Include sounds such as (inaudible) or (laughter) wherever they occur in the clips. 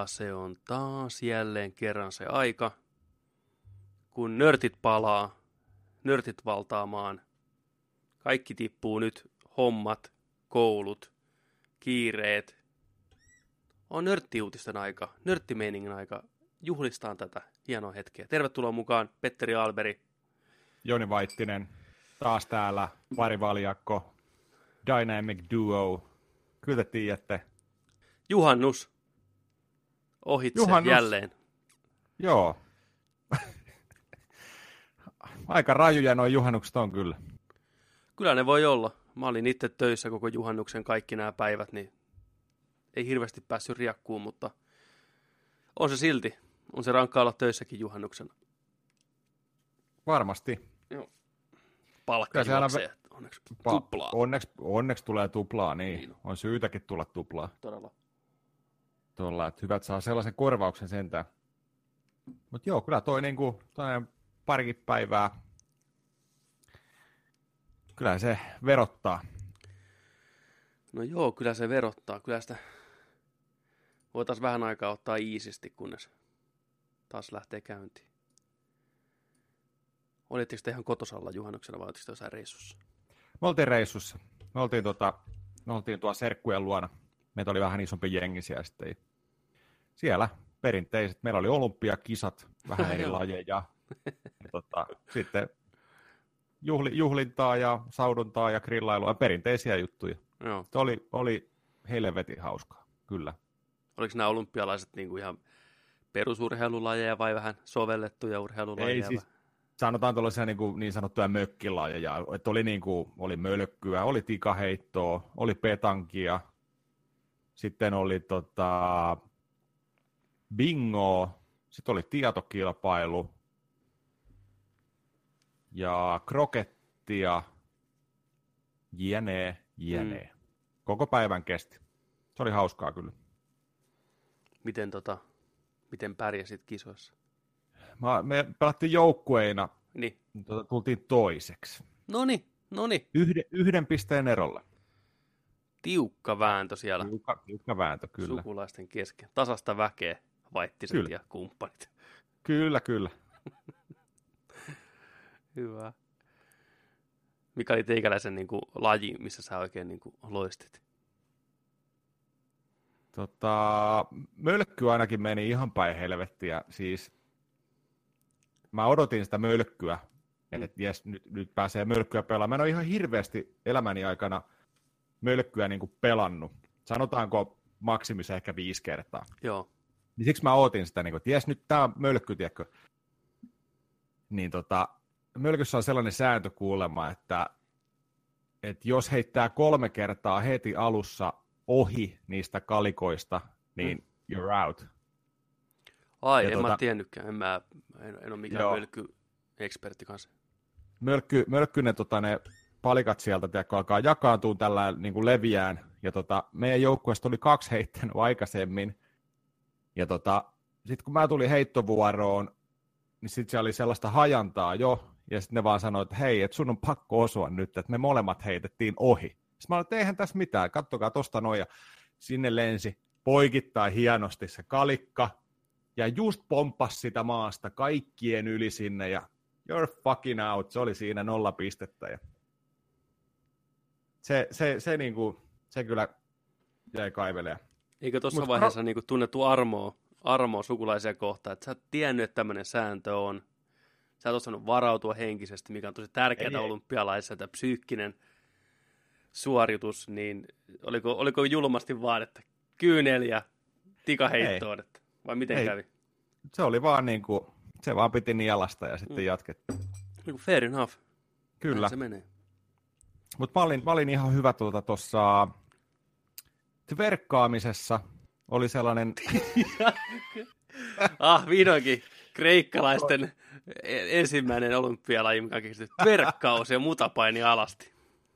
Ja se on taas jälleen kerran se aika, kun nörtit palaa, nörtit valtaamaan. Kaikki tippuu nyt, hommat, koulut, kiireet. On nörttiuutisten aika, nörttimeiningin aika. Juhlistaan tätä hienoa hetkeä. Tervetuloa mukaan Petteri Alberi. Joni Vaittinen, taas täällä, pari valjakko, Dynamic Duo. Kyllä te tiedätte, Juhannus. Ohitse Juhannus. jälleen. Joo. (laughs) Aika rajuja noin juhannukset on kyllä. Kyllä ne voi olla. Mä olin itse töissä koko juhannuksen kaikki nämä päivät, niin ei hirveästi päässyt riakkuun, mutta on se silti. On se rankka olla töissäkin juhannuksena. Varmasti. Palkka Kyllä se aina. Onneksi Pa- tuplaa. Onneksi, onneksi tulee tuplaa, niin. Niin on. On syytäkin tulla tuplaa. Todella. Tuolla, että hyvät saa sellaisen korvauksen sentään. Mutta joo, kyllä toi niinku, parikin päivää, kyllä se verottaa. No joo, kyllä se verottaa. Kyllä sitä voitaisiin vähän aikaa ottaa iisisti, kunnes taas lähtee käyntiin. Olitteko te ihan kotosalla juhannuksena vai olitteko te jossain reissussa? Me oltiin reissussa. Me oltiin, tota, me oltiin tuolla serkkujen luona. Meitä oli vähän isompi jengi siellä sitten. Siellä perinteiset. Meillä oli olympiakisat, vähän eri lajeja. Ja, (laughs) tota, sitten juhli, juhlintaa ja sauduntaa ja grillailua, perinteisiä juttuja. Joo. Se oli, oli helvetin hauskaa, kyllä. Oliko nämä olympialaiset niinku ihan perusurheilulajeja vai vähän sovellettuja urheilulajeja? Ei siis, sanotaan tuollaisia niin, kuin, niin sanottuja mökkilajeja, että oli, niin kuin, oli mölkkyä, oli tikaheittoa, oli petankia, sitten oli tota, bingo, sitten oli tietokilpailu ja krokettia, jne, jne. Mm. Koko päivän kesti. Se oli hauskaa kyllä. Miten, tota, miten pärjäsit kisoissa? Mä, me pelattiin joukkueina, Niin. tota, tultiin toiseksi. Noni, noni. Yhden, yhden pisteen erolla. Tiukka vääntö siellä Tiukka, tiukka vääntö, kyllä. sukulaisten kesken. Tasasta väkeä, vaittiset Kyllä. ja kumppanit. Kyllä, kyllä. Hyvä. Mikä oli teikäläisen niin kuin, laji, missä sä oikein niin kuin, loistit? Tota, mölkky ainakin meni ihan päin helvettiä. Siis mä odotin sitä mölkkyä, Mm. että jes, nyt, nyt pääsee mölkkyä pelaamaan. Mä en ole ihan hirveästi elämäni aikana mölkkyä niin kuin pelannut. Sanotaanko maksimissa ehkä viisi kertaa. Joo. Niin siksi mä ootin sitä, niin kuin, että jes, nyt tämä mölkky, tiedätkö. Niin tota, mölkyssä on sellainen sääntö kuulemma, että, että jos heittää kolme kertaa heti alussa ohi niistä kalikoista, niin mm. you're out. Ai, Ja en mä tota- tiennytkään. En, mä, en, en ole mikään Joo. mölkky-ekspertti kanssa. Mölkky, mölkky ne, tota, ne palikat sieltä tiedätkö, alkaa jakaantua tällä niin kuin leviään. Ja tota, meidän joukkueesta oli kaksi heittänyt aikaisemmin. Ja tota, sitten kun mä tulin heittovuoroon, niin sitten siellä oli sellaista hajantaa jo. Ja sitten ne vaan sanoi, että hei, että sun on pakko osua nyt, että me molemmat heitettiin ohi. Sitten mä olin, että eihän tässä mitään, kattokaa tosta noin. Ja sinne lensi poikittaa hienosti se kalikka. Ja just pomppas sitä maasta kaikkien yli sinne ja you're fucking out. Se oli siinä nolla pistettä. Ja se, se, se, niinku, se kyllä jäi kaivelemaan. Eikö tuossa Mut vaiheessa niin tunnettu armoa, armoa sukulaisia kohtaan, että sä et tiennyt, että tämmöinen sääntö on. Sä et osannut varautua henkisesti, mikä on tosi tärkeää Ei, olympialaisissa, tämä psyykkinen suoritus, niin oliko, oliko julmasti vaan, että kyynel ja tikaheittoon, että, vai miten Ei. kävi? Se oli vaan niin kuin, se vaan piti nielasta ja sitten Mm. jatkettiin. Niin fair enough. Kyllä, Näin se menee. mutta mä olin, mä olin ihan hyvä tuota tuossa verkkaamisessa. Oli sellainen, (laughs) ah, vihdoinkin kreikkalaisten e- ensimmäinen olympialaji, mikä keksitty verkkaus ja mutapaini alasti.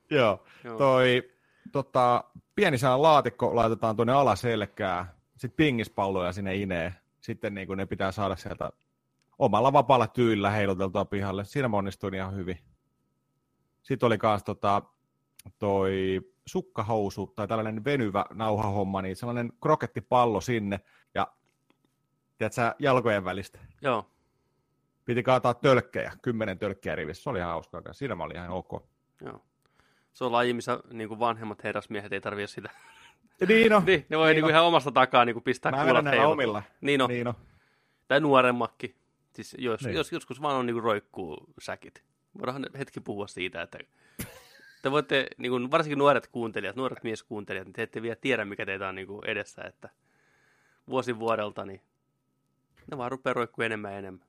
joo, Joo. toi tota, pieni laatikko laitetaan tuonne alaselkään, sitten pingispalloja sinne ineen. Sitten niin ne pitää saada sieltä omalla vapaalla tyylillä heiluteltua pihalle. Siinä mä onnistuin ihan hyvin. Sitten oli myös tota, toi sukkahousu tai tällainen venyvä nauhahomma, niin sellainen krokettipallo sinne ja tiedätkö, jalkojen välistä. Joo. Piti kaataa tölkkejä, kymmenen tölkkejä rivissä. Se oli ihan hauskaa. Siinä mä olin ihan ok. Joo. Se on laji, missä niin kuin vanhemmat herrasmiehet ei tarvitse sitä. Niin no. (laughs) niin, ne voi niin, niin ihan omasta takaa niin kuin pistää Mä kuulat omilla. Niin no. Niin no. Tai nuoremmakin. Siis jos, Niin. jos joskus vaan on niin kuin roikkuu säkit. Voidaan hetki puhua siitä, että te voitte, niin kuin, varsinkin nuoret kuuntelijat, nuoret mieskuuntelijat, niin te ette vielä tiedä, mikä teitä on niin kuin edessä, että vuosi vuodelta, niin ne vaan rupeaa roikkuu enemmän ja enemmän.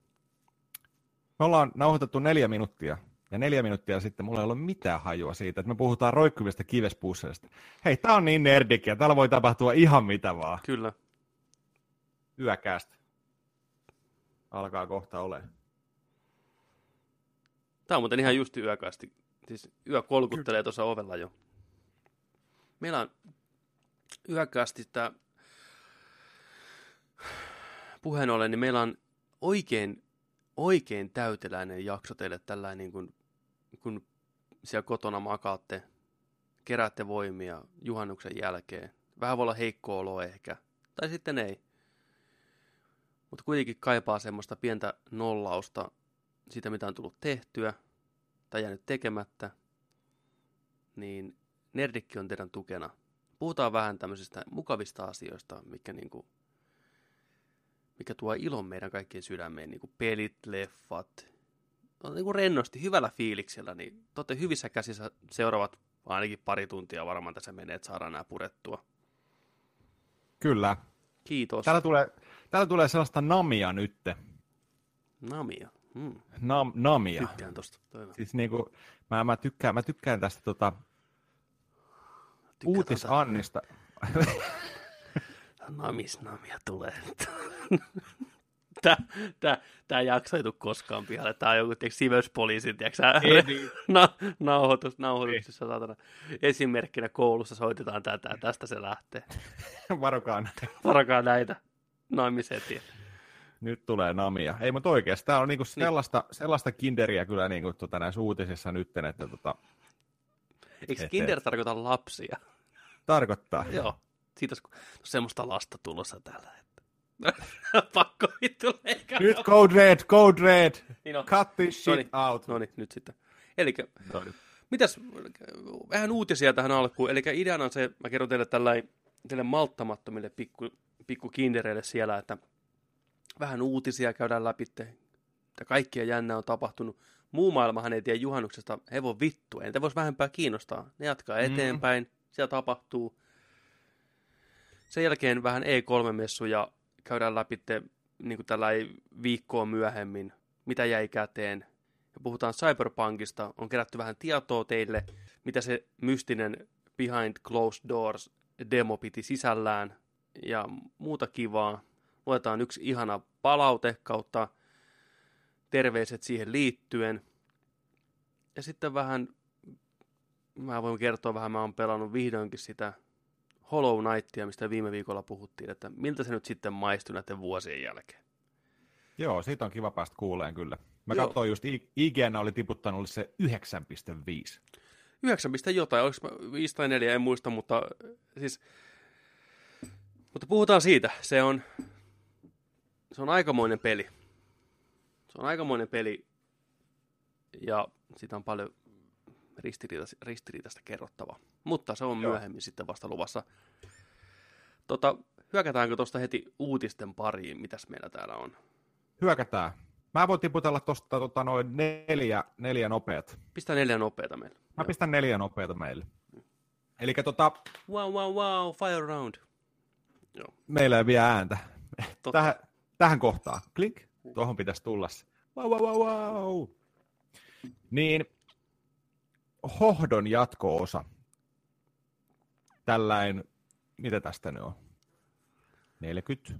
Me ollaan nauhoitettu neljä minuuttia. Ja neljä minuuttia sitten mulla ei ole mitään hajua siitä, että me puhutaan roikkuvista kivespusseista. Hei, tää on niin nerdikiä. Täällä voi tapahtua ihan mitä vaan. Kyllä. Yökästä. Alkaa kohta olemaan. Tämä on muuten ihan justi yökasti. Siis yö kolkuttelee tuossa ovella jo. Meillä on yökasti tämä puheen ollen, niin meillä on oikein, oikein täyteläinen jakso teille tällainen, niin kuin, kun siellä kotona makaatte, keräätte voimia juhannuksen jälkeen. Vähän voi olla heikko olo ehkä, tai sitten ei. Mutta kuitenkin kaipaa semmoista pientä nollausta siitä, mitä on tullut tehtyä tai jäänyt tekemättä, niin Nerdikki on teidän tukena. Puhutaan vähän tämmöisistä mukavista asioista, mikä, niinku, mikä tuo ilon meidän kaikkien sydämeen, niinku pelit, leffat, on niinku rennosti, hyvällä fiiliksellä, niin te olette hyvissä käsissä seuraavat ainakin pari tuntia varmaan tässä menee, että saadaan nämä purettua. Kyllä. Kiitos. Täällä tulee, täällä tulee sellaista namia nytte. Namia. Hmm. Nam, namia. Tykkään tosta. Siis niinku, mä, mä, tykkään, mä tykkään tästä tota, Tykkään uutisannista. tota- (laughs) Namis namia tulee. (laughs) Tää, tää, tää jakso ei tule koskaan pihalle. Tää on joku tiiäks, siveyspoliisin tiiäks, sä, (laughs) na, nauhoitus, nauhoituksessa saatana. Esimerkkinä koulussa soitetaan tätä tästä se lähtee. Varokaan. Varakaa näitä naimishetiä. Nyt tulee namia. Ei, mutta oikeasti tää on niinku sellaista, sellaista kinderiä kyllä niinku, tota, näissä uutisissa nyt, että tota, Eikö Et- kinder tarkoita lapsia? tarkoittaa. Joo. Siitä olisi semmoista lasta tulossa täällä. Että... (laughs) Pakko vittu leikata. Nyt Code Red, Code Red, Niin on. cut this shit Noniin. out. No niin, nyt sitten. Eli mitäs, vähän uutisia tähän alkuun. Eli ideana on se, mä kerron teille tällainen, teille malttamattomille pikku, pikku kindereille siellä, että vähän uutisia käydään läpi, että kaikkia jännää on tapahtunut. Muu maailmahan ei tiedä juhannuksesta hevon vittu, ei niitä voisi vähempää kiinnostaa. Ne jatkaa Mm. eteenpäin, siellä tapahtuu. Sen jälkeen vähän E3-messuja käydään läpi niin kuin tällä viikkoa myöhemmin, mitä jäi käteen. Ja puhutaan Cyberpunkista, on kerätty vähän tietoa teille, mitä se mystinen Behind Closed Doors demo piti sisällään ja muuta kivaa. Luetaan yksi ihana palaute kautta terveiset siihen liittyen. Ja sitten vähän, mä voin kertoa vähän, mä oon pelannut vihdoinkin sitä Hollow Knightia, mistä viime viikolla puhuttiin, että miltä se nyt sitten maistui näiden vuosien jälkeen. Joo, siitä on kiva päästä kuuleen kyllä. Mä Joo. katsoin just, IGN oli tiputtanut se 9,5. 9 pistä jotain, oliko mä 5 tai 4, en muista, mutta siis, mutta puhutaan siitä. Se on, se on aikamoinen peli. Se on aikamoinen peli ja siitä on paljon ristiriitaista, ristiriitaista kerrottavaa. Mutta se on Joo. myöhemmin sitten vasta luvassa. Tota, hyökätäänkö tuosta heti uutisten pariin, mitäs meillä täällä on? Hyökätään. Mä voin tiputella tosta tota, noin neljä, neljä nopeat. Pistää neljä nopeata meille. Mä pistän neljä nopeata meille. Eli tota, Wow, wow, wow, fire round. meillä ei vielä ääntä. Totta. Tähän, tähän kohtaan. Klink. Tuohon pitäisi tulla se. Wow, wow, wow, wow. Niin, hohdon jatko-osa. Tällainen, mitä tästä nyt on? 40?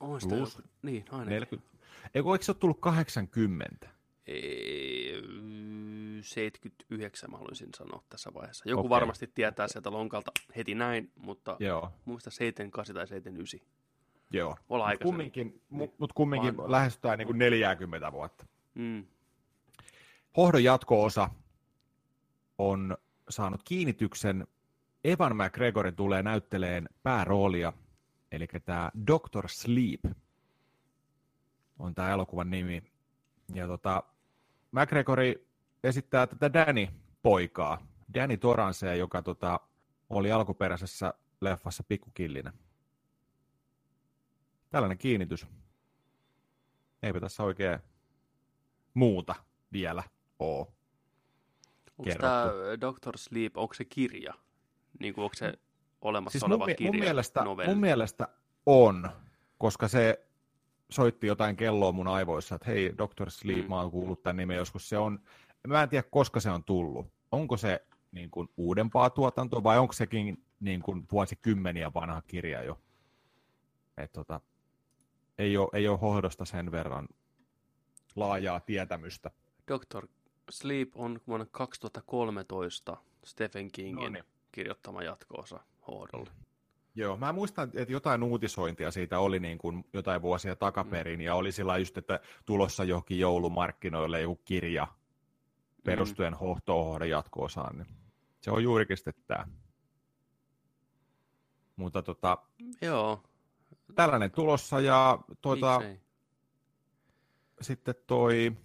On sitä Plus. joku- Niin, aina. 40? Eikö, eikö se ole tullut 80? Ei, 79 mä haluaisin sanoa tässä vaiheessa. Joku Okei. varmasti tietää sieltä lonkalta heti näin, mutta Joo, mielestä 78 tai 79. joo. Olla Mut aikaisemmin. kumminkin, mut, mut kumminkin Vanha. lähestytään niin kuin 40 vuotta. Mm. Hohdon jatko-osa on saanut kiinnityksen. Evan McGregor tulee näytteleen pääroolia, eli tämä Doctor Sleep on tämä elokuvan nimi. Ja tota, McGregori esittää tätä Danny-poikaa, Danny Toransea, joka tota, oli alkuperäisessä leffassa pikkukillinen. Tällainen kiinnitys. Eipä tässä oikein muuta vielä ole. Onko tämä Doctor Sleep, onko se kirja? Niin kuin, onko se olemassa siis oleva mun, kirja? mun, mielestä, novelli? mun mielestä on, koska se soitti jotain kelloa mun aivoissa, että hei, Doctor Sleep, Mm. mä oon kuullut tämän nimen joskus. Se on, mä en tiedä, koska se on tullut. Onko se niin kuin, uudempaa tuotantoa vai onko sekin niin kuin, vuosikymmeniä vanha kirja jo? Et, tota, ei, ole, ei ole hohdosta sen verran laajaa tietämystä. Doctor Sleep on vuonna 2013 Stephen Kingin Noniin. kirjoittama jatko-osa hoidolle. Joo, mä muistan, että jotain uutisointia siitä oli niin kuin jotain vuosia takaperin, ja oli sillä just, että tulossa johonkin joulumarkkinoille joku kirja perustuen mm. hohtoon jatko-osaan. Niin se on juurikin sitten tämä. Mutta tota, Joo, tällainen tulossa, ja tuota, miksei? sitten toi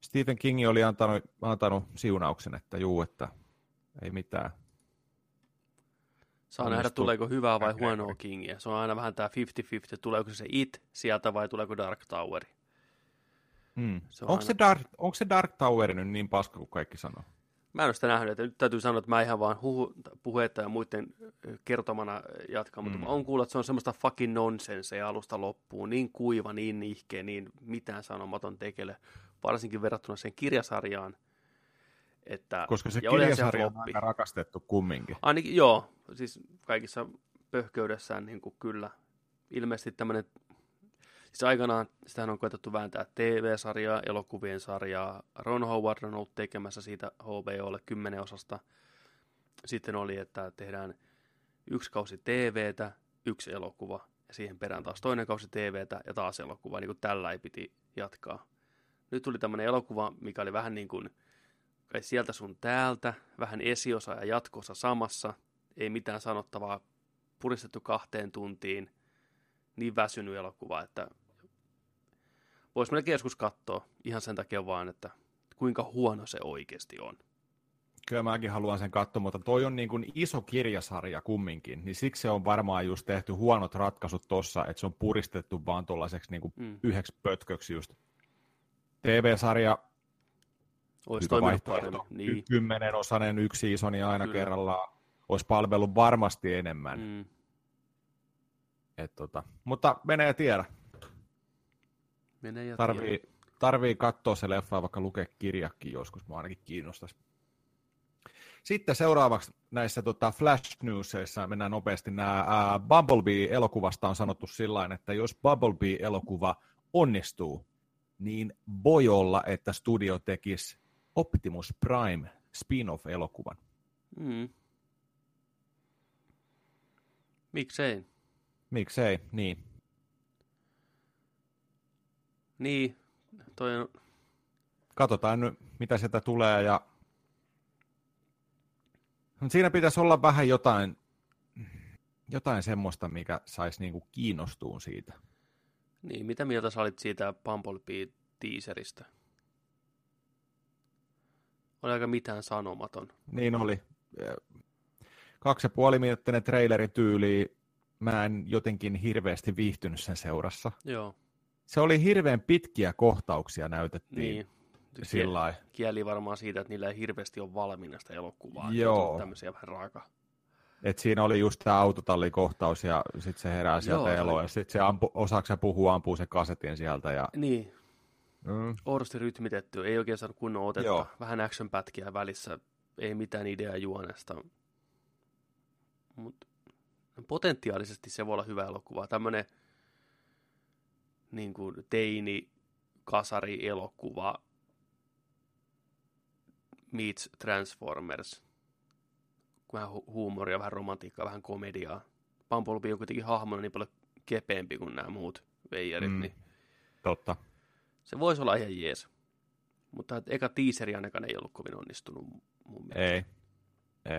Stephen King oli antanut, antanut siunauksen, että juu, että ei mitään. Saa nähdä, tuleeko hyvää vai huonoa Kingiä. Se on aina vähän tämä 50-50, tuleeko se It sieltä vai tuleeko Dark Tower. Hmm. Se on Onko, aina- se Dark, onko se Dark Tower nyt niin paska kuin kaikki sanoo? Mä en ole sitä nähnyt, että nyt täytyy sanoa, että mä ihan vaan huhu, puhetta ja muiden kertomana jatkan, mutta Mm. oon kuullut, että se on semmoista fucking nonsense alusta loppuun, niin kuiva, niin nihkeä, niin mitään sanomaton tekele, varsinkin verrattuna sen kirjasarjaan, että, Koska se kirjasarja on aika rakastettu kumminkin. Ainakin, joo, siis kaikissa pöhköydessään niin kuin kyllä, ilmeisesti tämmöinen, siis aikanaan sitähän on koetettu vääntää TV-sarjaa, elokuvien sarjaa, Ron Howard on ollut tekemässä siitä HBOlle kymmenen osasta, sitten oli, että tehdään yksi kausi TVtä, yksi elokuva, ja siihen perään taas toinen kausi TVtä ja taas elokuva, niin kuin tällä ei piti jatkaa. Nyt tuli tämmöinen elokuva, mikä oli vähän niin kuin kai sieltä sun täältä, vähän esiosa ja jatkosa samassa, ei mitään sanottavaa, puristettu kahteen tuntiin, niin väsynyt elokuva, että voisi melkein joskus katsoa ihan sen takia vaan, että kuinka huono se oikeasti on. Kyllä mäkin haluan sen katsoa, mutta toi on niin kuin iso kirjasarja kumminkin, niin siksi se on varmaan just tehty huonot ratkaisut tossa, että se on puristettu vaan tuollaiseksi niin kuin Mm. yhdeksi pötköksi just. TV-sarja, Olisi hyvä vaihtoehto, niin. Niin. kymmenen osainen yksi seasoni aina Kyllä. kerrallaan, olisi palvellut varmasti enemmän. Mm. Et tota, mutta menee tiedä. Menee ja tiedä. Tarvii, tarvii katsoa se leffa, vaikka lukea kirjakin joskus, mä ainakin kiinnostaisi. Sitten seuraavaksi näissä tota, Flash Newsissa mennään nopeasti. Nämä ää, Bumblebee-elokuvasta on sanottu sillä että jos Bumblebee-elokuva onnistuu, niin voi olla, että studio tekisi Optimus Prime spin-off-elokuvan. Mm. Miksei? Miksei, niin. Niin, toi on, Katsotaan nyt, mitä sieltä tulee. Ja... Mut siinä pitäisi olla vähän jotain, jotain semmoista, mikä saisi niinku kiinnostuun siitä. niin, mitä mieltä sä olit siitä Bumblebee-tiiseristä? Oli aika mitään sanomaton. Niin oli. Kaksi ja puoli minuuttinen traileri tyyli. Mä en jotenkin hirveästi viihtynyt sen seurassa. Joo, Se oli hirveän pitkiä kohtauksia näytettiin niin. sillä. Kieli varmaan siitä, että niillä ei hirveästi ole valmiina sitä elokuvaa. Joo. Tämmöisiä vähän raaka. Et siinä oli just tämä autotallikohtaus ja sitten se herää sieltä Joo, se eloon ja sitten se ampu, osaako se puhua, ampuu se kasetin sieltä. Ja, Niin, mm, oudosti rytmitetty, ei oikein saanut kunnon otetta. Joo. Vähän action-pätkiä välissä, ei mitään ideaa juonesta. Mutta potentiaalisesti se voi olla hyvä elokuva. Tämmöinen niin kuin teini kasari elokuva meets Transformers. Vähän hu- huumoria, vähän romantiikkaa, vähän komediaa. Bumblebee on kuitenkin hahmona niin paljon kepeämpi kuin nämä muut veijarit, Mm. niin totta. se voisi olla ihan jees. Mutta eka teaseri ainakaan ei ollut kovin onnistunut mun mielestä. Ei.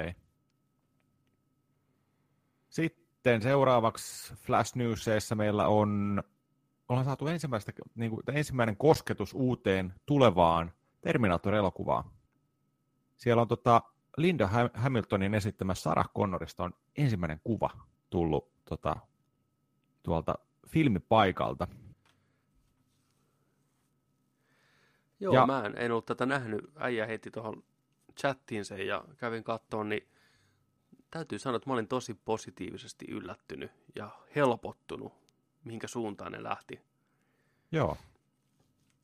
Ei. Sitten seuraavaksi Flash Newsissa meillä on, ollaan saatu ensimmäistä, niin kuin, ensimmäinen kosketus uuteen tulevaan Terminator-elokuvaan. Siellä on tota, Linda Hamiltonin esittämä Sarah Connorista on ensimmäinen kuva tullut tota, tuolta filmipaikalta. Joo, ja, mä en, en ollut tätä nähnyt. Äijä heitti tuohon chattiin sen ja kävin kattoon, niin täytyy sanoa, että mä olin tosi positiivisesti yllättynyt ja helpottunut, mihinkä suuntaan ne lähti. Joo.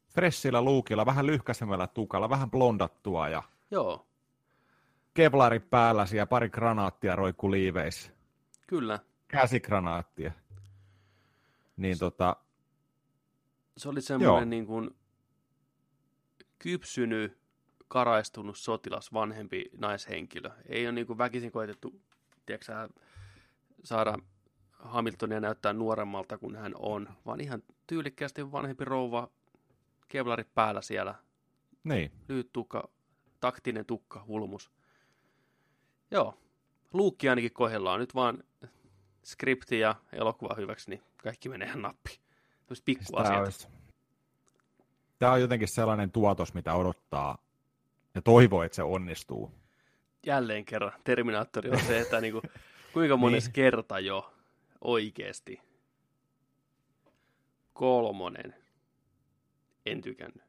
Fressillä luukilla, vähän lyhkäisemmällä tukalla, vähän blondattua ja Joo. kevlari päällä ja pari granaattia roikku liiveissä. Kyllä. Käsigranaattia. Niin tota... Se oli semmoinen niin kuin kypsynyt, karaistunut sotilas, vanhempi naishenkilö. Ei ole niin kuin väkisin koetettu, tiedätkö, saada Hamiltonia näyttää nuoremmalta kuin hän on, vaan ihan tyylikkäästi vanhempi rouva, kevlarit päällä siellä. Niin. Lyhyt tukka, taktinen tukka, hulmus. Joo, luukki ainakin kohdellaan. Nyt vaan skripti ja elokuva hyväksi, niin kaikki menee ihan nappi. Tämmöiset pikkuasiat. Tämä on jotenkin sellainen tuotos, mitä odottaa ja toivoo, että se onnistuu. Jälleen kerran Terminaattori on se, että niinku, kuinka mones (laughs) niin. kerta jo oikeasti. Kolmonen. En tykännyt.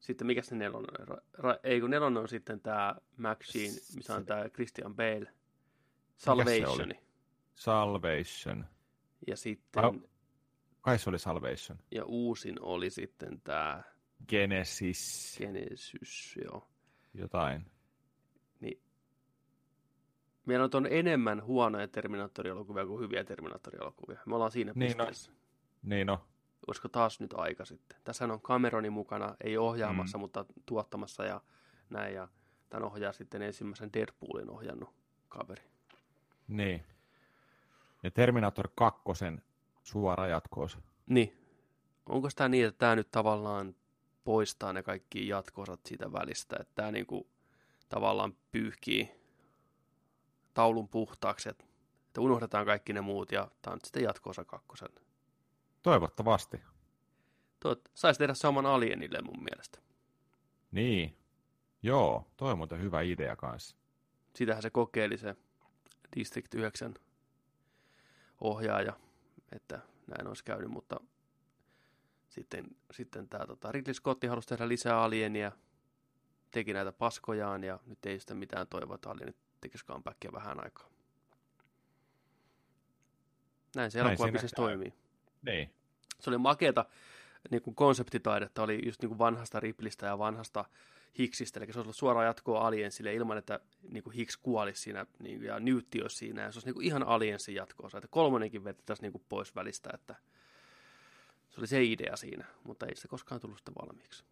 Sitten mikä se nelonen on? Ra- ei kun nelonen on sitten tämä Machine, missä on tämä Christian Bale. Salvationi. Salvation. Ja sitten... Kai se oli Salvation. Ja uusin oli sitten tämä... Genesis. Genesis, joo. Jotain. Niin. Meillä on enemmän huonoja Terminaattori-elokuvia kuin hyviä Terminaattori-elokuvia. Me ollaan siinä niin pisteessä. No. Niin no. Olisiko taas nyt aika sitten? Tässä on Cameroni mukana, ei ohjaamassa, mm. mutta tuottamassa ja näin. Ja tämän ohjaa sitten ensimmäisen Deadpoolin ohjannut kaveri. Niin. Ja Terminator 2 suora jatkoosa. Niin. Onko tämä niin, että tämä nyt tavallaan poistaa ne kaikki jatkoosat siitä välistä, että tämä niinku tavallaan pyyhkii taulun puhtaaksi, että unohdetaan kaikki ne muut ja tämä on sitten jatkoosa kakkosen. Toivottavasti. Toivot, saisi tehdä saman alienille mun mielestä. Niin. Joo, toi on muuten hyvä idea kanssa. Sitähän se kokeili se District 9 ohjaaja, että näin olisi käynyt, mutta sitten, sitten tämä tota, Ridley Scott halusi tehdä lisää alienia, teki näitä paskojaan ja nyt ei sitä mitään toivoa, että alienit tekisi comebackia vähän aikaa. Näin se elokuvabisnes toimii. Niin. Se oli makeeta niin kuin konseptitaidetta, oli just niin kuin vanhasta Riplistä ja vanhasta Hicksistä, eli se olisi ollut suoraan jatkoa Aliensille ilman, että niin kuin Hicks kuolisi siinä niin, ja Newt olisi siinä, ja se olisi niin kuin ihan Aliensin jatkoa, että kolmonenkin vetettäisiin niin kuin pois välistä, että se oli se idea siinä, mutta ei se koskaan tullut sitä valmiiksi.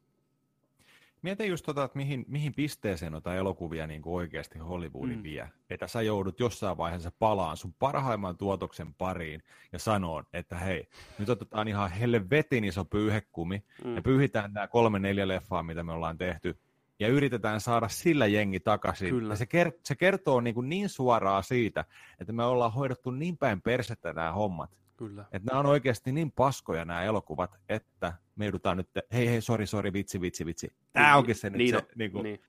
Mietin just tota, että mihin, mihin pisteeseen noita elokuvia niin kuin oikeasti Hollywoodin mm. vie. Että sä joudut jossain vaiheessa palaan sun parhaimman tuotoksen pariin ja sanoon, että hei, nyt otetaan ihan helvetin iso pyyhekumi mm. ja pyyhitään nämä kolme neljä leffaa, mitä me ollaan tehty ja yritetään saada sillä jengi takaisin. Kyllä. Ja se, ker- se kertoo niin, kuin niin suoraan siitä, että me ollaan hoidettu niin päin persettä nämä hommat. Kyllä. Että nämä on oikeasti niin paskoja nämä elokuvat, että me joudutaan nyt, hei hei, sori, sori, vitsi, vitsi, vitsi. Tämä niin, onkin se niin, nyt se, niin kuin, niin.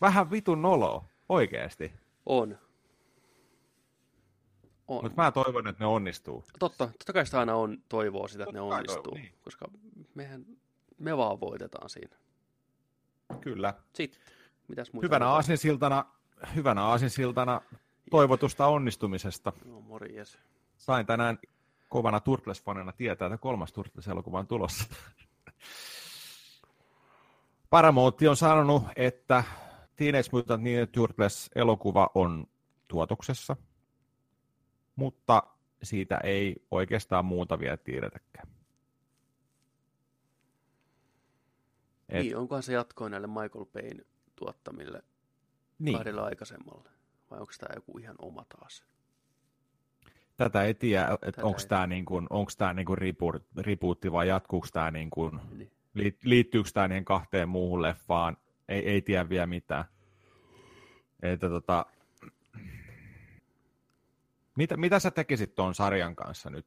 vähän vitun nolo, oikeasti. On. on. Mutta mä toivon, että ne onnistuu. Totta, totta kai sitä aina on toivoa sitä, että totta ne onnistuu, toivon, niin. koska mehän, me vaan voitetaan siinä. Kyllä. Sitten, mitäs muuta? Hyvänä aasinsiltana, hyvänä aasinsiltana toivotusta onnistumisesta. No, morjes. Sain tänään kovana Turtles-fanina tietää, että kolmas Turtles-elokuva on tulossa. Paramount on sanonut, että Teenage Mutant Ninja Turtles-elokuva on tuotoksessa, mutta siitä ei oikeastaan muuta vielä tiedetäkään. Et... Niin, onkohan se jatkoa näille Michael Payne tuottamille niin. kahdelle aikaisemmalle? Vai onko tämä joku ihan oma taas? Tätä ei tiedä, että onko tämä niinku, onks tää niinku reboot, rebootti vai jatkuuko tämä niinku, niin. liittyykö tämä niihin kahteen muuhun leffaan, ei, ei tiedä vielä mitään. Että tota, mitä, mitä sä tekisit tuon sarjan kanssa nyt?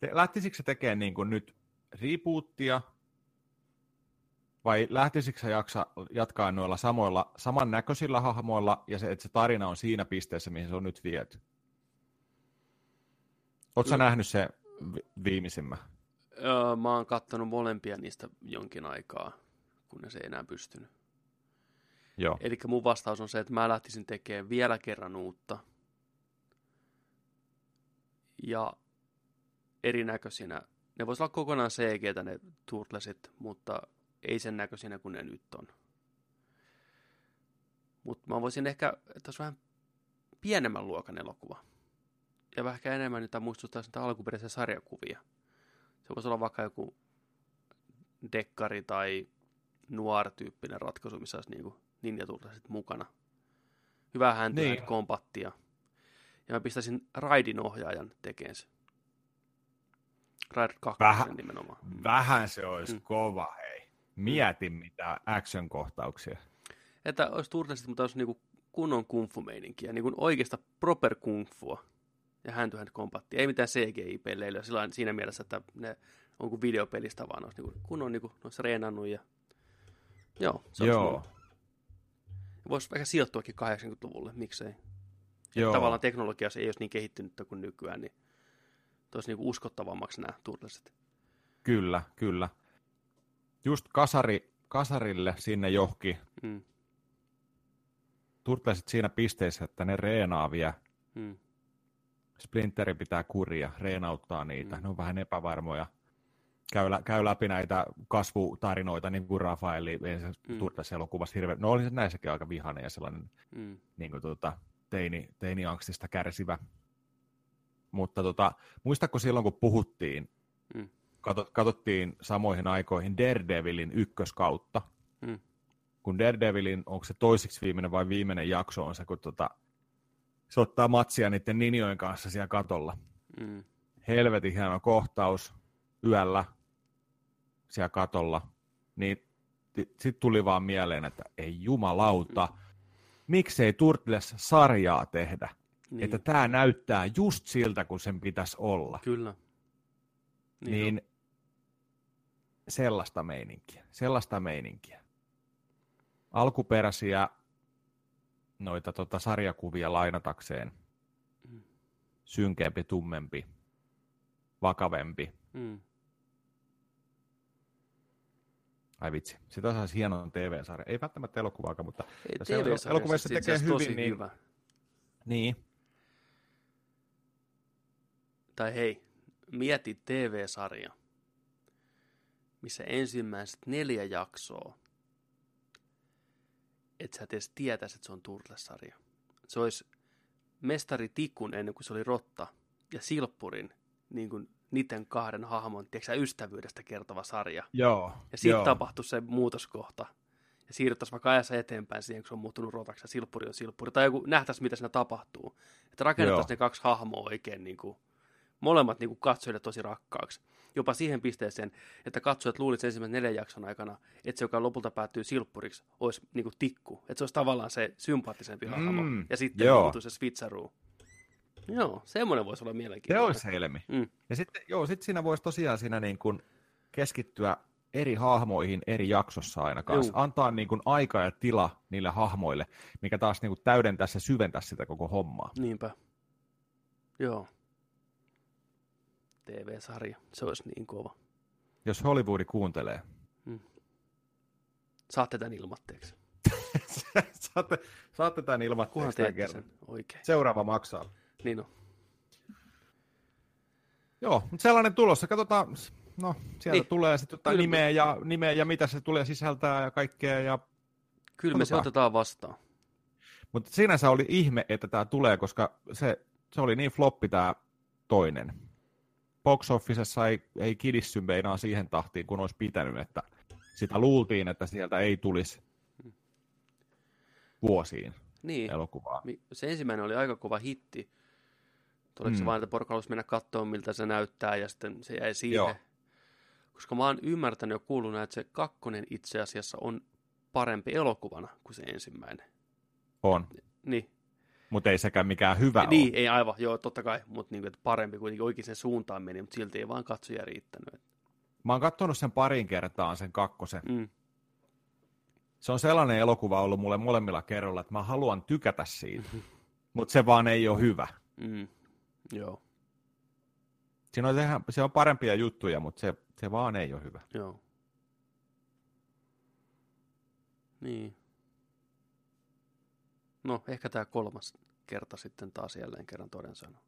Te, lähtisikö se tekemään niin kuin nyt rebootia, vai lähtisikö se jaksa, jatkaa noilla samoilla, samannäköisillä hahmoilla, ja se, että se tarina on siinä pisteessä, mihin se on nyt viety? Oletko no. nähnyt se vi- viimeisimmän? Öö, mä oon kattonut molempia niistä jonkin aikaa, kunnes ei enää pystynyt. Joo. Eli mun vastaus on se, että mä lähtisin tekemään vielä kerran uutta. Ja erinäköisinä. Ne voisi olla kokonaan cg ne Turtlesit, mutta ei sen näköisinä kuin ne nyt on. Mutta mä voisin ehkä, että olisi vähän pienemmän luokan elokuva. Ja vähän enemmän niitä muistuttaa sitä alkuperäisiä sarjakuvia. Se voisi olla vaikka joku dekkari tai nuor-tyyppinen ratkaisu, missä olisi niinku Ninja Turtlesit mukana. Hyvää häntä niin. kompattia. Ja mä pistäisin Raidin ohjaajan tekeen se. Raid 2 vähän, nimenomaan. Vähän se olisi mm. kova, hei. Mietin mm. mitä action-kohtauksia. Että olisi Turtlesit, mutta olisi niinku kunnon kungfu-meininkiä, niin kuin oikeasta proper kungfua ja hand to hand kompatti. Ei mitään CGI-pelleilyä sillä siinä mielessä, että ne on kuin videopelistä, vaan olisi niin kunnon niin kuin, olisi reenannut ja joo, se Joo. Voisi ehkä sijoittuakin 80-luvulle, miksei. Joo. Tavallaan teknologia ei olisi niin kehittynyt kuin nykyään, niin toisi niin uskottavammaksi nämä turtlesit. Kyllä, kyllä. Just kasari, kasarille sinne johki. Mm. Turtlesit siinä pisteessä, että ne reenaa vielä. Mm. Splinteri pitää kuria, reenauttaa niitä. Mm. Ne on vähän epävarmoja. Käy, lä- käy läpi näitä kasvutarinoita, niin kuin Rafaeli mm. Turtles-elokuvassa hirveän. No oli se näissäkin aika vihainen ja sellainen mm. niin kuin, tuota, teini, teiniangstista kärsivä. Mutta tota, muistatko silloin, kun puhuttiin, mm. katsottiin samoihin aikoihin Daredevilin ykköskautta, mm. kun Daredevilin, onko se toisiksi viimeinen vai viimeinen jakso on se, kun tota, se ottaa matsia niiden ninjojen kanssa siellä katolla. Mm. Helvetin hieno kohtaus yöllä siellä katolla. Niin sitten tuli vaan mieleen, että ei jumalauta, mm. miksei Turtles-sarjaa tehdä? Niin. Että tämä näyttää just siltä, kun sen pitäisi olla. Kyllä. Niin, niin sellaista meininkiä. Sellaista meininkiä. Alkuperäisiä noita tota, sarjakuvia lainatakseen. Mm. Synkeämpi, tummempi, vakavempi. Mm. Ai vitsi, sitä saisi hienon TV-sarja. Ei välttämättä elokuvaakaan, mutta Ei, elokuvissa tekee hyvin. Niin, hyvä. niin. Tai hei, mieti TV-sarja, missä ensimmäiset neljä jaksoa et sä edes tietäisi, että se on Turtles-sarja. Se olisi Mestari Tikun ennen kuin se oli Rotta ja Silppurin niin kuin niiden kahden hahmon tiedätkö, ystävyydestä kertova sarja. Joo, ja siitä tapahtui se muutoskohta. Ja siirryttäisiin vaikka ajassa eteenpäin siihen, kun se on muuttunut rotaksi ja silppuri on silppuri. Tai joku nähtäisiin, mitä siinä tapahtuu. Että rakennettaisiin ne kaksi hahmoa oikein niin kuin, molemmat niin kuin katsojille tosi rakkaaksi jopa siihen pisteeseen, että katsojat luulisivat ensimmäisen neljän jakson aikana, että se, joka lopulta päättyy silppuriksi, olisi niin kuin tikku. Että se olisi tavallaan se sympaattisempi hahmo. Mm, ja sitten muuttuu se switcheroo. Joo, semmoinen voisi olla mielenkiintoinen. Se olisi helmi. Mm. Ja sitten, joo, sitten siinä voisi tosiaan siinä niin kuin keskittyä eri hahmoihin eri jaksossa aina kanssa. Juu. Antaa niin kuin aika ja tila niille hahmoille, mikä taas niin kuin täydentää ja syventää sitä koko hommaa. Niinpä. Joo. TV-sarja. Se olisi niin kova. Jos Hollywoodi kuuntelee. Hmm. Saatte tämän ilmatteeksi. (laughs) saatte, saatte tämän ilmatteeksi tämän kerran. Oikein. Seuraava maksaa. Niin on. Joo, mutta sellainen tulossa. Katsotaan, no sieltä niin. tulee sitten jotain nimeä ja, nimeä ja mitä se tulee sisältää ja kaikkea. Ja... Kyllä me se otetaan vastaan. Mutta sinänsä oli ihme, että tämä tulee, koska se, se oli niin floppi tämä toinen box officessa ei, ei kidissy meinaa siihen tahtiin, kun olisi pitänyt, että sitä luultiin, että sieltä ei tulisi vuosiin niin. elokuvaa. Se ensimmäinen oli aika kova hitti. Oliko mm. se vain, että porukka halusi mennä katsomaan, miltä se näyttää, ja sitten se jäi siihen. Joo. Koska mä oon ymmärtänyt ja kuullut, että se kakkonen itse asiassa on parempi elokuvana kuin se ensimmäinen. On. Niin, Mutta ei sekään mikään hyvä niin ole. ei aivan, joo, totta kai, mutta niin, että parempi kuitenkin oikein sen suuntaan meni, mutta silti ei vaan katsoja riittänyt. Mä oon katsonut sen parin kertaa, sen kakkosen. Mm, Se on sellainen elokuva ollut mulle molemmilla kerroilla, että mä haluan tykätä siitä. Mutta se vaan ei ole hyvä. mm, joo, Siinä on, ihan, se on parempia juttuja, mutta se, se vaan ei ole hyvä. joo. Niin. No, ehkä tämä kolmas kerta sitten taas jälleen kerran toden sanoo.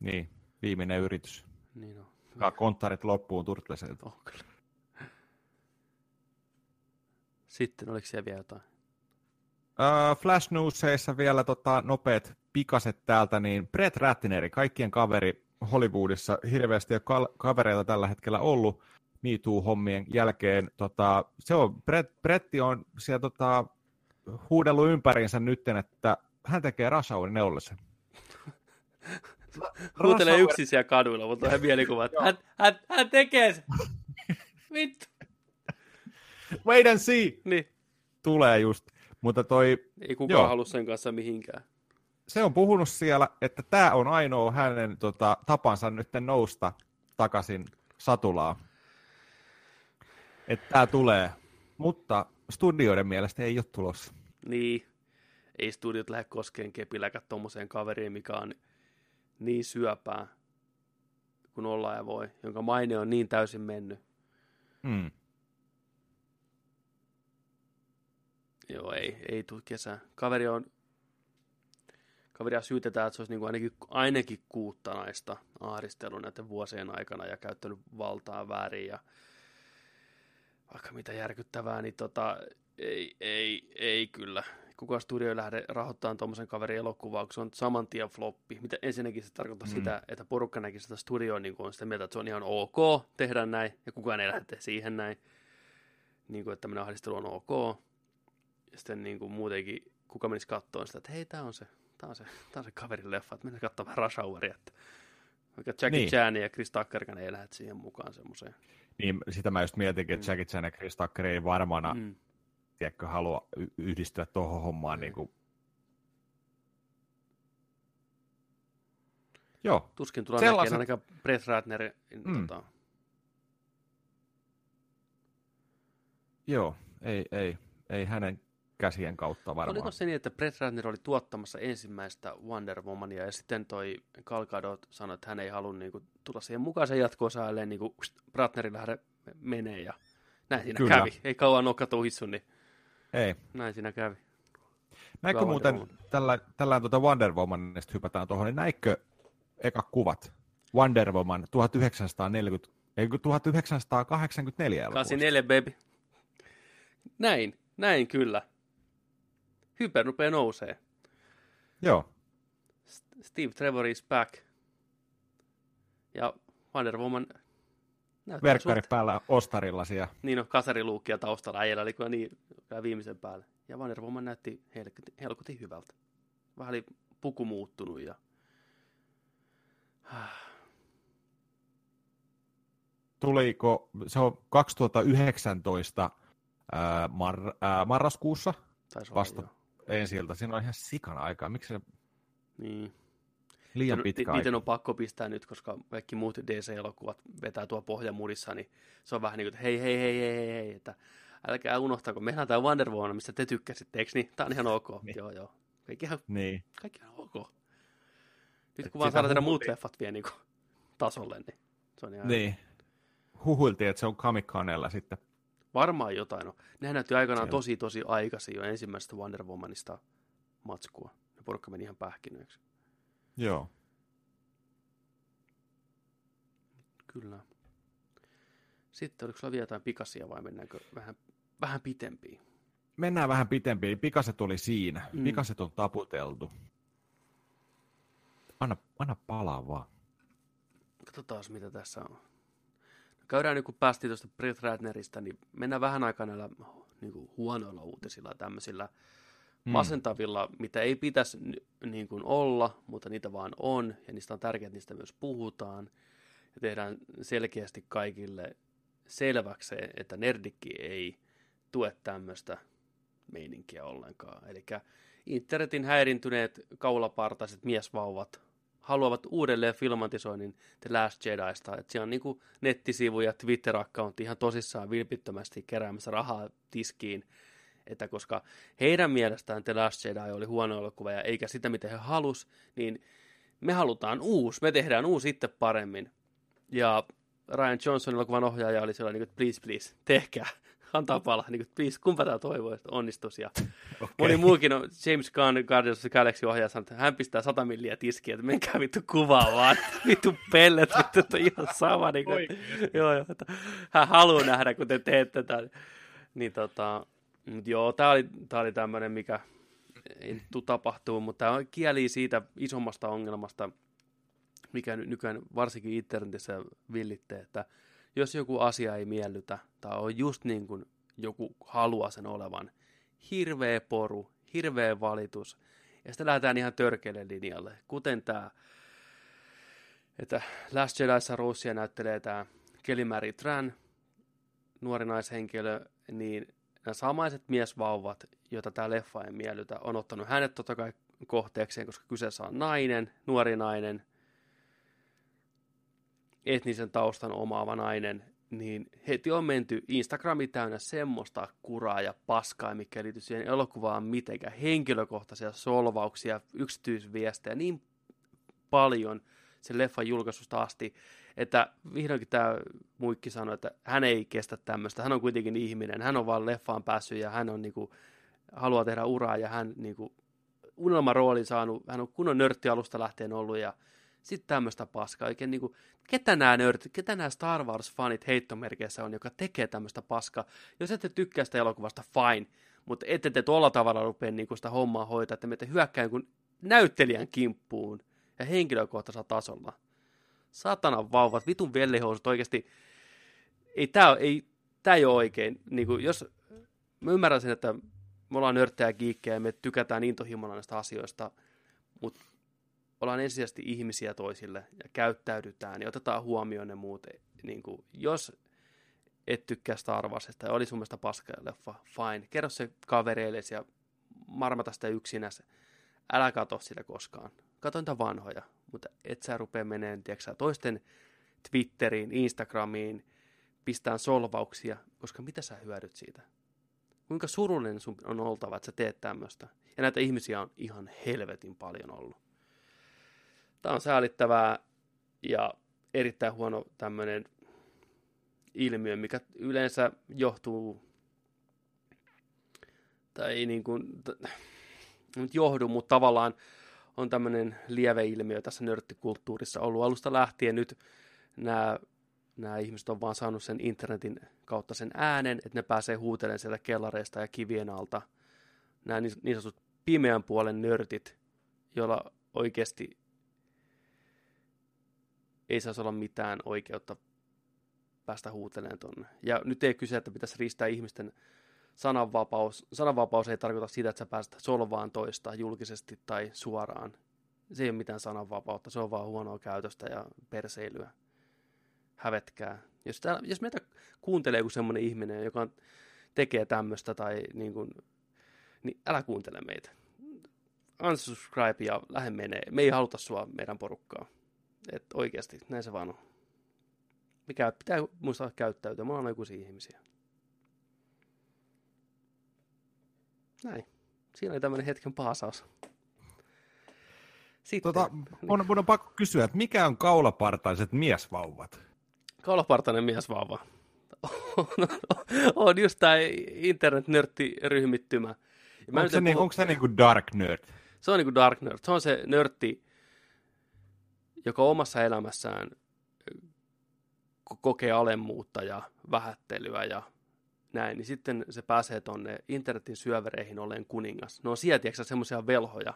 Niin, viimeinen yritys. Niin on. Ka- Konttarit loppuun Turtleselta. Oh, kyllä. Sitten, oliko siellä vielä jotain? Uh, Flash Newsseissa vielä tota, nopeat pikaset täältä, niin Brett Ratteneri, kaikkien kaveri Hollywoodissa, hirveästi ole kal- kavereita tällä hetkellä ollut Me Too-hommien jälkeen. Tota, se on, Brett, Bretti on siellä tota, huudellut ympäriinsä nytten, että hän tekee Rush Hourin neulosen. (laughs) Huutelee Rush Hour- yksin siellä kaduilla, mutta on ihan mielikuva, että hän, hän, hän tekee sen. (laughs) Vittu. Wait and see! Niin. Tulee just. Mutta toi, Ei kukaan Joo. halua sen kanssa mihinkään. se on puhunut siellä, että tämä on ainoa hänen tota, tapansa nyt nousta takaisin satulaa. Että tämä tulee. Mutta studioiden mielestä ei ole tulossa. Niin. Ei studiot lähde koskeen kepiläkät tommoseen kaveriin, mikä on niin syöpää kun ollaan ja voi, jonka maine on niin täysin mennyt. Mm. Joo, ei, ei tule kesää. Kaveri on, kaveria syytetään, että se olisi niin kuin ainakin, ainakin kuutta naista ahdistellut näiden vuosien aikana ja käyttänyt valtaa väärin ja vaikka mitä järkyttävää, niin tota, ei, ei, ei kyllä. Kuka studio ei lähde rahoittamaan tuommoisen kaverin elokuvaa, kun se on saman tien floppi. Mitä ensinnäkin se tarkoittaa Mm. sitä, että porukka näki sitä studioa niin on sitä mieltä, että se on ihan ok tehdä näin, ja kukaan ei lähde siihen näin. Niin kuin, että tämmöinen ahdistelu on ok. Ja sitten niin kuin muutenkin, kuka menisi katsomaan sitä, että hei, tämä on se, tää on se, tää on se kaverin leffa, että mennään katsomaan Rush Houria, että vaikka Jackie Niin. Chan ja Chris Tuckerkaan ei lähde siihen mukaan semmoiseen. Niin, sitä mä just mietinkin, että Mm. Jackie Chan ja Chris Tucker ei varmana, mm. Tiedätkö, halua yhdistyä tuohon hommaan. Mm. Niin kuin... Joo, Tuskin tulee Sellaiset- näkemään ainakaan Brett Ratner. Mm. Mm. Tota, joo, ei, ei, ei hänen käsien kautta varmaan. Oliko se niin, että Brett Ratner oli tuottamassa ensimmäistä Wonder Womania ja sitten toi Gal Gadot sanoi, että hän ei halua niin kuin, tulla siihen mukaan sen jatko-osaille, niin kuin Ratnerin lähde menee ja näin siinä Kyllä. kävi. Ei kauan nokka tuhissu, niin Ei. näin siinä kävi. Näikö muuten, tällä, tällä tuota Wonder Womanista hypätään tuohon, niin näikö eka kuvat Wonder Woman 1940, ei kun 1984 elokuvasta? 84 baby. Näin, näin kyllä. Hyper rupeaa nousee. Joo, Steve Trevor is back. Ja Wonder Woman näyttää verkkari suht- päällä ostarilla siellä. Niin on kasariluukkia taustalla. Äijällä oli kyllä niin kyllä viimeisen päälle. Ja Wonder Woman näytti helkutin, helkutin hyvältä. Vähän oli puku muuttunut ja... (sighs) Tuliko, se on 2019 ää, mar- ää, marraskuussa Taisi olla Vasta. ensi ilta. Siinä on ihan sikana aikaa. Miksi se Niin. Liian pitkä ni- Niiden on pakko pistää nyt, koska kaikki muut DC-elokuvat vetää tuo pohjamudissa, niin se on vähän niin kuin, että hei, hei, hei, hei, hei, hei että älkää unohtako, meillä on tämä Wonder Woman, mistä te tykkäsitte, eikö niin? Tämä on ihan ok. Niin. Joo, joo. Kaikki ihan, Niin. kaikki ihan ok. Nyt Et kun vaan sitä saadaan tehdä muut leffat vielä niin kuin tasolle, niin se on ihan Niin. Huhuiltiin, että se on Kamikanella sitten. varmaan jotain. No. Nehän näytti aikanaan Siellä. tosi, tosi aikaisin jo ensimmäisestä Wonder Womanista matskua. Ja porukka meni ihan pähkinöiksi. Joo. Kyllä. Sitten oliko sulla vielä jotain pikasia vai mennäänkö vähän, vähän pitempiin? Mennään vähän pitempiin. Pikaset oli siinä. Mm. Pikaset on taputeltu. Anna, anna palaa vaan. Katsotaan, mitä tässä on. Käydään nyt, kun päästiin tuosta Brett Ratnerista, niin mennään vähän aikaa näillä niin kuin huonoilla uutisilla ja tämmöisillä Mm. masentavilla, mitä ei pitäisi niin kuin olla, mutta niitä vaan on, ja niistä on tärkeää, että niistä myös puhutaan, ja tehdään selkeästi kaikille selväksi se, että nerdikki ei tue tämmöistä meininkiä ollenkaan. Eli internetin häirintyneet kaulapartaiset miesvauvat haluavat uudelleen filmatisoinnin The Last Jediista. Että siellä on niin nettisivu ja Twitter-accountti ihan tosissaan vilpittömästi keräämässä rahaa tiskiin. Että koska heidän mielestään The Last Jedi oli huono elokuva ja eikä sitä, mitä he halus, niin me halutaan uusi, me tehdään uusi itse paremmin. Ja Ryan Johnson elokuvan ohjaaja oli sellainen, että please, please, tehkää (laughs) antaa palaa, niin kuin, please, kumpa tämä toivoo, että onnistus. Ja (laughs) okay. moni muukin on, James Gunn, Guardians of the Galaxy ohjaaja, sanoo, että hän pistää 100 milliä tiskiä, että menkää vittu kuvaa vaan, (laughs) vittu pellet, vittu, että ihan sama. Niin kuin, joo, joo, että hän haluaa nähdä, kun te teette tätä. Niin tota, joo, tämä oli, oli tämmöinen, mikä ei tule tapahtuu, mutta tämä kieli siitä isommasta ongelmasta, mikä nykyään varsinkin internetissä villittee, että jos joku asia ei miellytä tai on just niin kuin joku haluaa sen olevan, hirveä poru, hirveä valitus, ja sitten lähdetään ihan törkeälle linjalle, kuten tämä, että Last Jediissa Roussia näyttelee tämä Kelimari Tran, nuori naishenkilö, niin nämä samaiset miesvauvat, joita tämä leffa ei miellytä, on ottanut hänet totta kai kohteekseen, koska kyseessä on nainen, nuori nainen, etnisen taustan omaava nainen, niin heti on menty Instagrami täynnä semmoista kuraa ja paskaa, mikä liittyy siihen elokuvaan mitenkään, henkilökohtaisia solvauksia, yksityisviestejä, niin paljon sen leffan julkaisusta asti, että vihdoinkin tämä muikki sanoi, että hän ei kestä tämmöistä, hän on kuitenkin ihminen, hän on vaan leffaan päässyt ja hän on niinku, haluaa tehdä uraa ja hän niinku, unelmaroolin saanut, hän on kunnon nörtti alusta lähtien ollut ja sitten tämmöistä paskaa. Oikein niin kuin, ketä nämä nörtit, ketä nämä Star Wars-fanit heittomerkeissä on, joka tekee tämmöistä paskaa. Jos ette tykkää sitä elokuvasta, fine. Mutta ette te tuolla tavalla rupea niin sitä hommaa hoitaa, että me te hyökkää kuin näyttelijän kimppuun ja henkilökohtaisella tasolla. Saatanan vauvat, vitun vellihousut oikeasti. Ei tämä ei, tää ei ole oikein. Niin kuin, jos, mä ymmärrän sen, että me ollaan nörttejä ja me tykätään intohimolla näistä asioista, mutta ollaan ensisijaisesti ihmisiä toisille ja käyttäydytään ja otetaan huomioon ne muut. Niin kuin, jos et tykkää Star Warsista ja oli sun mielestä paska leffa, fine. Kerro se kavereille ja marmata sitä yksinäs. Älä katso sitä koskaan. Kato niitä vanhoja, mutta et sä rupea meneen tiiäksä, toisten Twitteriin, Instagramiin, pistään solvauksia, koska mitä sä hyödyt siitä? Kuinka surullinen sun on oltava, että sä teet tämmöistä? Ja näitä ihmisiä on ihan helvetin paljon ollut. Tämä on säälittävää ja erittäin huono tämmöinen ilmiö, mikä yleensä johtuu, tai niin kuin, nyt johdu, mutta tavallaan on tämmöinen ilmiö tässä nörttikulttuurissa ollut alusta lähtien. Nyt nämä, nämä ihmiset on vaan saanut sen internetin kautta sen äänen, että ne pääsee huutelemaan sieltä kellareista ja kivien alta. Nämä niin, niin sanotut pimeän puolen nörtit, joilla oikeasti ei saisi olla mitään oikeutta päästä huutelemaan tonne. Ja nyt ei kyse, että pitäisi riistää ihmisten sananvapaus. Sananvapaus ei tarkoita sitä, että sä pääset solvaan toista julkisesti tai suoraan. Se ei ole mitään sananvapautta, se on vaan huonoa käytöstä ja perseilyä. Hävetkää. Jos, tää, jos meitä kuuntelee joku semmoinen ihminen, joka tekee tämmöistä tai niin kuin, niin älä kuuntele meitä. Unsubscribe ja lähde menee. Me ei haluta sua meidän porukkaa. Että oikeasti, näin se vaan on. Mikä pitää muistaa käyttäytyä. Me ollaan aikuisia ihmisiä. Näin. Siinä oli tämmöinen hetken paasaus. Sitten, tota, mun, mun on pakko kysyä, että mikä on kaulapartaiset miesvauvat? Kaulapartainen miesvauva. (laughs) on just tämä internet-nörttiryhmittymä. Onko se, niin, puhu... onko se niin kuin dark nerd? Se on niin kuin dark nerd. Se on se nörtti, joka omassa elämässään kokee alemmuutta ja vähättelyä ja näin, niin sitten se pääsee tonne internetin syövereihin olleen kuningas. No on siellä, semmoisia velhoja.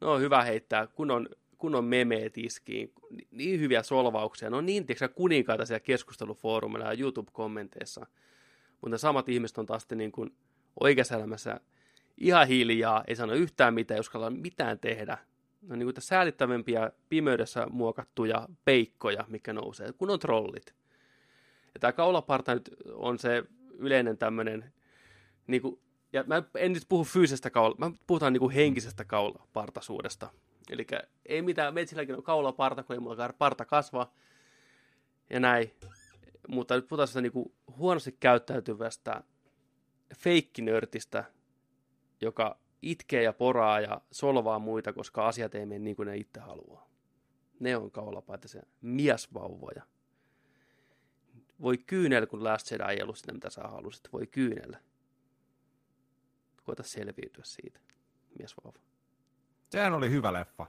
No on hyvä heittää, kun on, kun on memeet iskiin, niin hyviä solvauksia. No niin, tiedätkö, kuninkaita siellä keskustelufoorumilla ja YouTube-kommenteissa. Mutta samat ihmiset on taas niin kuin oikeassa elämässä ihan hiljaa, ei sano yhtään mitään, ei uskalla mitään tehdä no niin kuin säälittävämpiä pimeydessä muokattuja peikkoja, mikä nousee, kun on trollit. Ja tämä kaulaparta nyt on se yleinen tämmöinen, niin kuin, ja mä en nyt puhu fyysisestä kaula, mä puhutaan niin kuin henkisestä kaulapartaisuudesta. Eli ei mitään, metsilläkin on kaulaparta, kun ei mulla parta kasva ja näin. Mutta nyt puhutaan sitä niin kuin huonosti käyttäytyvästä feikkinörtistä, joka itkee ja poraa ja solvaa muita, koska asiat ei mene niin kuin ne itse haluaa. Ne on kaulapaitaisia miesvauvoja. Voi kyynellä, kun Last Jedi ei ollut sitä, mitä sä halusit. Voi kyynellä. Koita selviytyä siitä. Miesvauva. Sehän oli hyvä leffa.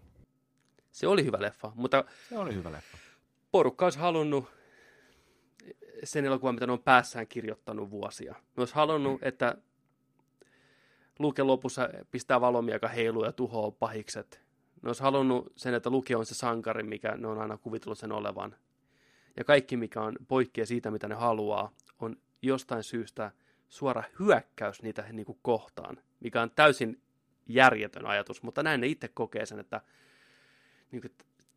Se oli hyvä leffa, mutta... Se oli hyvä leffa. Porukka olisi halunnut sen elokuvan, mitä ne on päässään kirjoittanut vuosia. Ne olisi halunnut, mm. että Luke lopussa pistää valomiaka heiluu ja tuhoaa pahikset. Ne olisi halunnut sen, että Luke on se sankari, mikä ne on aina kuvitellut sen olevan. Ja kaikki, mikä on poikkea siitä, mitä ne haluaa, on jostain syystä suora hyökkäys niitä niin kuin kohtaan, mikä on täysin järjetön ajatus, mutta näin ne itse kokee sen, että, niin kuin,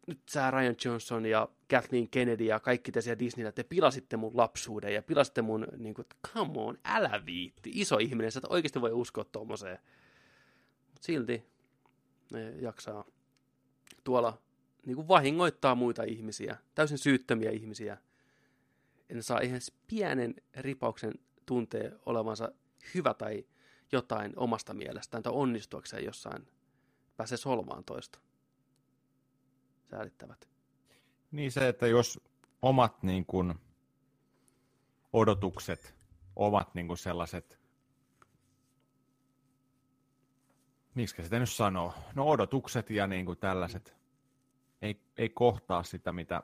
nyt sä Ryan Johnson ja Kathleen Kennedy ja kaikki te siellä Disneyllä, te pilasitte mun lapsuuden ja pilasitte mun, niin kuin, come on, älä viitti, iso ihminen, sä et oikeasti voi uskoa tuommoiseen. Silti ne jaksaa tuolla niin kuin vahingoittaa muita ihmisiä, täysin syyttömiä ihmisiä. En saa ihan pienen ripauksen tuntee olevansa hyvä tai jotain omasta mielestään tai onnistuakseen jossain pääsee solvaan toista. Säälittävät. Niin se, että jos omat niin kuin, odotukset ovat niin kuin sellaiset, miksi sitä nyt sanoo, no odotukset ja niin kuin tällaiset ei, ei kohtaa sitä, mitä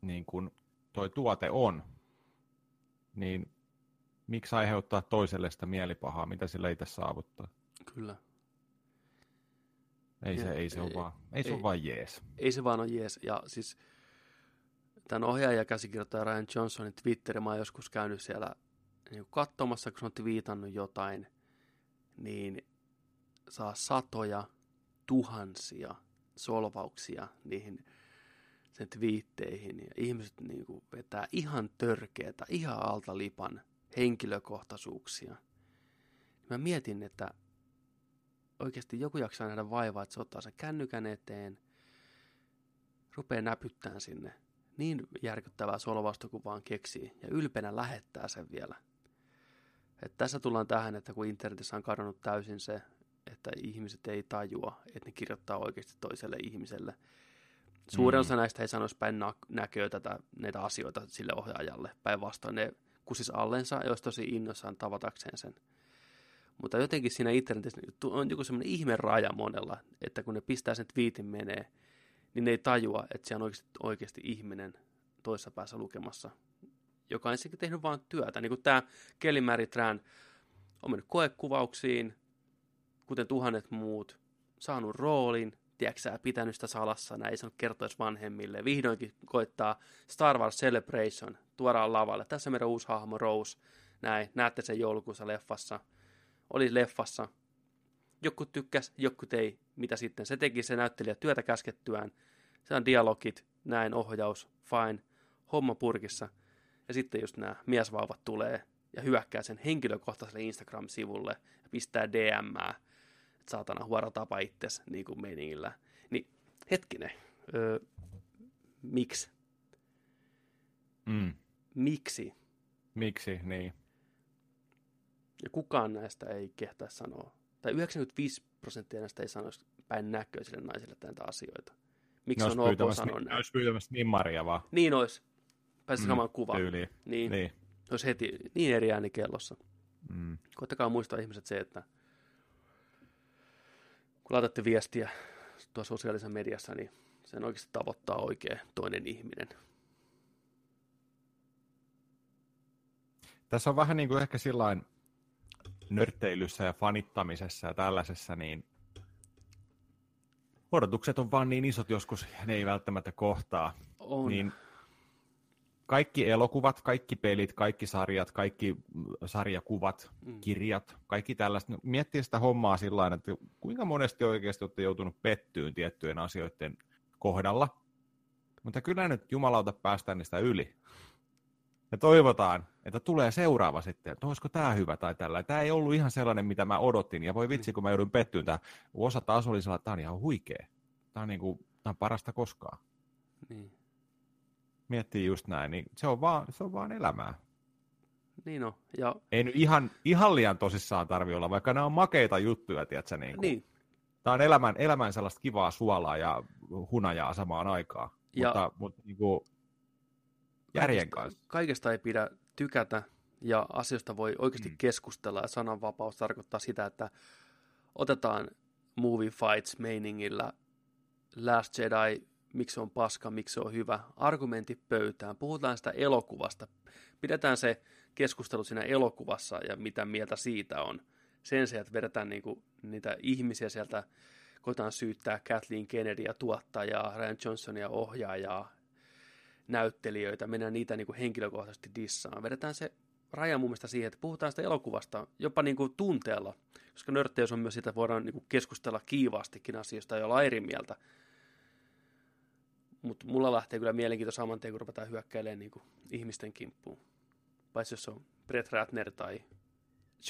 niin kuin toi tuote on, niin miksi aiheuttaa toiselle sitä mielipahaa, mitä sillä itse saavuttaa? Kyllä. Ei ja, se, ei se ei, ole vaan, ei, ei se ole vaan jees. Ei se vaan ole jees. Ja siis tämän ohjaaja ja käsikirjoittaja Ryan Johnsonin Twitterin mä oon joskus käynyt siellä niin katsomassa, kun se on twiitannut jotain, niin saa satoja, tuhansia solvauksia niihin sen twiitteihin. Ja ihmiset niin kuin vetää ihan törkeätä, ihan alta lipan henkilökohtaisuuksia. Mä mietin, että oikeasti joku jaksaa nähdä vaivaa, että se ottaa sen kännykän eteen, rupeaa näpyttämään sinne niin järkyttävää solvausta kuin vaan keksii, ja ylpeänä lähettää sen vielä. Et tässä tullaan tähän, että kun internetissä on kadonnut täysin se, että ihmiset ei tajua, että ne kirjoittaa oikeasti toiselle ihmiselle. Suurin mm. osa näistä ei sanoisi päin näköä tätä, näitä asioita sille ohjaajalle. Päinvastoin ne kusis allensa ja olisi tosi innossaan tavatakseen sen. Mutta jotenkin siinä internetissä on joku semmoinen ihme raja monella, että kun ne pistää sen twiitin menee, niin ne ei tajua, että siellä on oikeasti, oikeasti ihminen toisessa päässä lukemassa, joka on ensinnäkin tehnyt vain työtä. Niin kuin tämä Kelly Mary Tran on mennyt koekuvauksiin, kuten tuhannet muut, saanut roolin, tiedätkö pitänyt sitä salassa, näin ei sanonut kertoisi vanhemmille. Vihdoinkin koittaa Star Wars Celebration, tuodaan lavalle. Tässä meidän uusi hahmo Rose, näin, näette sen joulukuussa leffassa. Oli leffassa. Joku tykkäs, joku ei. Mitä sitten? Se teki se näyttelijä työtä käskettyään. Se on dialogit, näin, ohjaus, fine, homma purkissa. Ja sitten just nämä miesvauvat tulee ja hyökkää sen henkilökohtaiselle Instagram-sivulle ja pistää DMää että saatana huora tapa itses niin kuin meningillä. Niin hetkinen, öö, miksi? Mm. Miksi? Miksi, niin. Ja kukaan näistä ei kehtaa sanoa. Tai 95 prosenttia näistä ei sanoisi päin näköisille naisille näitä asioita. Miksi on ok sanoa näin? Olisi pyytämässä Maria vaan. Niin olisi. Pääsi mm, samaan kuvaan. Tyyliin. Niin. niin. Olisi heti niin eri ääni kellossa. Mm. Koittakaa muistaa ihmiset se, että kun laitatte viestiä tuossa sosiaalisessa mediassa, niin sen oikeasti tavoittaa oikein toinen ihminen. Tässä on vähän niin kuin ehkä sillain nörtteilyssä ja fanittamisessa ja tällaisessa, niin odotukset on vaan niin isot joskus, ne ei välttämättä kohtaa. On. Niin kaikki elokuvat, kaikki pelit, kaikki sarjat, kaikki sarjakuvat, mm. kirjat, kaikki tällaista. Miettii sitä hommaa sillä että kuinka monesti oikeasti olette joutunut pettyyn tiettyjen asioiden kohdalla. Mutta kyllä nyt jumalauta päästään niistä yli. ja toivotaan, että tulee seuraava sitten, että olisiko tämä hyvä tai tällä. Tämä ei ollut ihan sellainen, mitä mä odotin, ja voi vitsi, kun mä joudun pettyyn tämä. Osa taas oli sellainen, että tämä on ihan huikea. Tämä on, niin kuin, tämä on parasta koskaan. Niin. Miettii just näin, niin se on vaan, se on vaan elämää. Niin on. Ja... Ei nyt ihan, ihan liian tosissaan tarvi olla, vaikka nämä on makeita juttuja, tiedätkö, niin, kuin. niin. Tämä on elämän, elämän sellaista kivaa suolaa ja hunajaa samaan aikaan. Ja... Mutta, mutta niin kuin, järjen kanssa. Kaikesta ei pidä tykätä ja asioista voi oikeasti mm. keskustella ja sananvapaus tarkoittaa sitä, että otetaan movie fights meiningillä Last Jedi, miksi se on paska, miksi se on hyvä, argumentit pöytään, puhutaan sitä elokuvasta, pidetään se keskustelu siinä elokuvassa ja mitä mieltä siitä on. Sen sijaan, että vedetään niinku niitä ihmisiä sieltä, koetaan syyttää Kathleen Kennedya, tuottajaa, Ryan Johnsonia, ohjaajaa, näyttelijöitä, mennään niitä niin kuin henkilökohtaisesti dissaan. Vedetään se raja mun mielestä siihen, että puhutaan sitä elokuvasta jopa niin kuin tunteella, koska nörtteys on myös sitä, voidaan niin kuin keskustella kiivaastikin asioista ja olla eri mieltä. Mutta mulla lähtee kyllä mielenkiinto saman tien, kun ruvetaan hyökkäilemään niin kuin ihmisten kimppuun. Paitsi jos on Brett Ratner tai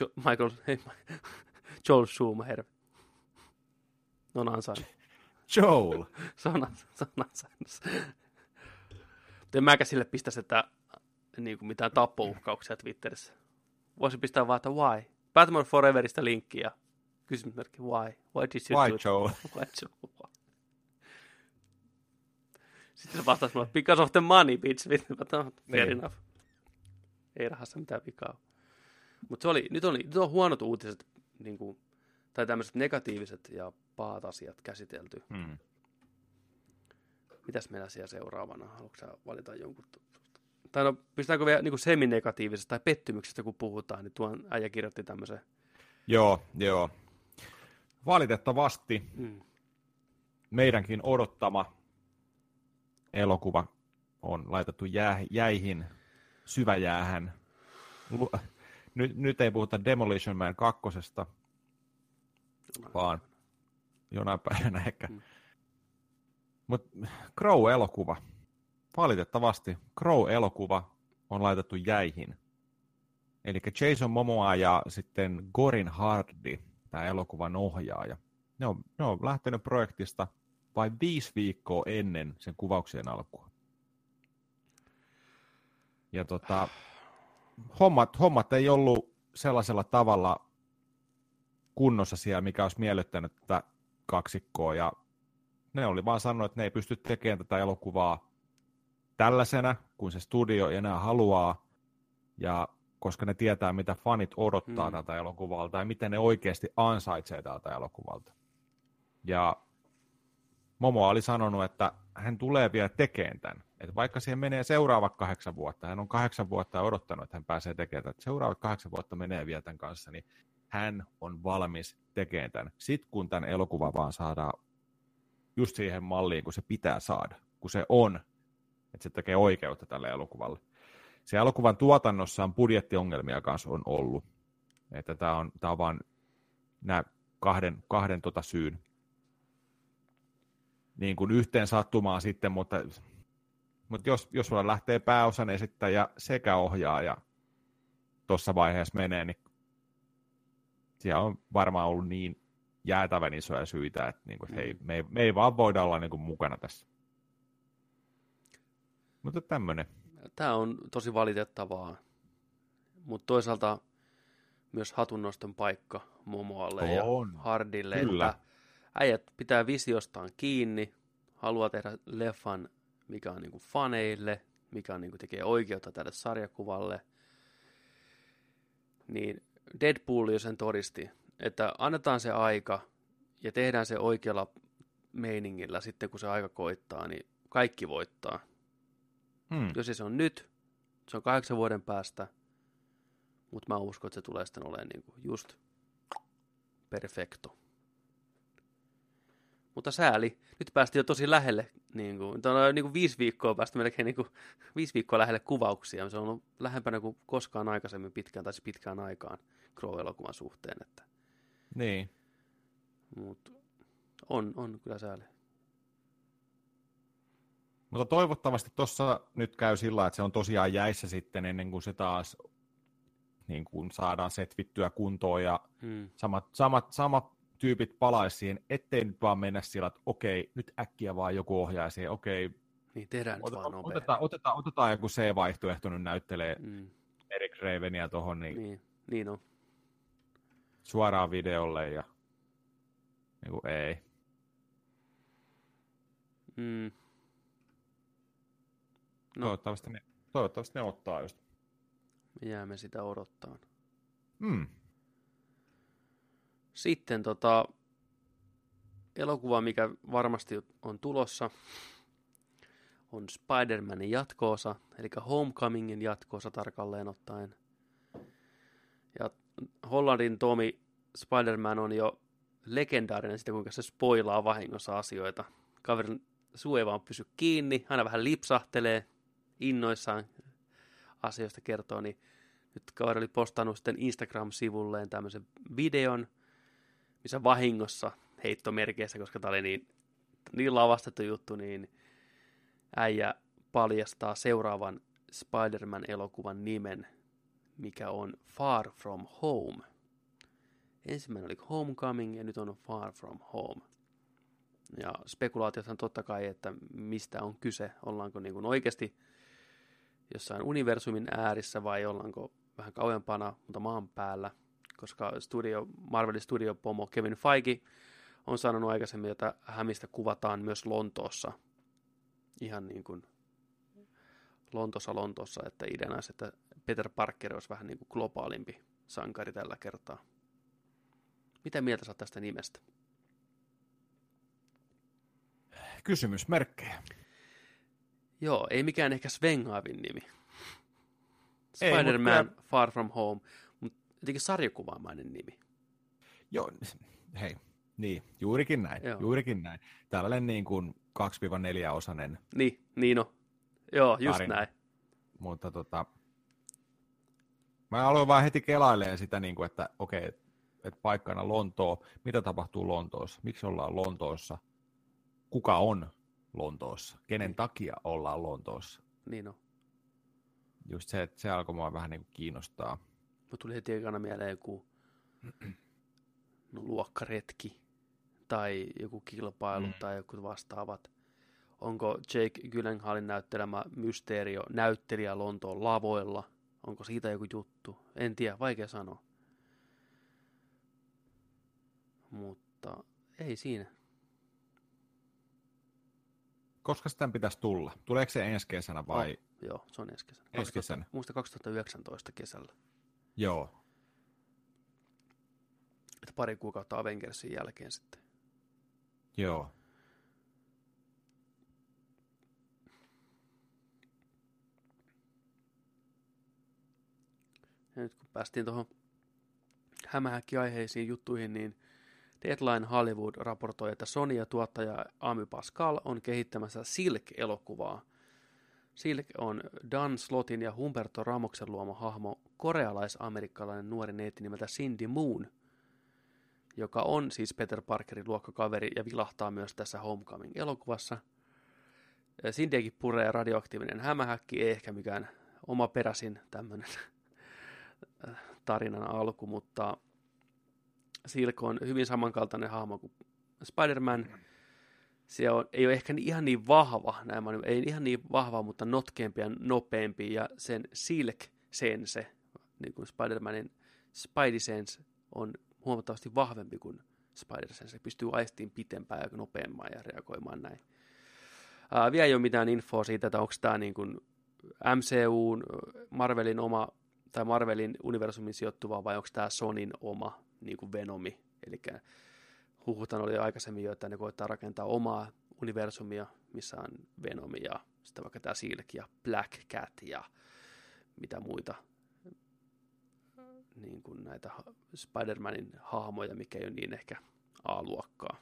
jo- Michael, hey, (laughs) Joel Schumacher. Ne on ansainnut. (laughs) Joel. se on, se on ansainnut. Mutta en mäkään sille pistäisi, että niin kuin mitään tappouhkauksia Twitterissä. Voisi pistää vaan, että why? Batman Foreverista linkkiä. Kysymysmerkki, why? Why did you why do Joel? (laughs) Why Joel? Sitten se vastasi mulle, because of the money, bitch. Fair niin. enough. Ei rahassa mitään vikaa. Mutta oli, nyt, oli, nyt on huonot uutiset, niin kuin, tai tämmöiset negatiiviset ja pahat asiat käsitelty. Hmm. Mitäs meillä siellä seuraavana? Haluatko valita jonkun? Tai no, pistetäänkö vielä niin seminegatiivisesta tai pettymyksestä, kun puhutaan, niin tuon äijä kirjoitti tämmöisen. Joo, joo. Valitettavasti hmm. meidänkin odottama elokuva on laitettu jää, jäihin, syväjäähän. Nyt, nyt ei puhuta Demolition Man kakkosesta, vaan jonain päivänä ehkä. Hmm. Mutta Crow-elokuva, valitettavasti Crow-elokuva on laitettu jäihin. Eli Jason Momoa ja sitten Gorin Hardy, tämä elokuvan ohjaaja. Ne on, ne on lähtenyt projektista vain viisi viikkoa ennen sen kuvauksien alkua. Ja tota, hommat, hommat ei ollut sellaisella tavalla kunnossa siellä, mikä olisi miellyttänyt tätä kaksikkoa. Ja ne oli vaan sanonut, että ne ei pysty tekemään tätä elokuvaa tällaisena, kun se studio enää haluaa, ja koska ne tietää, mitä fanit odottaa hmm. tältä elokuvalta ja miten ne oikeasti ansaitsee tältä elokuvalta. Ja Momo oli sanonut, että hän tulee vielä tekemään tämän. Että vaikka siihen menee seuraavat kahdeksan vuotta, hän on kahdeksan vuotta odottanut, että hän pääsee tekemään tämän. Seuraavat kahdeksan vuotta menee vielä tämän kanssa, niin hän on valmis tekemään tämän. Sitten kun tämän elokuvan vaan saadaan just siihen malliin, kun se pitää saada, kun se on, että se tekee oikeutta tälle elokuvalle. Se elokuvan tuotannossa on budjettiongelmia kanssa on ollut. Että tämä on, tämä on vaan nämä kahden, kahden tota syyn niin kuin yhteen sattumaan sitten, mutta, mutta jos, jos sulla lähtee pääosan esittäjä sekä ohjaaja tuossa vaiheessa menee, niin siellä on varmaan ollut niin jäätävän isoja syitä, että, niin kuin, hei, mm. me, ei, me ei vaan voida olla niin kuin, mukana tässä. Mutta tämmöinen. Tämä on tosi valitettavaa, mutta toisaalta myös hatunnoston paikka Momoalle on. ja Hardille, Kyllä. että äijät pitää visiostaan kiinni, haluaa tehdä leffan, mikä on niin kuin faneille, mikä on niin kuin tekee oikeutta tälle sarjakuvalle, niin Deadpool jo sen todisti, että annetaan se aika ja tehdään se oikealla meiningillä sitten, kun se aika koittaa, niin kaikki voittaa. Hmm. Jos se on nyt, se on kahdeksan vuoden päästä, mutta mä uskon, että se tulee sitten olemaan niin kuin just perfecto. Mutta sääli, nyt päästiin jo tosi lähelle, niin kuin, on niin kuin viisi viikkoa päästä melkein niin kuin, viisi viikkoa lähelle kuvauksia. Se on ollut lähempänä kuin koskaan aikaisemmin pitkään, tai pitkään aikaan Crow-elokuvan suhteen. Että. Niin. Mutta on, on kyllä sääli. Mutta toivottavasti tuossa nyt käy sillä, että se on tosiaan jäissä sitten ennen kuin se taas niin kuin saadaan setvittyä kuntoon ja Hmm. samat, samat, samat tyypit palaisi siihen, ettei nyt vaan mennä sillä, että okei, nyt äkkiä vaan joku ohjaa siihen, okei, Niin tehdään nyt vaan otetaan, nopeasti. otetaan, otetaan, otetaan joku C-vaihtoehto nyt näyttelee Mm. Eric Ravenia tuohon niin Niin, niin on. suoraan videolle ja niin kuin ei. Mm. No. No. Toivottavasti, ne, toivottavasti ne ottaa just. Me jäämme sitä odottaa. Mm. Sitten tota, elokuva, mikä varmasti on tulossa, on Spider-Manin jatkoosa, eli Homecomingin jatkoosa tarkalleen ottaen. Ja Hollandin Tomi Spider-Man on jo legendaarinen sitä, kuinka se spoilaa vahingossa asioita. Kaverin suu ei vaan pysy kiinni, aina vähän lipsahtelee, innoissaan asioista kertoo, niin nyt kaveri oli postannut sitten Instagram-sivulleen tämmöisen videon, missä vahingossa heittomerkeissä, koska tämä oli niin, niin lavastettu juttu, niin äijä paljastaa seuraavan Spider-Man-elokuvan nimen, mikä on Far From Home. Ensimmäinen oli Homecoming ja nyt on Far From Home. Ja spekulaatiothan totta kai, että mistä on kyse. Ollaanko niin kuin oikeasti jossain universumin äärissä vai ollaanko vähän kauempana, mutta maan päällä. Koska studio, Marvelin studiopomo Kevin Feige on sanonut aikaisemmin, että hämistä kuvataan myös Lontoossa. Ihan niin kuin Lontossa Lontoossa, että ideana olisi, että Peter Parker olisi vähän niin kuin globaalimpi sankari tällä kertaa. Mitä mieltä sä tästä nimestä? Kysymysmerkkejä. Joo, ei mikään ehkä svengaavin nimi. Spider-Man kyllä- Far From Home, mutta jotenkin sarjakuvaamainen nimi. Joo, (laughs) hei, niin, juurikin näin, Joo. Juurikin näin. Tällainen niin kuin 2-4-osainen, Niin, niin on. Joo, just Tarina. näin. mutta tota, mä aloin vaan heti kelailemaan sitä, niin kuin, että okei, että paikkana Lontoo, mitä tapahtuu Lontoossa, miksi ollaan Lontoossa, kuka on Lontoossa, kenen takia ollaan Lontoossa. Niin on. Just se, että se alkoi mua vähän niin kuin kiinnostaa. Mut tuli heti ekana mieleen joku no, luokkaretki tai joku kilpailu Mm. tai joku vastaavat. Onko Jake Gyllenhaalin näyttelemä Mysteerio näyttelijä Lontoon lavoilla? Onko siitä joku juttu? En tiedä, vaikea sanoa. Mutta ei siinä. Koska sitä pitäisi tulla? Tuleeko se ensi kesänä vai? Oh, joo, se on ensi kesänä. Ensi 2000 kesänä. Muista 2019 kesällä. Joo. Että pari kuukautta Avengersin jälkeen sitten. Joo. Ja nyt kun päästiin tuohon hämähäkkiaiheisiin juttuihin, niin Deadline Hollywood raportoi, että Sony ja tuottaja Amy Pascal on kehittämässä Silk-elokuvaa. Silk on Dan Slotin ja Humberto Ramoksen luoma hahmo, korealais-amerikkalainen nuori neiti nimeltä Cindy Moon, joka on siis Peter Parkerin luokkakaveri ja vilahtaa myös tässä Homecoming-elokuvassa. Cindyäkin puree radioaktiivinen hämähäkki, ei ehkä mikään oma peräsin tämmöinen tarinan alku, mutta Silk on hyvin samankaltainen hahmo kuin Spider-Man. Se on, ei ole ehkä ihan niin vahva, näin ei ihan niin vahva, mutta notkeampi ja nopeampi, ja sen Silk sense, niin kuin Spider-Manin Spidey sense, on huomattavasti vahvempi kuin Spider sense. Se pystyy aistiin pitempään ja nopeammin ja reagoimaan näin. Ää, vielä ei ole mitään infoa siitä, että onko tämä niin kuin MCUn, Marvelin oma tai Marvelin universumin sijoittuva vai onko tämä Sonin oma niin kuin Venomi. Eli huhutan oli aikaisemmin jo, että ne koittaa rakentaa omaa universumia, missä on Venomi ja sitten vaikka tämä Silk ja Black Cat ja mitä muita niin kuin näitä Spider-Manin hahmoja, mikä ei ole niin ehkä A-luokkaa.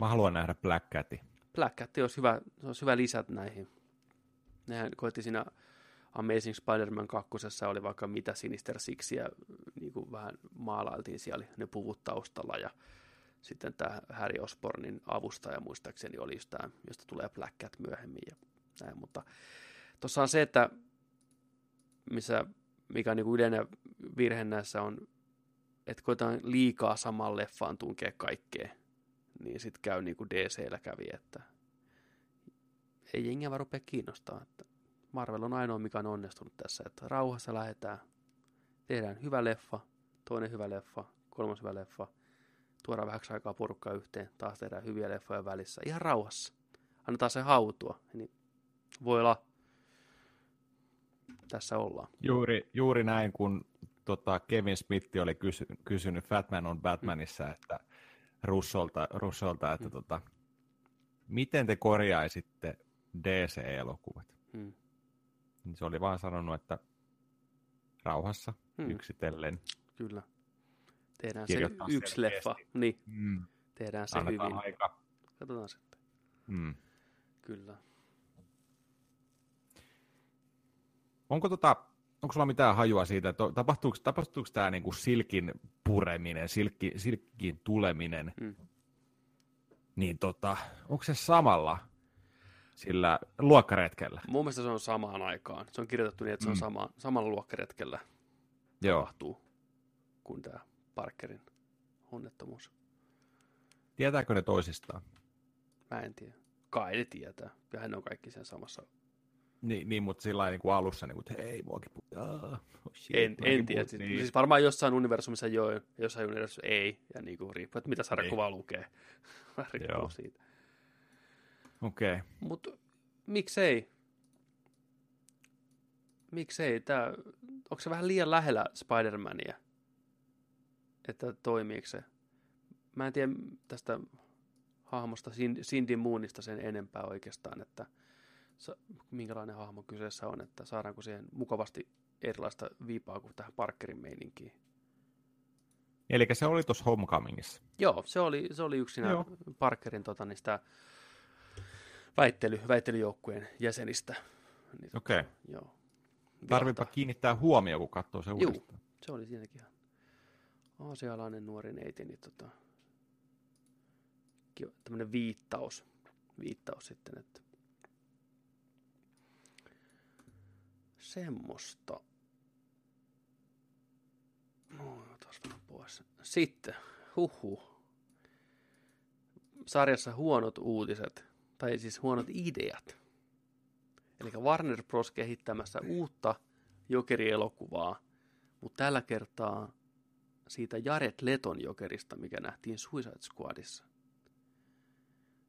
Mä haluan nähdä Black Catin. Black Cat olisi hyvä, olisi hyvä lisät näihin. Nehän koitti siinä Amazing Spider-Man 2. oli vaikka mitä Sinister Sixiä niin kuin vähän maalailtiin siellä, ne puvut taustalla ja sitten tämä Harry Osbornin avustaja muistaakseni oli just tämä, josta tulee Black Cat myöhemmin ja näin, mutta tuossa on se, että missä, mikä on niin yleinen virhe näissä on, että koetaan liikaa saman leffaan tunkea kaikkea, niin sitten käy niin kuin DCllä kävi, että ei jengiä vaan rupea kiinnostaa, että Marvel on ainoa, mikä on onnistunut tässä, että rauhassa lähdetään, tehdään hyvä leffa, toinen hyvä leffa, kolmas hyvä leffa, tuodaan vähäksi aikaa porukkaa yhteen, taas tehdään hyviä leffoja välissä, ihan rauhassa. Annetaan se hautua, niin voi olla, tässä ollaan. Juuri, juuri näin, kun tota, Kevin Smith oli kysy, kysynyt Fatman on Batmanissa, mm. että Russolta, Russolta että mm. tota, miten te korjaisitte DC-elokuvat? Mm. Niin se oli vaan sanonut, että rauhassa, mm. yksitellen. Kyllä. Tehdään se yksi leffa. Niin. Mm. Tehdään se Annetaan hyvin. Aika. Katsotaan sitten. Mm. Kyllä. Onko, tota, onko sulla mitään hajua siitä, että tapahtuuko, tapahtuuko tämä niinku silkin pureminen, silkki, silkkiin tuleminen, mm. niin tota, onko se samalla sillä luokkaretkellä? Mun mielestä se on samaan aikaan. Se on kirjoitettu niin, että se on mm. sama, samalla luokkaretkellä Joo. tapahtuu kuin tämä Parkerin onnettomuus. Tietääkö ne toisistaan? Mä en tiedä. Kai ne tietää. Ja hän on kaikki sen samassa. Niin, niin mutta sillä niin kuin alussa, niin kuin, että hei, muakin puhutaan. Oh, en, en tiedä. Siis, niin. Siis varmaan jossain universumissa joo, jossain universumissa ei. Ja niin kuin riippuu, että mitä sarjakuvaa niin. lukee. (laughs) riippuu joo. siitä. Okei. Okay. Mutta miksei? Miksei? Tää, onko se vähän liian lähellä Spider-Mania? että toimiiko se. Mä en tiedä tästä hahmosta Cindy Moonista sen enempää oikeastaan, että minkälainen hahmo kyseessä on, että saadaanko siihen mukavasti erilaista viipaa kuin tähän Parkerin meininkiin. Eli se oli tuossa Homecomingissa. Joo, se oli, se oli yksi Parkerin tota, niistä väittely, väittelyjoukkueen jäsenistä. Niin, Okei. Okay. Joo. Tarvipa kiinnittää huomioon, kun katsoo se uudestaan. Joo, se oli siinäkin ihan aasialainen nuori neiti, niin tota, tämmöinen viittaus, viittaus sitten, että semmoista. No, taas pois. Sitten, huhu. Sarjassa huonot uutiset, tai siis huonot ideat. Eli Warner Bros. kehittämässä uutta jokerielokuvaa, mutta tällä kertaa siitä Jared Leton jokerista, mikä nähtiin Suicide Squadissa.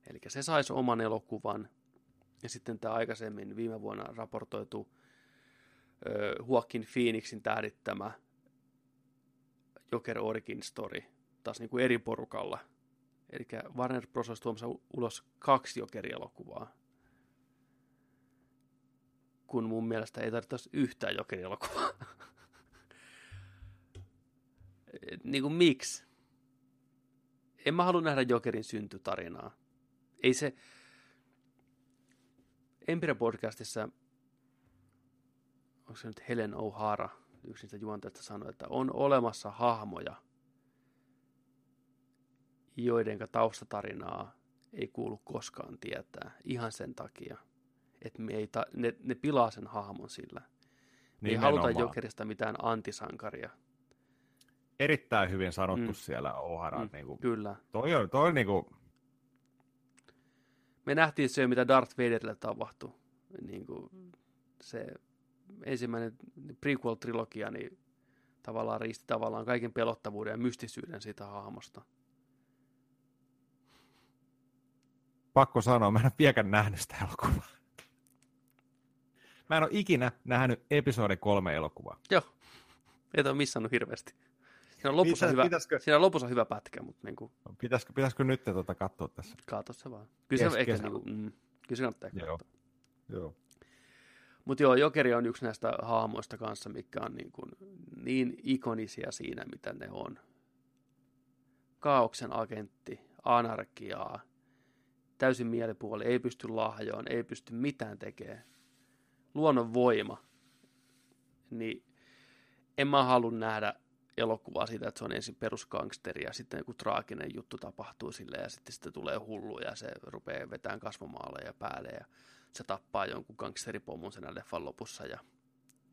Eli se saisi oman elokuvan, ja sitten tämä aikaisemmin viime vuonna raportoitu Joaquin Phoenixin tähdittämä Joker Origin Story, taas niin kuin eri porukalla. Eli Warner Bros. olisi tuomassa ulos kaksi Joker-elokuvaa. Kun mun mielestä ei tarvitsisi yhtään Joker-elokuvaa. (laughs) niin kuin miksi? En mä halua nähdä Jokerin syntytarinaa. Ei se... Empire podcastissa, onko se nyt Helen O'Hara, yksi niistä juontajista sanoi, että on olemassa hahmoja, joiden taustatarinaa ei kuulu koskaan tietää. Ihan sen takia, että me ei ta- ne, ne pilaa sen hahmon sillä. Me ei haluta Jokerista mitään antisankaria erittäin hyvin sanottu mm. siellä Oharan. Mm, niin kuin, kyllä. Toi on, toi on niin kuin... Me nähtiin se, mitä Darth Vaderille tapahtui. Niin kuin se ensimmäinen prequel-trilogia, niin tavallaan riisti tavallaan kaiken pelottavuuden ja mystisyyden siitä hahmosta. Pakko sanoa, mä en ole vieläkään nähnyt sitä elokuvaa. Mä en ole ikinä nähnyt episodi kolme elokuvaa. Joo, et ole missannut hirveästi. Siinä on lopussa, Pitä, hyvä, pitäisikö... siinä on lopussa hyvä pätkä, mutta niin kuin... pitäisikö, pitäisikö nyt tuota katsoa tässä? Katso se vaan. Kyllä se, ehkä, niin kuin, mm, kyllä se kannattaa joo. katsoa. Joo. Mutta joo, Jokeri on yksi näistä hahmoista kanssa, mikä on niin, kuin niin ikonisia siinä, mitä ne on. Kaauksen agentti, anarkiaa, täysin mielipuoli, ei pysty lahjoon, ei pysty mitään tekemään. Luonnon voima. Niin en mä halua nähdä elokuvaa siitä, että se on ensin perusgangsteri ja sitten joku traaginen juttu tapahtuu sille ja sitten, sitten tulee hullu ja se rupeaa vetämään kasvomaalle ja päälle ja se tappaa jonkun gangsteripommun sen leffan lopussa ja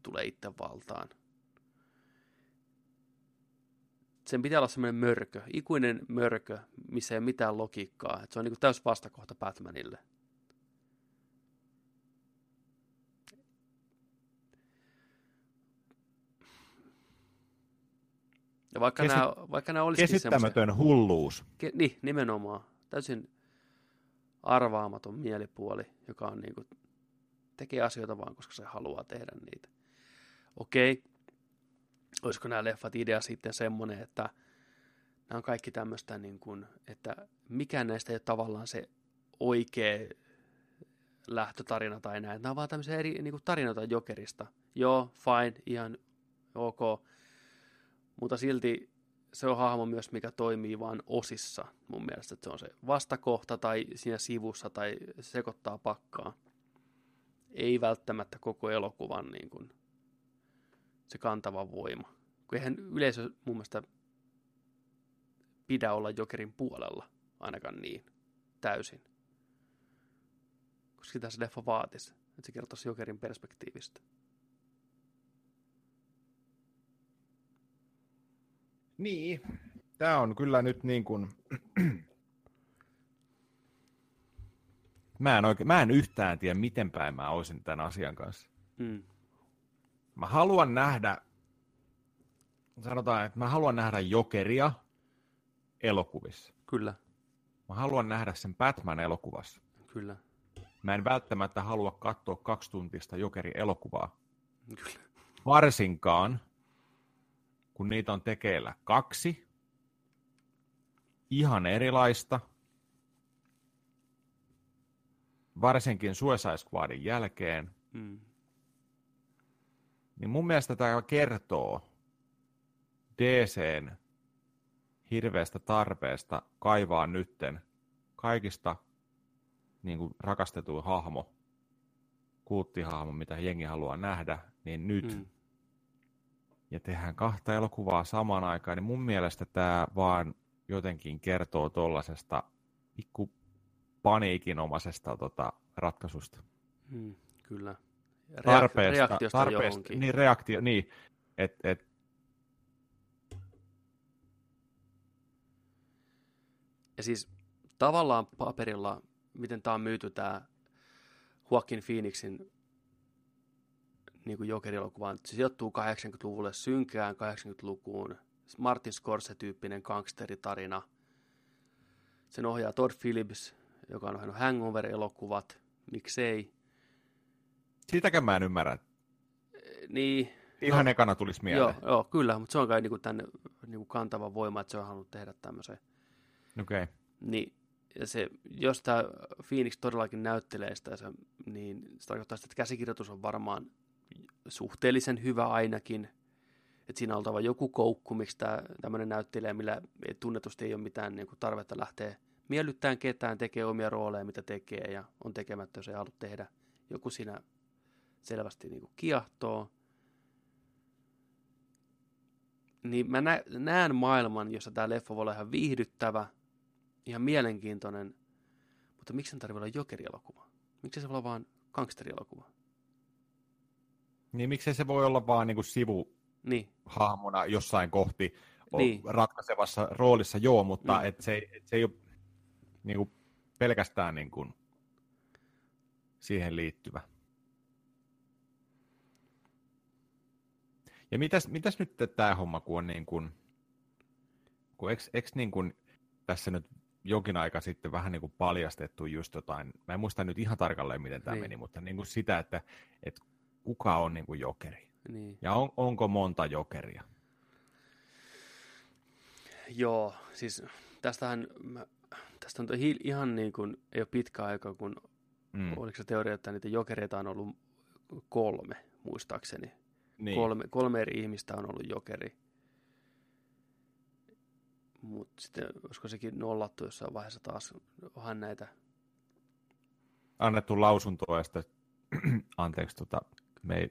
tulee itse valtaan. Sen pitää olla semmoinen mörkö, ikuinen mörkö, missä ei ole mitään logiikkaa. Että se on niin täys vastakohta Batmanille. Ja vaikka, Kesit- nämä, vaikka nämä olisikin Käsittämätön hulluus. Ke, niin, nimenomaan. Täysin arvaamaton mielipuoli, joka on niin kuin, tekee asioita vaan, koska se haluaa tehdä niitä. Okei, olisiko nämä leffat idea sitten semmoinen, että nämä on kaikki tämmöistä, niin kuin, että mikään näistä ei ole tavallaan se oikea lähtötarina tai näin. Nämä on vaan tämmöisiä eri niin kuin tarinoita Jokerista. Joo, fine, ihan ok. Mutta silti se on hahmo myös, mikä toimii vain osissa mun mielestä. Että se on se vastakohta tai siinä sivussa tai sekoittaa pakkaa. Ei välttämättä koko elokuvan niin kuin, se kantava voima. Kun eihän yleisö mun mielestä pidä olla Jokerin puolella, ainakaan niin, täysin. Koska sitä se leffa vaatisi, että se kertoisi Jokerin perspektiivistä. Niin. Tämä on kyllä nyt niin kuin... mä, en oikein, mä en yhtään tiedä, miten päin mä olisin tämän asian kanssa. Mm. Mä haluan nähdä, sanotaan, että mä haluan nähdä Jokeria elokuvissa. Kyllä, Mä haluan nähdä sen Batman-elokuvassa. kyllä, Mä en välttämättä halua katsoa kaksituntista Jokeri-elokuvaa. kyllä. Varsinkaan, kun niitä on tekeillä kaksi, ihan erilaista, varsinkin Suicide Squadin jälkeen, Mm. niin mun mielestä tämä kertoo DCn hirveästä tarpeesta kaivaa nytten kaikista niin kuin rakastetuin hahmo, kulttihahmo, mitä jengi haluaa nähdä, niin nyt Mm. Ja tehdään kahta elokuvaa samaan aikaan, niin mun mielestä tämä vaan jotenkin kertoo tollasesta pikku paniikinomaisesta tota, ratkaisusta. Mm. Kyllä. Reak- Tarpeesta, reaktiosta tarpeesta, johonkin. niin reaktio, niin, että et, Ja siis tavallaan paperilla, miten tämä on myyty, tämä Joaquin Phoenixin niin kuin Joker-elokuvaan, se sijoittuu 80-luvulle synkään 80-lukuun, Martin Scorsese-tyyppinen gangsteritarina. Sen ohjaa Todd Phillips, joka on ohjannut Hangover-elokuvat, miksei. sitäkään mä en ymmärrä. Niin, Ihan No, ekana tulisi joo, mieleen. joo, kyllä, mutta se on kai niin kuin tämän niin kuin kantava voima, että se on halunnut tehdä tämmöisen. Okei. Okay. Niin, ja se, jos tämä Phoenix todellakin näyttelee sitä, se, niin se tarkoittaa sitä, että käsikirjoitus on varmaan suhteellisen hyvä ainakin. Et siinä on oltava joku koukku, miksi tämmöinen näyttelijä, millä tunnetusti ei ole mitään niin kuin tarvetta lähteä miellyttämään ketään, tekee omia rooleja, mitä tekee ja on tekemättä, jos ei halua tehdä. Joku siinä selvästi niin kuin kiahtoo. Niin mä näen maailman, jossa tämä leffa voi olla ihan viihdyttävä, ihan mielenkiintoinen, mutta miksi sen tarvitsee olla jokerielokuva? Miksi se voi olla vaan gangsterielokuva? Niin miksei se voi olla vaan Niin, sivuhahmona jossain kohti Niin. ratkaisevassa roolissa, joo, mutta Mm. et se, et se ei ole niinku pelkästään niinku siihen liittyvä. Ja mitäs, mitäs nyt tämä homma, kun on niin kuin, kun eks, eks niin kuin tässä nyt jokin aika sitten vähän niin kuin paljastettu just jotain, mä en muista nyt ihan tarkalleen, miten tämä Niin. meni, mutta niin kuin sitä, että, että kuka on niin kuin jokeri niin. ja on, onko monta jokeria. Joo, siis tästähän, mä, tästä on ihan niin kuin, ei ole pitkä aika, kun Mm. oliko se teoria, että niitä jokereita on ollut kolme, muistaakseni. Niin. Kolme, kolme eri ihmistä on ollut jokeri. Mutta sitten olisiko sekin nollattu jossain vaiheessa taas, onhan näitä, Annettu lausuntoa ja sitten, (clears throat) anteeksi, tota, me ei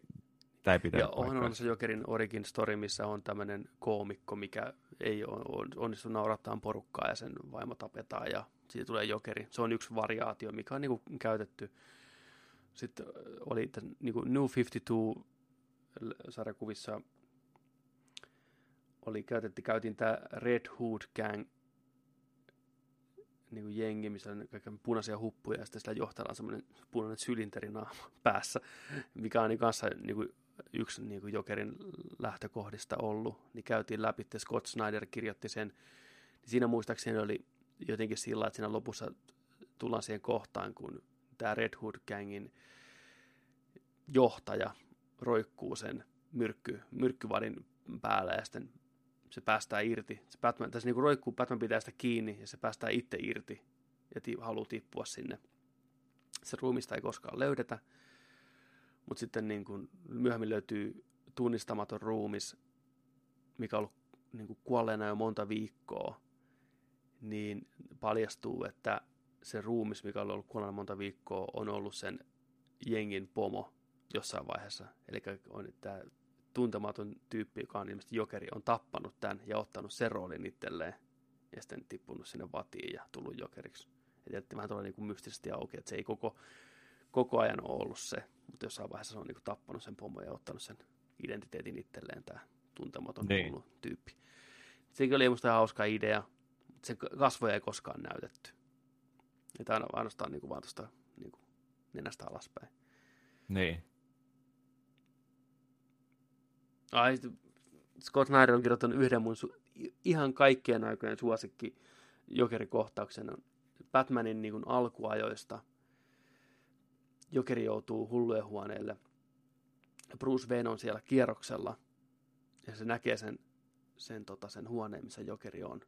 tämä ei pitänyt Ja on, on se Jokerin origin story, missä on tämmöinen koomikko, mikä ei on, on, onnistu naurattaa porukkaa ja sen vaimo tapetaan ja siitä tulee Jokeri. Se on yksi variaatio, mikä on niinku käytetty. Sitten oli tämän, niinku New 52 l- sarjakuvissa oli käytetty, käytiin tämä Red Hood Gang niin kuin jengi, missä on kaikkia punaisia huppuja ja sitten sillä johtajalla on semmoinen punainen sylinteri (laughs) päässä, mikä on niin kanssa niin kuin yksi niin kuin Jokerin lähtökohdista ollut, niin käytiin läpi, että Scott Snyder kirjoitti sen, niin siinä muistaakseni oli jotenkin sillä, että siinä lopussa tullaan siihen kohtaan, kun tämä Red Hood Gangin johtaja roikkuu sen myrkky, myrkkyvadin päällä ja sitten se päästää irti. Se Batman, tässä niinku roikkuu, Batman pitää sitä kiinni ja se päästää itse irti ja ti- haluaa tippua sinne. Se ruumista ei koskaan löydetä, mutta sitten niin kuin myöhemmin löytyy tunnistamaton ruumis, mikä on ollut niin kuin kuolleena jo monta viikkoa, niin paljastuu, että se ruumis, mikä on ollut kuolleena monta viikkoa, on ollut sen jengin pomo jossain vaiheessa. Eli on tämä tuntematon tyyppi, joka on ilmeisesti jokeri, on tappanut tämän ja ottanut sen roolin itselleen ja sitten tippunut sinne vatiin ja tullut jokeriksi. Ja tietysti vähän tuolla niin mystisesti auki, että se ei koko, koko ajan ole ollut se, mutta jossain vaiheessa se on niin tappanut sen pomon ja ottanut sen identiteetin itselleen tämä tuntematon Niin. tyyppi. Sekin oli musta ihan hauska idea, mutta sen kasvoja ei koskaan näytetty. Että ainoastaan niin kuin vaan tuosta niin kuin nenästä alaspäin. Niin. Ai, Scott Snyder on kirjoittanut yhden mun su- ihan kaikkien aikojen suosikki jokerikohtauksen. Batmanin niin kuin alkuajoista. Jokeri joutuu hullujen huoneelle. Bruce Wayne on siellä kierroksella. Ja se näkee sen, sen, tota, sen huoneen, missä Jokeri on.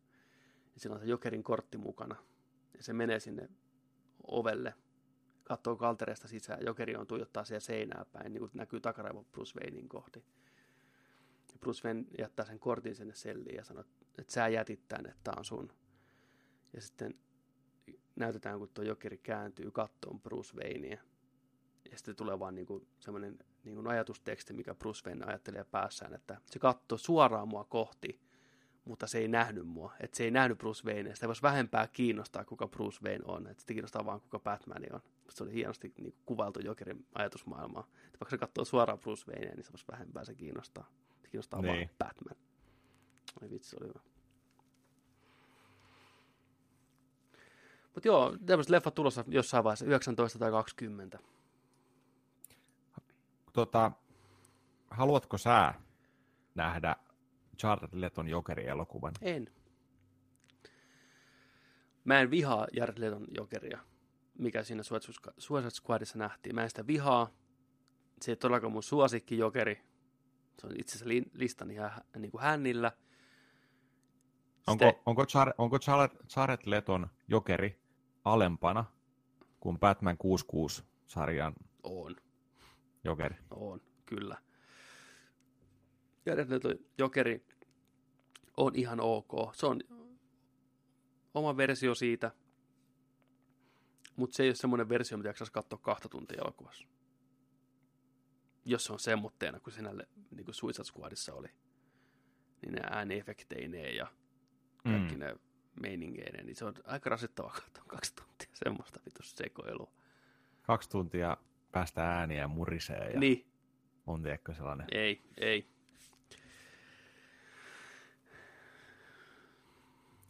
Ja sillä on se Jokerin kortti mukana. Ja se menee sinne ovelle, katsoo kaltereesta sisään. Jokeri on tuijottaa siellä seinää päin, niin kuin näkyy takaraivo Bruce Waynein kohti. Bruce Wayne jättää sen kortin sinne selliin ja sanoo, että sä jätit tän, että tää on sun. Ja sitten näytetään, kun tuo jokeri kääntyy kattoon Bruce Wayneä. Ja sitten tulee vaan niinku semmoinen niinku ajatusteksti, mikä Bruce Wayne ajattelee päässään, että se katsoo suoraan mua kohti, mutta se ei nähnyt mua. Että se ei nähnyt Bruce Wayne. Sitä voisi vähempää kiinnostaa, kuka Bruce Wayne on. Että sitä kiinnostaa vaan, kuka Batman on. Se oli hienosti niin kuvailtu Jokerin ajatusmaailmaa. Että vaikka se katsoo suoraan Bruce Wayneä, niin se voisi vähempää se kiinnostaa. Se kiinnostaa niin. Vaan Batman. Ai vitsi, oli hyvä. Mutta joo, tämmöiset leffat tulossa jossain vaiheessa, 19 tai 20. Tota, haluatko sä nähdä Jared Leton Jokeri-elokuvan? En. Mä en vihaa Jared Leton jokeria, mikä siinä Suicide Squadissa nähtiin. Mä en sitä vihaa. Se ei todellakaan mun suosikki jokeri. Se on itse asiassa li- listani ihan niin kuin hännillä. Onko, Sitten- onko, Jared, onko Jared, Jared Leton Jokeri alempana kuin Batman 66-sarjan On. Jokeri? On, kyllä. Jared Leto Jokeri on ihan ok. Se on oma versio siitä, mutta se ei ole semmoinen versio, mitä jaksaisi katsoa kahta tuntia elokuvassa. Jos se on semmoitteena, kuin sinälle niin kuin Suicide Squadissa oli. Niin ne ääniefekteineen ja kaikki Mm. ne meiningeineen, niin se on aika rasittavaa katsoa kaksi tuntia semmoista vitus sekoilua. Kaksi tuntia päästä ääniä ja murisee ja Niin, on tiedätkö sellainen. ei, ei.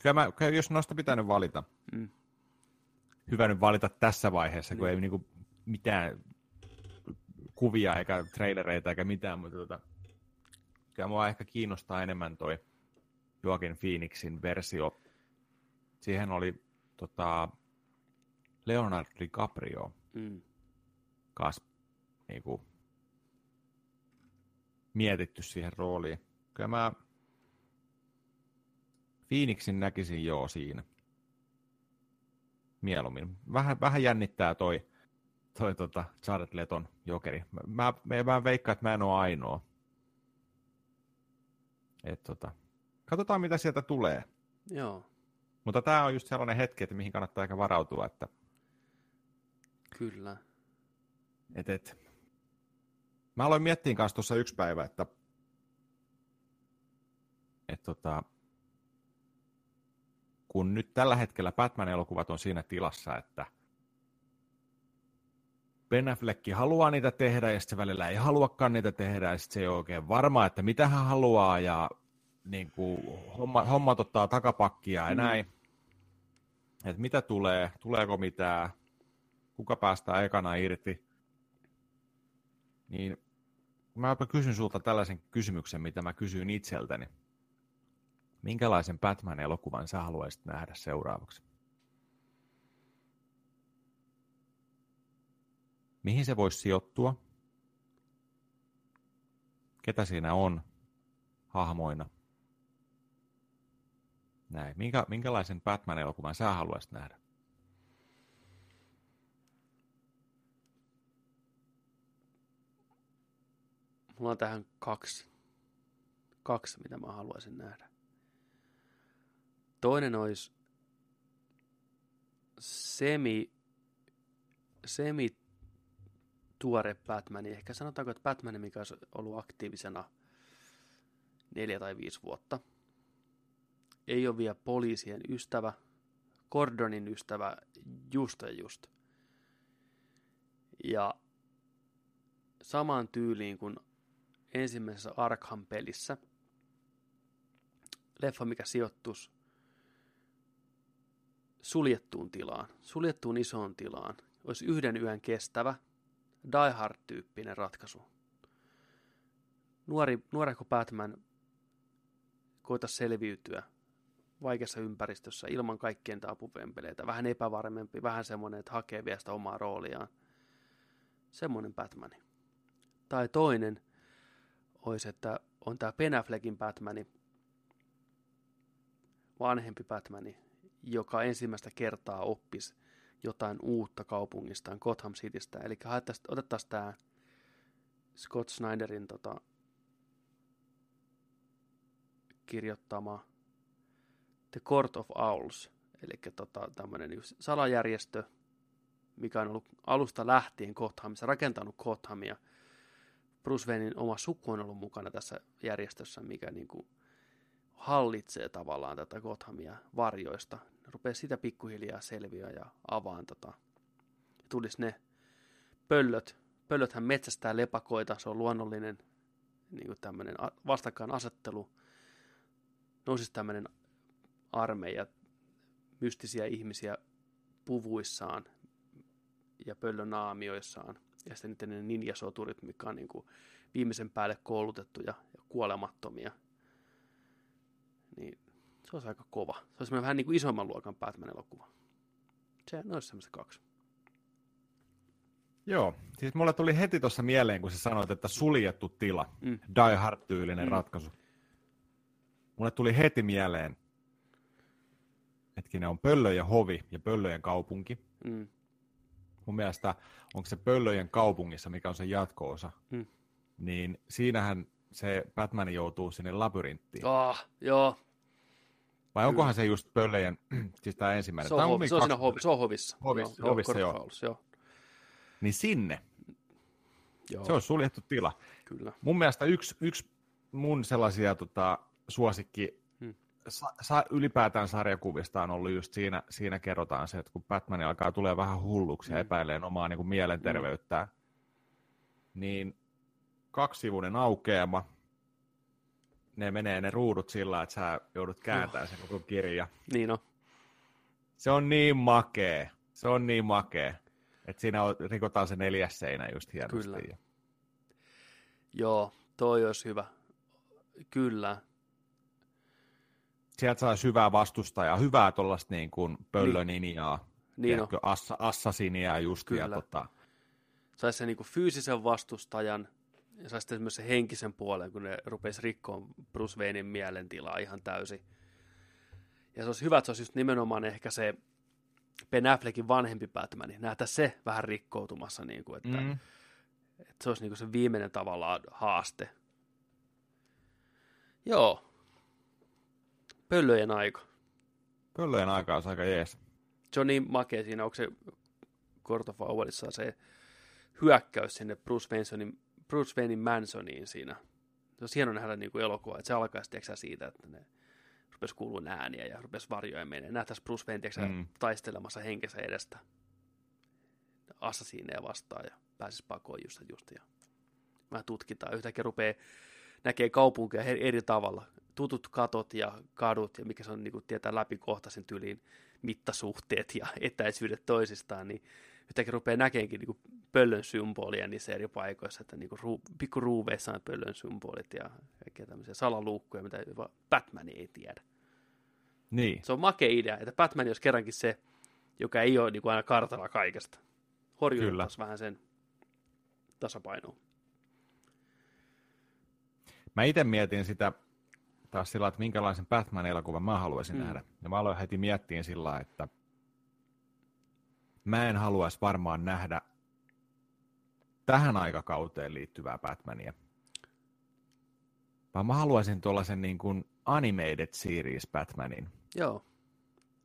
Kyllä mä, jos noista pitänyt valita, Mm. hyvä nyt valita tässä vaiheessa, kun Niin. ei niinku mitään kuvia eikä trailereita eikä mitään, mutta tota, kyllä mua ehkä kiinnostaa enemmän toi Joaquin Phoenixin versio. Siihen oli tota, Leonardo DiCaprio Mm. kanssa niinku, mietitty siihen rooliin. Kyllä mä Phoenixin näkisin joo siinä. Mieluummin. Vähän, vähän jännittää toi, toi tota Jared Leton jokeri. Mä, mä, mä, veikkaan, että mä en ole ainoa. Et tota, katsotaan mitä sieltä tulee. Joo, Mutta tämä on just sellainen hetki, että mihin kannattaa ehkä varautua, että kyllä. et, et, mä aloin miettiä kanssa tuossa yksi päivä, että, että tota, kun nyt tällä hetkellä Batman-elokuvat on siinä tilassa, että Ben Affleck haluaa niitä tehdä, ja sitten välillä ei haluakaan niitä tehdä, ja sitten se ei ole oikein varma, että mitä hän haluaa, ja niin kuin, homma, hommat ottaa takapakkia ja mm. näin. Että mitä tulee, tuleeko mitään, kuka päästää ekana irti. Niin mä kysyn sulta tällaisen kysymyksen, mitä mä kysyin itseltäni. Minkälaisen Batman-elokuvan sä haluaisit nähdä seuraavaksi? Mihin se voisi sijoittua? Ketä siinä on hahmoina? Näin. Minkä, minkälaisen Batman-elokuvan sä haluaisit nähdä? Mulla on tähän kaksi, kaksi mitä mä haluaisin nähdä. Toinen olisi semi, semi tuore Batman. Ehkä sanotaanko, että Batman, mikä olisi ollut aktiivisena neljä tai viisi vuotta. Ei ole vielä poliisien ystävä, Gordonin ystävä just ja just. Ja samaan tyyliin kuin ensimmäisessä Arkham-pelissä, leffa, mikä sijoittuisi suljettuun tilaan, suljettuun isoon tilaan, olisi yhden yön kestävä, Die Hard-tyyppinen ratkaisu. Nuori, nuoreko Batman koita selviytyä vaikeassa ympäristössä ilman kaikkien apuvempeleitä, vähän epävarmempi, vähän semmoinen, että hakee vielä sitä omaa rooliaan. Semmoinen Batman. Tai toinen olisi, että on tämä Ben Affleckin Batmani, vanhempi Batmani, joka ensimmäistä kertaa oppisi jotain uutta kaupungistaan, Gotham Citystä. Eli otettaisiin tämä Scott Snyderin tota, kirjoittama The Court of Owls, eli tota, tämmöinen salajärjestö, mikä on ollut alusta lähtien Gothamissa, rakentanut Gothamia. Bruce Waynein oma suku on ollut mukana tässä järjestössä, mikä niin kuin hallitsee tavallaan tätä Gothamia varjoista. Rupeaa sitä pikkuhiljaa selviä ja avaan tota. Tulisi ne pöllöt. Pöllöthän metsästää lepakoita, se on luonnollinen niin kuin tämmöinen vastakkainasettelu. Nousisi tämmöinen armeija, mystisiä ihmisiä puvuissaan ja pöllönaamioissaan. Ja sitten niiden ninjasoturit, mikä on niin kuin viimeisen päälle koulutettuja ja kuolemattomia – niin se olisi aika kova. Se olisi vähän niin kuin isomman luokan Batman-elokuva. Se olisi semmoista kaksi. Joo, siis mulle tuli heti tuossa mieleen, kun sä sanoit, että suljettu tila, mm. Die Hard-tyylinen mm. ratkaisu. Mulle tuli heti mieleen, hetkinen, on Pöllöjen hovi ja Pöllöjen kaupunki. Mm. Mun mielestä, onko se Pöllöjen kaupungissa, mikä on se jatko-osa, mm. niin siinähän se Batman joutuu sinne labyrinttiin. Ah, joo, vai Kyllä. onkohan se just pöllejen, (clears throat) siis tämä ensimmäinen? Se on, hovi, se on, siinä hovi, se on hovissa. Hovis, joo, hovissa, joo. Joo. Niin sinne. Joo. Se on suljettu tila. Kyllä. Mun mielestä yksi, yksi mun sellaisia tota, suosikki hmm. sa, sa, ylipäätään sarjakuvista on ollut just siinä, siinä kerrotaan se, että kun Batman alkaa tulee vähän hulluksi hmm. ja epäilee omaa niin kuin mielenterveyttään, hmm. niin kaksivuinen aukeama, ne menee ne ruudut sillä, että sä joudut kääntämään sen koko kirja. Niin on. Se on niin makee. Se on niin makee. Että siinä on, rikotaan se neljäs seinä just hienosti. Kyllä. Joo, toi olisi hyvä. Kyllä. Sieltä saa syvää vastustajaa, hyvää tuollaista niin kuin pöllöninjaa, niin. niin assa, assasinia just. Kyllä. Ja tota... Saisi se niin kuin fyysisen vastustajan, ja sitten myös se henkisen puolen, kun ne rupesi rikkoon Bruce Waynein mielentilaa ihan täysin. Ja se olisi hyvä, että se olisi just nimenomaan ehkä se Ben Affleckin vanhempi Batman, nähdä se vähän rikkoutumassa, niin kuin, että, mm. että se olisi niin kuin se viimeinen tavallaan haaste. Joo. Pöllöjen aika. Pöllöjen aika on aika jees. Niin makea siinä, onko se Court of se hyökkäys sinne Bruce Waynein Bruce Waynein Mansoniin siinä. Se on hieno nähdä niin kuin elokuva, että se alkaisi tiiäksä, siitä, että ne rupesi kuulua ääniä ja rupesi varjoja menee. Nähtäisi Bruce Wayne tiiäksä, Mm. taistelemassa henkensä edestä assasiineja vastaan ja pääsisi pakoon just, just ja vähän tutkitaan. Yhtäkkiä rupeaa näkee kaupunkia eri, eri tavalla. Tutut katot ja kadut ja mikä se on, niin kuin tietää läpikohtaisen tyliin mittasuhteet ja etäisyydet toisistaan, niin yhtäkkiä rupeaa näkeenkin niin pöllön symbolia niissä eri paikoissa, että niin ruu, pikku ruuveissa on pöllön symbolit ja kaikkea tämmöisiä salaluukkuja, mitä jopa Batman ei tiedä. Niin. Se on makea idea, että Batman olisi kerrankin se, joka ei ole niin kuin aina kartalla kaikesta. Horjutettaisiin vähän sen tasapainoa. Mä itse mietin sitä taas sillä, että minkälaisen Batman-elokuvan mä haluaisin mm. nähdä. Ja mä aloin heti miettiä sillä, että mä en haluaisi varmaan nähdä tähän aikakauteen liittyvää Batmania. Vaan mä haluaisin tuollaisen niin kuin animated series Batmanin, Joo,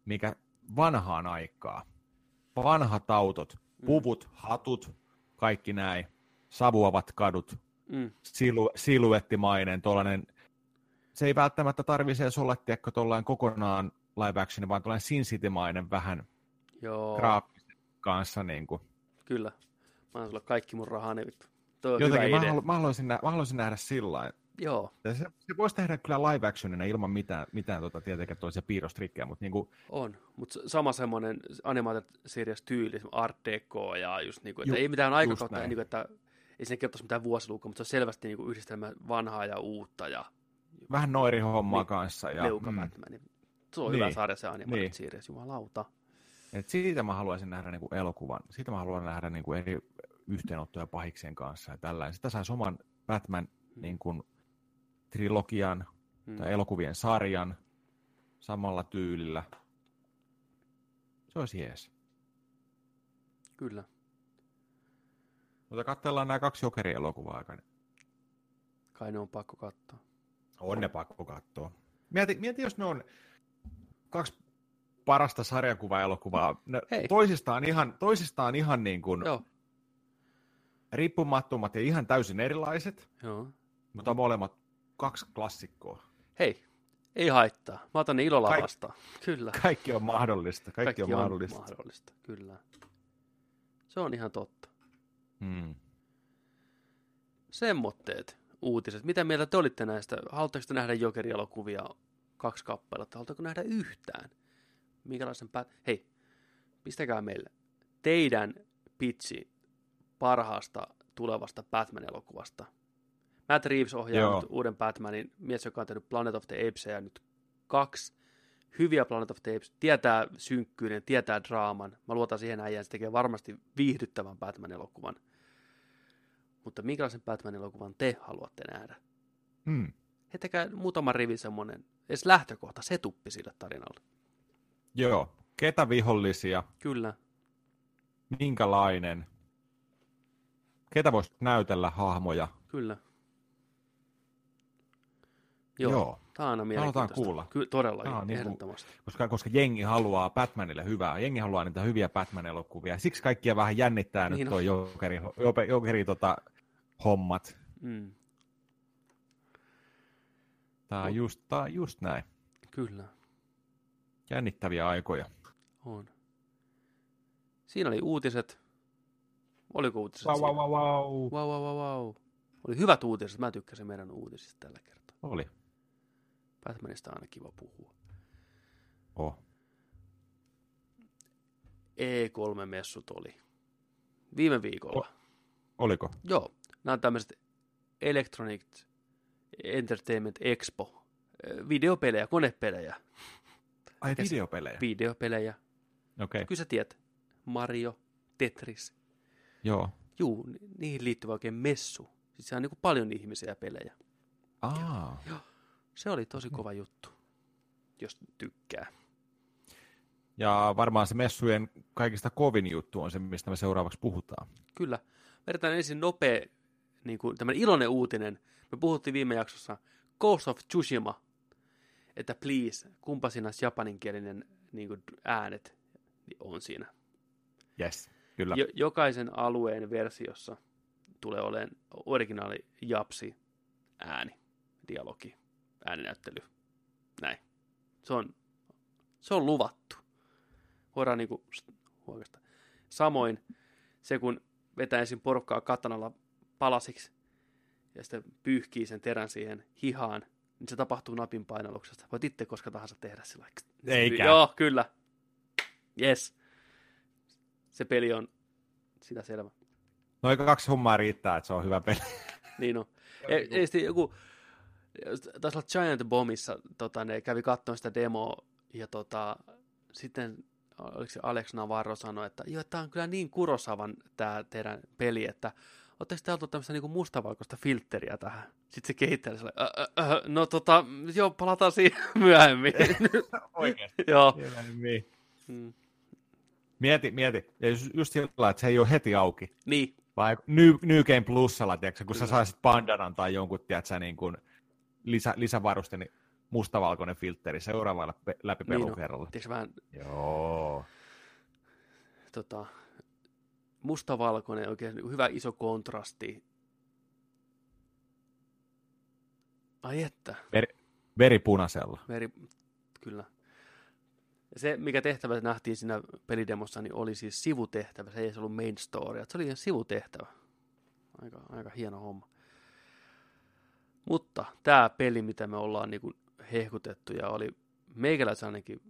mikä vanhaan aikaa. Vanhat autot, Mm. puvut, hatut, kaikki näin, savuavat kadut, mm, silu, siluettimainen, tuollainen, se ei välttämättä tarvitse olla, tiedätkö, tuollainen kokonaan live action, vaan tuollainen Sin City-mainen vähän joo, graafisen kanssa. Niin kuin. kyllä. Mä annan sulle kaikki mun rahani vittu. Toi on Jotenkin mä, halu, mä, haluaisin nä- mä haluaisin nähdä sillä. Joo, Ja Se, se voisi tehdä kyllä live actionina ilman mitään, mitään tota, tietenkään toisia piirrostrikkejä, mutta niin kuin, on. Mutta sama semmoinen animated series tyyli, art deco ja just niinku, että Ju- ei mitään aikakautta, näin. niinku, että ei sen kertoisi mitään vuosilukua, mutta se on selvästi niinku yhdistelmä vanhaa ja uutta ja vähän noiri hommaa Niin, kanssa. Ja, leuka mm, Batman. Se on Niin. hyvä sarja se animated Niin. series, jumalauta. Et siitä mä haluaisin nähdä niin kuin elokuvan. Siitä mä haluan nähdä niin kuin eri yhteenottoja pahiksien kanssa ja tällainen. Sitä saisi oman Batman niin kuin, trilogian Mm. tai elokuvien sarjan samalla tyylillä. Se olisi jees. Kyllä. Mutta katsellaan nämä kaksi jokerielokuvaa aika. Kai ne on pakko katsoa. On ne pakko katsoa. Mieti, mieti jos ne on kaksi parasta sarjakuva-elokuvaa. Ne Hei. toisistaan ihan, toisistaan ihan niin kuin Joo, riippumattomat ja ihan täysin erilaiset, joo. mutta molemmat kaksi klassikkoa. Hei, ei haittaa. Mä otan ne ilolla Kaik- vastaan. Kyllä. Kaikki on mahdollista. Kaikki, Kaikki on, mahdollista. mahdollista. Kyllä. Se on ihan totta. Hmm. Semmoitteet uutiset. Mitä mieltä te olitte näistä? Haluatteko te nähdä Jokeri-elokuvia kaksi kappaletta? Haluatteko nähdä yhtään? Minkälaisen pät... Hei, pistäkää meille teidän pitchi parhaasta tulevasta Batman-elokuvasta. Matt Reeves ohjaa Joo. nyt uuden Batmanin, mies, joka on tehnyt Planet of the Apesia nyt kaksi hyviä Planet of the Apes, tietää synkkyyden, tietää draaman. Mä luotan siihen äijään, se tekee varmasti viihdyttävän Batman-elokuvan. Mutta minkälaisen Batman-elokuvan te haluatte nähdä? Hmm. Heittäkää muutama rivi semmoinen, edes lähtökohta, se tuppi sille tarinalle. Joo. Ketä vihollisia? Kyllä, Minkälainen? Ketä voisi näytellä hahmoja? kyllä. Joo, Joo. Tämä on aina mielenkiintoista. kuulla. Ky- todellakin, on niinku- ehdottomasti. koska, koska jengi haluaa Batmanille hyvää, jengi haluaa niitä hyviä Batman-elokuvia. Siksi kaikkia vähän jännittää Niin nyt toi jokeri, jokeri, jokeri tota, hommat. Mm, Tää on just, tää on just näin. kyllä, Jännittäviä aikoja. on. Siinä oli uutiset. Oliko uutiset Wow, wow, wow, wow. Wow, wow, wow, wow. Oli hyvät uutiset. Mä tykkäsin meidän uutisista tällä kertaa. Oli. Batmanista on aina kiva puhua. Oh. E3-messut oli. Viime viikolla. Oliko? Joo, nämä on tämmöiset Electronic Entertainment Expo. Ö, Videopelejä, konepelejä, Ai videopelejä. videopelejä. Okei, okay. Kyllä sä tiedät, Mario, Tetris. joo. Juu, ni- niihin liittyvä oikein messu. Siis se on niin kuin paljon ihmisiä ja pelejä. Aa, Se oli tosi kova juttu, jos tykkää. ja varmaan se messujen kaikista kovin juttu on se, mistä me seuraavaksi puhutaan. Kyllä. Vedetään ensin nopea, niin kuin tämmöinen iloinen uutinen. Me puhuttiin viime jaksossa Ghost of Tsushima, että please, kumpa siinä japaninkielinen niin kuin äänet niin on siinä. Yes, kyllä. Jo, jokaisen alueen versiossa tulee olemaan originaali japsi ääni, dialogi, ääninäyttely, näin. Se on, se on luvattu. Voidaan niinku, oikeastaan. Samoin se, kun vetää ensin porukkaa katanalla palasiksi ja sitten pyyhkii sen terän siihen hihaan, niin se tapahtuu napin painalluksesta. Voit itse koska tahansa tehdä sillä. Eikä. Joo, kyllä. Yes. Se peli on sitä selvä. Noin kaksi hommaa riittää, että se on hyvä peli. (laughs) Niin on. Ei, ei sitten joku, taisi olla Giant Bombissa, tota, ne kävi katsomaan sitä demoa, ja tota, sitten oliko se Alex Navarro sanoi, että joo, tämä on kyllä niin kurosavan tämä teidän peli, että oletteko te oltu tämmöistä niinku mustavalkoista filtteriä tähän? Sitten se kehittää sille, äh, äh, no tota, joo, palataan siihen (laughs) myöhemmin. (laughs) Oikeasti. joo. Niin. Mm. Mieti, mieti. Ja just, sillä että se ei ole heti auki. Niin, Vai New, New Game Plusalla, tiedätkö, kun sä saisit bandanan tai jonkun, tiedätkö, niin kuin lisä, lisävaruste, niin mustavalkoinen filtteri seuraavalle läpi Niin pelukerralla. tiedätkö vähän Joo. tota, mustavalkoinen, oikein hyvä iso kontrasti. Ai että. Veri, veripunaisella. Veri, kyllä. Ja se, mikä tehtävä nähtiin siinä pelidemossa, niin oli siis sivutehtävä. Se ei edes ollut main story. Se oli ihan sivutehtävä. Aika, aika hieno homma. Mutta tämä peli, mitä me ollaan niinku hehkutettu ja oli meikäläisen ainakin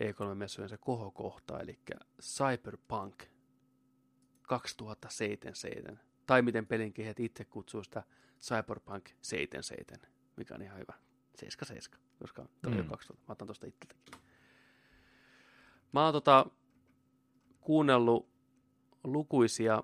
E3-messujen se kohokohta, eli Cyberpunk 2077. Tai miten pelin kehittäjät itse kutsuu sitä Cyberpunk 77, mikä on ihan hyvä. 77, koska tämä on jo Mm. 2000. Mä otan tuosta itseltäkin. Mä oon tota, kuunnellut lukuisia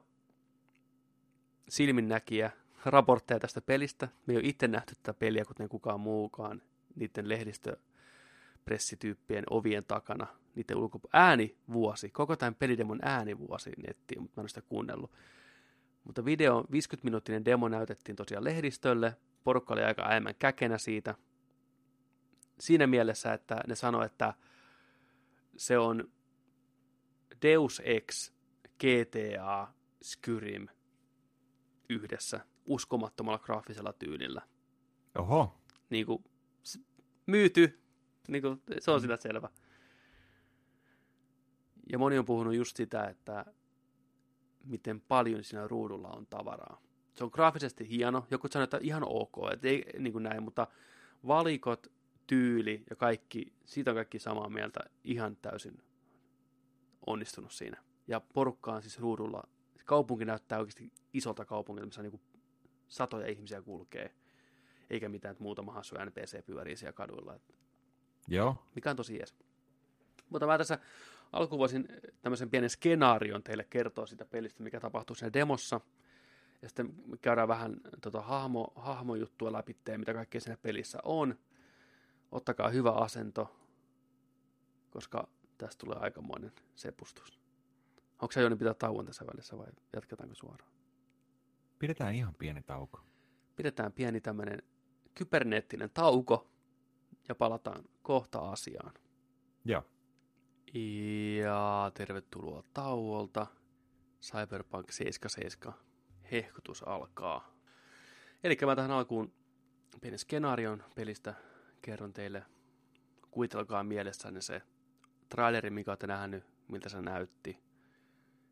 silminnäkiä raportteja tästä pelistä. Me ei ole itse nähty tätä peliä, kuten kukaan muukaan niiden lehdistöpressityyppien ovien takana. Niiden ulko... äänivuosi, koko tämän pelidemon äänivuosi nettiin, mutta mä en ole sitä kuunnellut. Mutta video, 50-minuuttinen demo näytettiin tosiaan lehdistölle. Porukka oli aika äemmän käkenä siitä. Siinä mielessä, että ne sanoi, että se on Deus Ex, GTA, Skyrim yhdessä uskomattomalla graafisella tyylillä. Oho. Niin kuin, myyty, niin kuin, se on sitä selvä. Ja moni on puhunut just sitä, että miten paljon siinä ruudulla on tavaraa. Se on graafisesti hieno, joku sanoo, että ihan ok, että ei niin kuin näin, mutta valikot, tyyli ja kaikki, siitä on kaikki samaa mieltä, ihan täysin onnistunut siinä. Ja porukka on siis ruudulla, kaupunki näyttää oikeasti isolta kaupungilta, missä niin kuin satoja ihmisiä kulkee, eikä mitään, että muutama hassu NPC pyörii siellä kaduilla, Joo. mikä on tosi jees. Mutta mä tässä alkuun voisin tämmöisen pienen skenaarion teille kertoa siitä pelistä, mikä tapahtuu siinä demossa. Ja sitten käydään vähän tota, hahmo, hahmojuttua läpi, mitä kaikkea siinä pelissä on. Ottakaa hyvä asento, koska tästä tulee aikamoinen sepustus. Onko se Joni pitää tauon tässä välissä vai jatketaanko suoraan? Pidetään ihan pieni tauko. Pidetään pieni tämmöinen kyberneettinen tauko ja palataan kohta asiaan. Joo. Ja tervetuloa tauolta. Cyberpunk 77 hehkutus alkaa. Eli mä tähän alkuun pienen skenaarion pelistä kerron teille. Kuvitelkaa mielessänne se traileri, mikä olette nähnyt, miltä se näytti.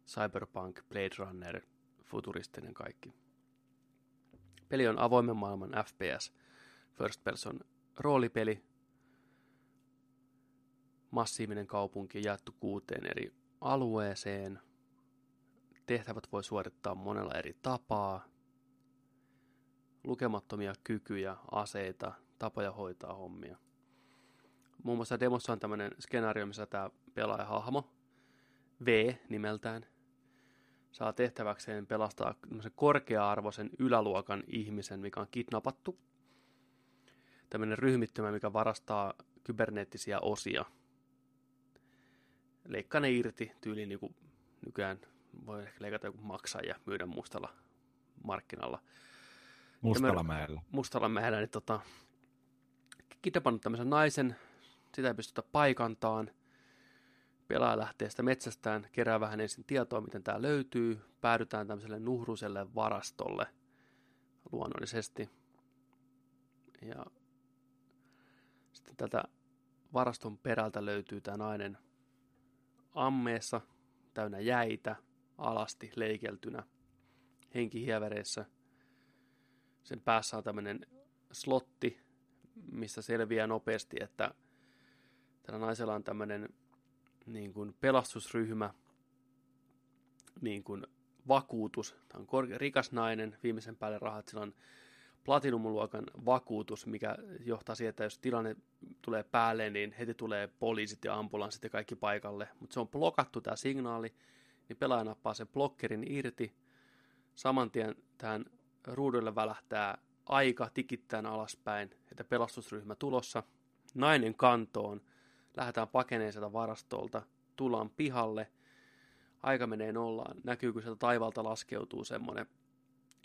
Cyberpunk, Blade Runner, futuristinen kaikki. Peli on avoimen maailman FPS, first person roolipeli, massiivinen kaupunki jaettu kuuteen eri alueeseen. Tehtävät voi suorittaa monella eri tapaa. Lukemattomia kykyjä, aseita, tapoja hoitaa hommia. Muun muassa demossa on tämmöinen skenaario, missä tämä pelaajahahmo, V nimeltään, saa tehtäväkseen pelastaa korkea-arvoisen yläluokan ihmisen, mikä on kidnappattu. Tämmöinen ryhmittymä, mikä varastaa kyberneettisiä osia leikkaa ne irti tyyliin niin kuin nykyään voi ehkä leikata joku maksaa ja myydä mustalla markkinalla. Mustalla mäellä. Mustalla mäellä, niin tota, kidnappannut tämmöisen naisen, sitä ei pystytä paikantaan, pelaaja lähtee sitä metsästään, kerää vähän ensin tietoa, miten tämä löytyy, päädytään tämmöiselle nuhruiselle varastolle luonnollisesti. Ja sitten tätä varaston perältä löytyy tämä nainen ammeessa, täynnä jäitä, alasti leikeltynä, henkihievereissä. Sen päässä on tämmöinen slotti, mistä selviää nopeasti, että tällä naisella on tämmöinen niin kuin pelastusryhmä, niin kuin vakuutus. Tämä on rikas nainen, viimeisen päälle rahat, sillä on platinumluokan vakuutus, mikä johtaa siihen, että jos tilanne tulee päälle, niin heti tulee poliisit ja ambulanssit ja kaikki paikalle. Mutta se on blokattu tämä signaali, niin pelaaja nappaa sen blokkerin irti. Saman tien tähän ruudulle välähtää aika tikittäen alaspäin, että pelastusryhmä tulossa. Nainen kantoon, lähdetään pakeneen sieltä varastolta, tullaan pihalle, aika menee nollaan, näkyy kun sieltä taivalta laskeutuu semmoinen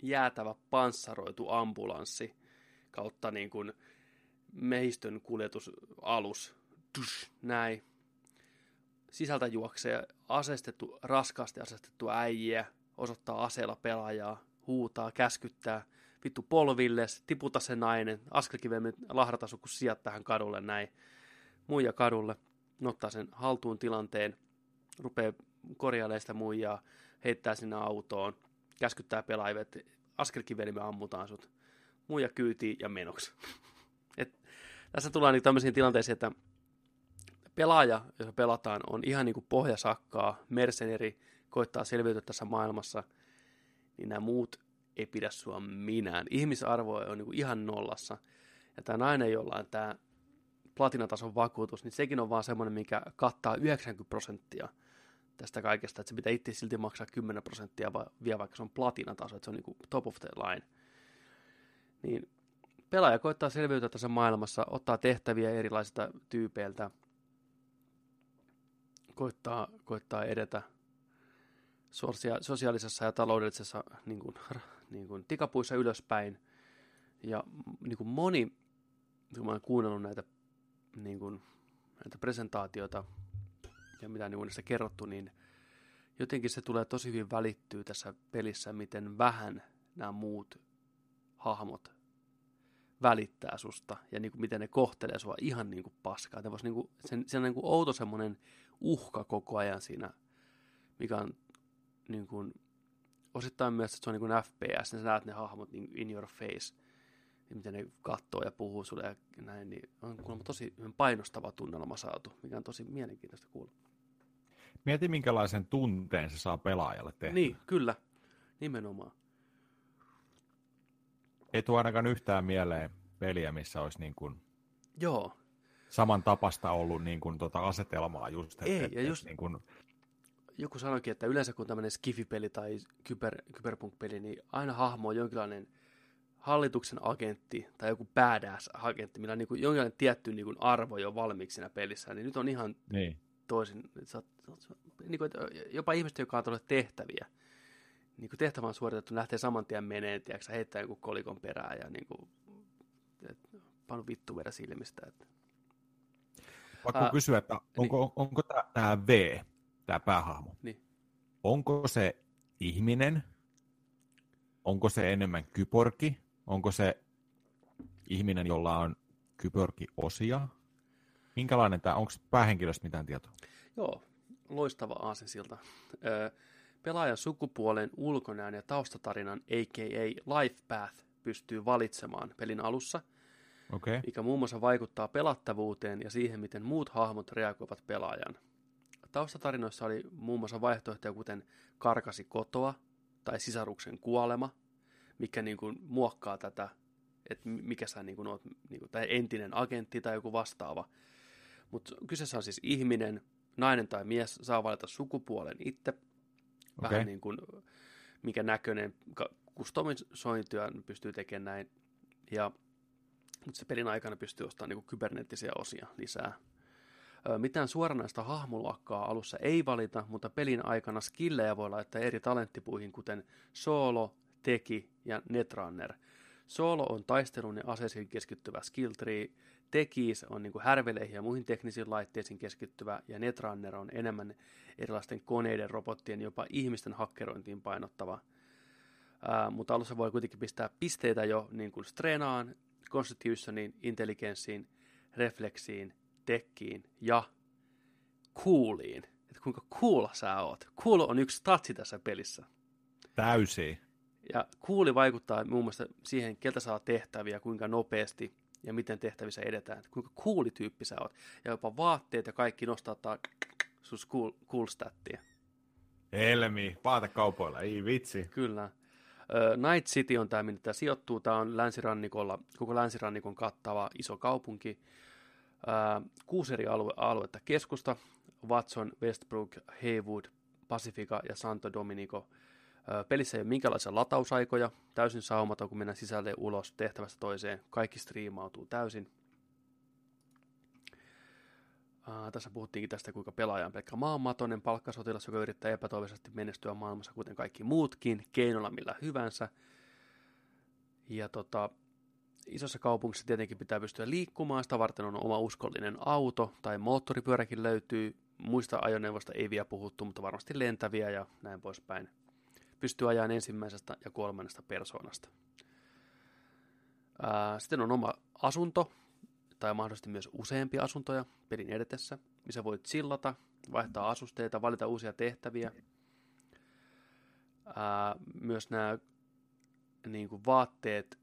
jäätävä panssaroitu ambulanssi kautta niin kuin mehistön kuljetusalus. Tush, näin. Sisältä juoksee asestettu, raskaasti asestettu äijä, osoittaa aseella pelaajaa, huutaa, käskyttää, vittu polville, tiputa se nainen, askelkivemmin lahdata kun sijat tähän kadulle näin. Muija kadulle, ottaa sen haltuun tilanteen, rupeaa korjailemaan sitä muijaa, heittää sinne autoon, käskyttää pelaajia, että askelkiveli me ammutaan sut. Muija kyytiin ja menoksi. (laughs) Et tässä tullaan niin tämmöisiin tilanteisiin, että pelaaja, jos pelataan, on ihan niin kuin pohjasakkaa, merceneri, koittaa selviytyä tässä maailmassa, niin nämä muut ei pidä sua minään. Ihmisarvo on niin kuin ihan nollassa. Ja tämä nainen, jolla on tämä platinatason vakuutus, niin sekin on vaan semmoinen, mikä kattaa 90 prosenttia – tästä kaikesta, että se pitää itse silti maksaa 10 prosenttia va- vielä vaikka se on platinataso, että se on niin top of the line. Niin pelaaja koittaa selviytyä tässä maailmassa, ottaa tehtäviä erilaisilta tyypeiltä, koittaa, koittaa edetä sosia- sosiaalisessa ja taloudellisessa niin kuin, (laughs) niin kuin tikapuissa ylöspäin. Ja niin kuin moni, kun mä oon kuunnellut näitä, niin kuin, näitä presentaatioita ja mitä niin unissa kerrottu, niin jotenkin se tulee tosi hyvin välittyä tässä pelissä, miten vähän nämä muut hahmot välittää susta ja niin kuin miten ne kohtelee sua ihan niin kuin paskaa. Että niin kuin, sen, sen on niin kuin outo semmoinen uhka koko ajan siinä, mikä on niin kuin, osittain myös, että se on niin kuin FPS, niin sä näet ne hahmot niin in your face, niin miten ne katsoo ja puhuu sulle ja näin, niin on kuulemma tosi painostava tunnelma saatu, mikä on tosi mielenkiintoista kuulla. Mieti, minkälaisen tunteen se saa pelaajalle tehdä. Niin, kyllä. Nimenomaan. Ei tule ainakaan yhtään mieleen peliä, missä olisi niin kuin Joo. saman tapasta ollut niin kuin tota asetelmaa just. Ei, et, ja just- niin kuin, Joku sanoikin, että yleensä kun tämmöinen skifipeli tai kyber, kyberpunk-peli, niin aina hahmo on jonkinlainen hallituksen agentti tai joku badass-agentti, millä on niin kuin jonkinlainen tietty niin kuin arvo jo valmiiksi siinä pelissä, niin nyt on ihan niin. toisin. että Sä, oot- niin kuin, että jopa ihmiset, jotka on tullut tehtäviä, niin kuin tehtävä on suoritettu, lähtee saman tien meneen, tiedätkö, heittää joku kolikon perään ja niin kuin, et, pannut vittu verran silmistä. Että. Pakko Ää, kysyä, että onko, onko tämä V, tämä päähahmo, Niin. onko se ihminen, onko se enemmän kyborgi, onko se ihminen, jolla on kyborgi-osia, minkälainen tämä, onko päähenkilöstä mitään tietoa? Joo, loistava aasinsilta. Öö, pelaajan sukupuolen, ulkonäön ja taustatarinan, a.k.a. life path, pystyy valitsemaan pelin alussa, okay. mikä muun muassa vaikuttaa pelattavuuteen ja siihen, miten muut hahmot reagoivat pelaajan. Taustatarinoissa oli muun muassa vaihtoehtoja, kuten karkasi kotoa tai sisaruksen kuolema, mikä niin kuin muokkaa tätä, että mikä sä niin kuin oot, niin kuin, tai entinen agentti tai joku vastaava. Mutta kyseessä on siis ihminen, nainen tai mies saa valita sukupuolen itse, vähän Okei. niin kuin mikä näköinen kustomisointityön pystyy tekemään näin. Ja, mutta se pelin aikana pystyy ostamaan niin kyberneettisiä osia lisää. Mitään suoranaista hahmoluokkaa alussa ei valita, mutta pelin aikana skillejä voi laittaa eri talenttipuihin, kuten Solo, Teki ja Netrunner. Solo on taistelun ja aseisiin keskittyvä skill tree, Tekis on niin kuin härveleihin ja muihin teknisiin laitteisiin keskittyvä, ja Netrunner on enemmän erilaisten koneiden, robottien, jopa ihmisten hakkerointiin painottava. Ää, mutta alussa voi kuitenkin pistää pisteitä jo niin kuin Strenaan, Constitutioniin, Intelligenssiin, Refleksiin, Tekkiin ja Cooliin. Että kuinka cool sä oot. Cool on yksi tatsi tässä pelissä. Täysi. Ja kuuli vaikuttaa muun muassa siihen, keltä saa tehtäviä, kuinka nopeasti ja miten tehtävissä edetään. Kuinka kuulityyppi sä oot. Ja jopa vaatteet ja kaikki nostattaa sus cool, cool stattia. Helmi, vaatekaupoilla, ei vitsi. Kyllä. Night City on tämä, minne tämä sijoittuu. Tämä on länsirannikolla, koko länsirannikon kattava iso kaupunki. Kuusi eri alue, aluetta keskusta. Watson, Westbrook, Haywood, Pacifica ja Santo Dominico – Pelissä ei ole minkälaisia latausaikoja, täysin saumaton, kun mennään sisälle ulos tehtävästä toiseen. Kaikki striimautuu täysin. Uh, tässä puhuttiinkin tästä, kuinka pelaaja on pelkkä maanmatoinen palkkasotilas, joka yrittää epätoivoisesti menestyä maailmassa, kuten kaikki muutkin, keinolla millä hyvänsä. Ja tota, isossa kaupungissa tietenkin pitää pystyä liikkumaan, sitä varten on oma uskollinen auto, tai moottoripyöräkin löytyy. Muista ajoneuvoista ei vielä puhuttu, mutta varmasti lentäviä ja näin poispäin pystyy ajamaan ensimmäisestä ja kolmannesta persoonasta. Sitten on oma asunto, tai mahdollisesti myös useampia asuntoja pelin edetessä, missä voit chillata, vaihtaa asusteita, valita uusia tehtäviä. Myös nämä niin kuin vaatteet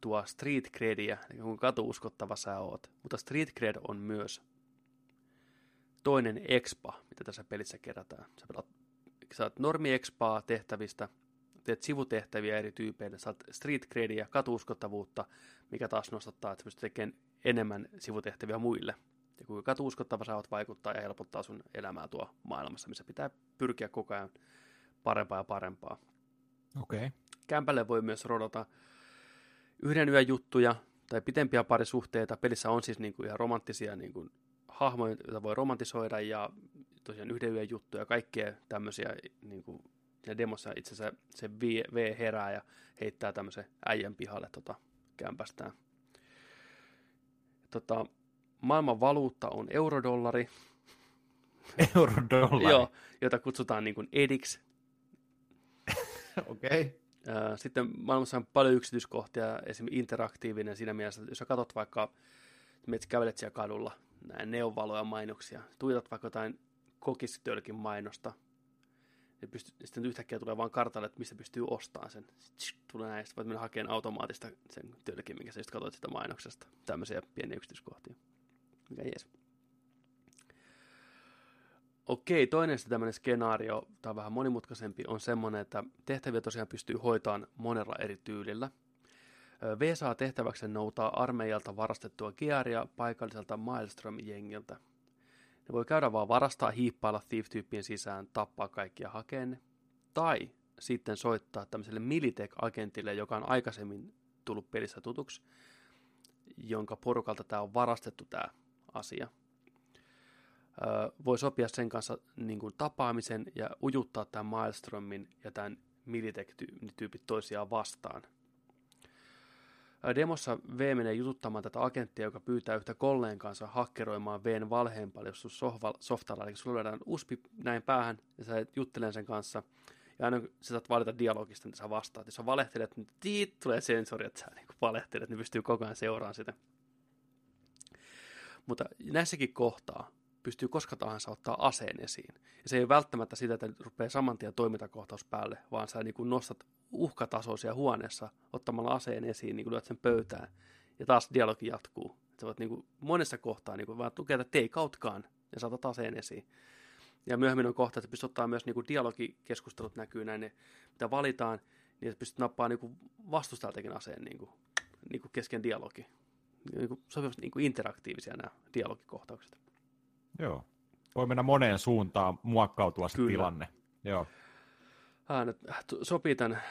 tuo street credia, eli kuinka katuuskottava sä oot. Mutta street cred on myös toinen expa, mitä tässä pelissä kerätään. Sä saat normi-expaa tehtävistä, teet sivutehtäviä eri tyypeille, saat street gradia, katuuskottavuutta, mikä taas nostattaa, että pystyt tekemään enemmän sivutehtäviä muille. Ja kuinka katuuskottava sä oot vaikuttaa ja helpottaa sun elämää tuo maailmassa, missä pitää pyrkiä koko ajan parempaa ja parempaa. Okei. Okay. Kämpälle voi myös rodata yhden yön juttuja tai pitempiä parisuhteita. Pelissä on siis niin kuin ihan romanttisia niin kuin hahmoja, joita voi romantisoida ja tosiaan yhden yön juttuja, kaikkea tämmöisiä, niin kuin ja demossa itse asiassa se v, v herää ja heittää tämmöisen äijän pihalle tota, kämpästään. Tota, maailman valuutta on eurodollari. Eurodollari? Joo, jota kutsutaan niin kuin ediksi. (laughs) Okei. okay. Sitten maailmassa on paljon yksityiskohtia, esimerkiksi interaktiivinen siinä mielessä, että jos sä katsot vaikka, että kävelet siellä kadulla, näin neonvaloja mainoksia, tuitat vaikka jotain kokistölkin mainosta. Ja pystyy, sitten yhtäkkiä tulee vaan kartalle, että mistä pystyy ostamaan sen. Sitten tulee näin, voit mennä hakemaan automaattista sen tölkin, minkä sä just katsoit sitä mainoksesta. Tämmöisiä pieniä yksityiskohtia. Mikä jees. Okei, toinen sitten tämmöinen skenaario, tai vähän monimutkaisempi, on semmoinen, että tehtäviä tosiaan pystyy hoitamaan monella eri tyylillä. V saa tehtäväksi noutaa armeijalta varastettua gearia paikalliselta Maelstrom-jengiltä. Ne voi käydä vaan varastaa, hiippailla Thief-tyyppien sisään, tappaa kaikkia hakeen. Tai sitten soittaa tämmöiselle Militech-agentille, joka on aikaisemmin tullut pelissä tutuksi, jonka porukalta tämä on varastettu tämä asia. Öö, voi sopia sen kanssa niin kuin tapaamisen ja ujuttaa tämän Maelstromin ja tämän Militech-tyypit toisiaan vastaan – Demossa V menee jututtamaan tätä agenttia, joka pyytää yhtä kolleen kanssa hakkeroimaan Vn valheenpaljastus softalla. Eli sulla löydään uspi näin päähän ja sä juttelen sen kanssa. Ja aina kun sä saat valita dialogista, niin sä vastaat. Jos sä valehtelet, niin tiit, tulee sensori, että sä (laughs) niin valehtelet, niin pystyy koko ajan seuraamaan sitä. Mutta näissäkin kohtaa pystyy koska tahansa ottaa aseen esiin. Ja se ei ole välttämättä sitä, että rupeaa saman tien toimintakohtaus päälle, vaan sä niin nostat uhkatasoisia huoneessa ottamalla aseen esiin, niin kuin lyöt sen pöytään. Ja taas dialogi jatkuu. Sä voit niin kuin monessa kohtaa niin kuin vaan tukea, että tei kautkaan, ja saatat aseen esiin. Ja myöhemmin on kohta, että pystyt ottaa myös niin kuin dialogikeskustelut näkyy näin, ne, mitä valitaan, niin että pystyt nappaamaan niin kuin vastustajaltakin aseen niin kuin, niin kuin kesken dialogi. Niin kuin, sopivasti niin kuin interaktiivisia nämä dialogikohtaukset. Joo. Voi mennä moneen suuntaan muokkautua se Kyllä. tilanne. Joo. Hän sopii tämän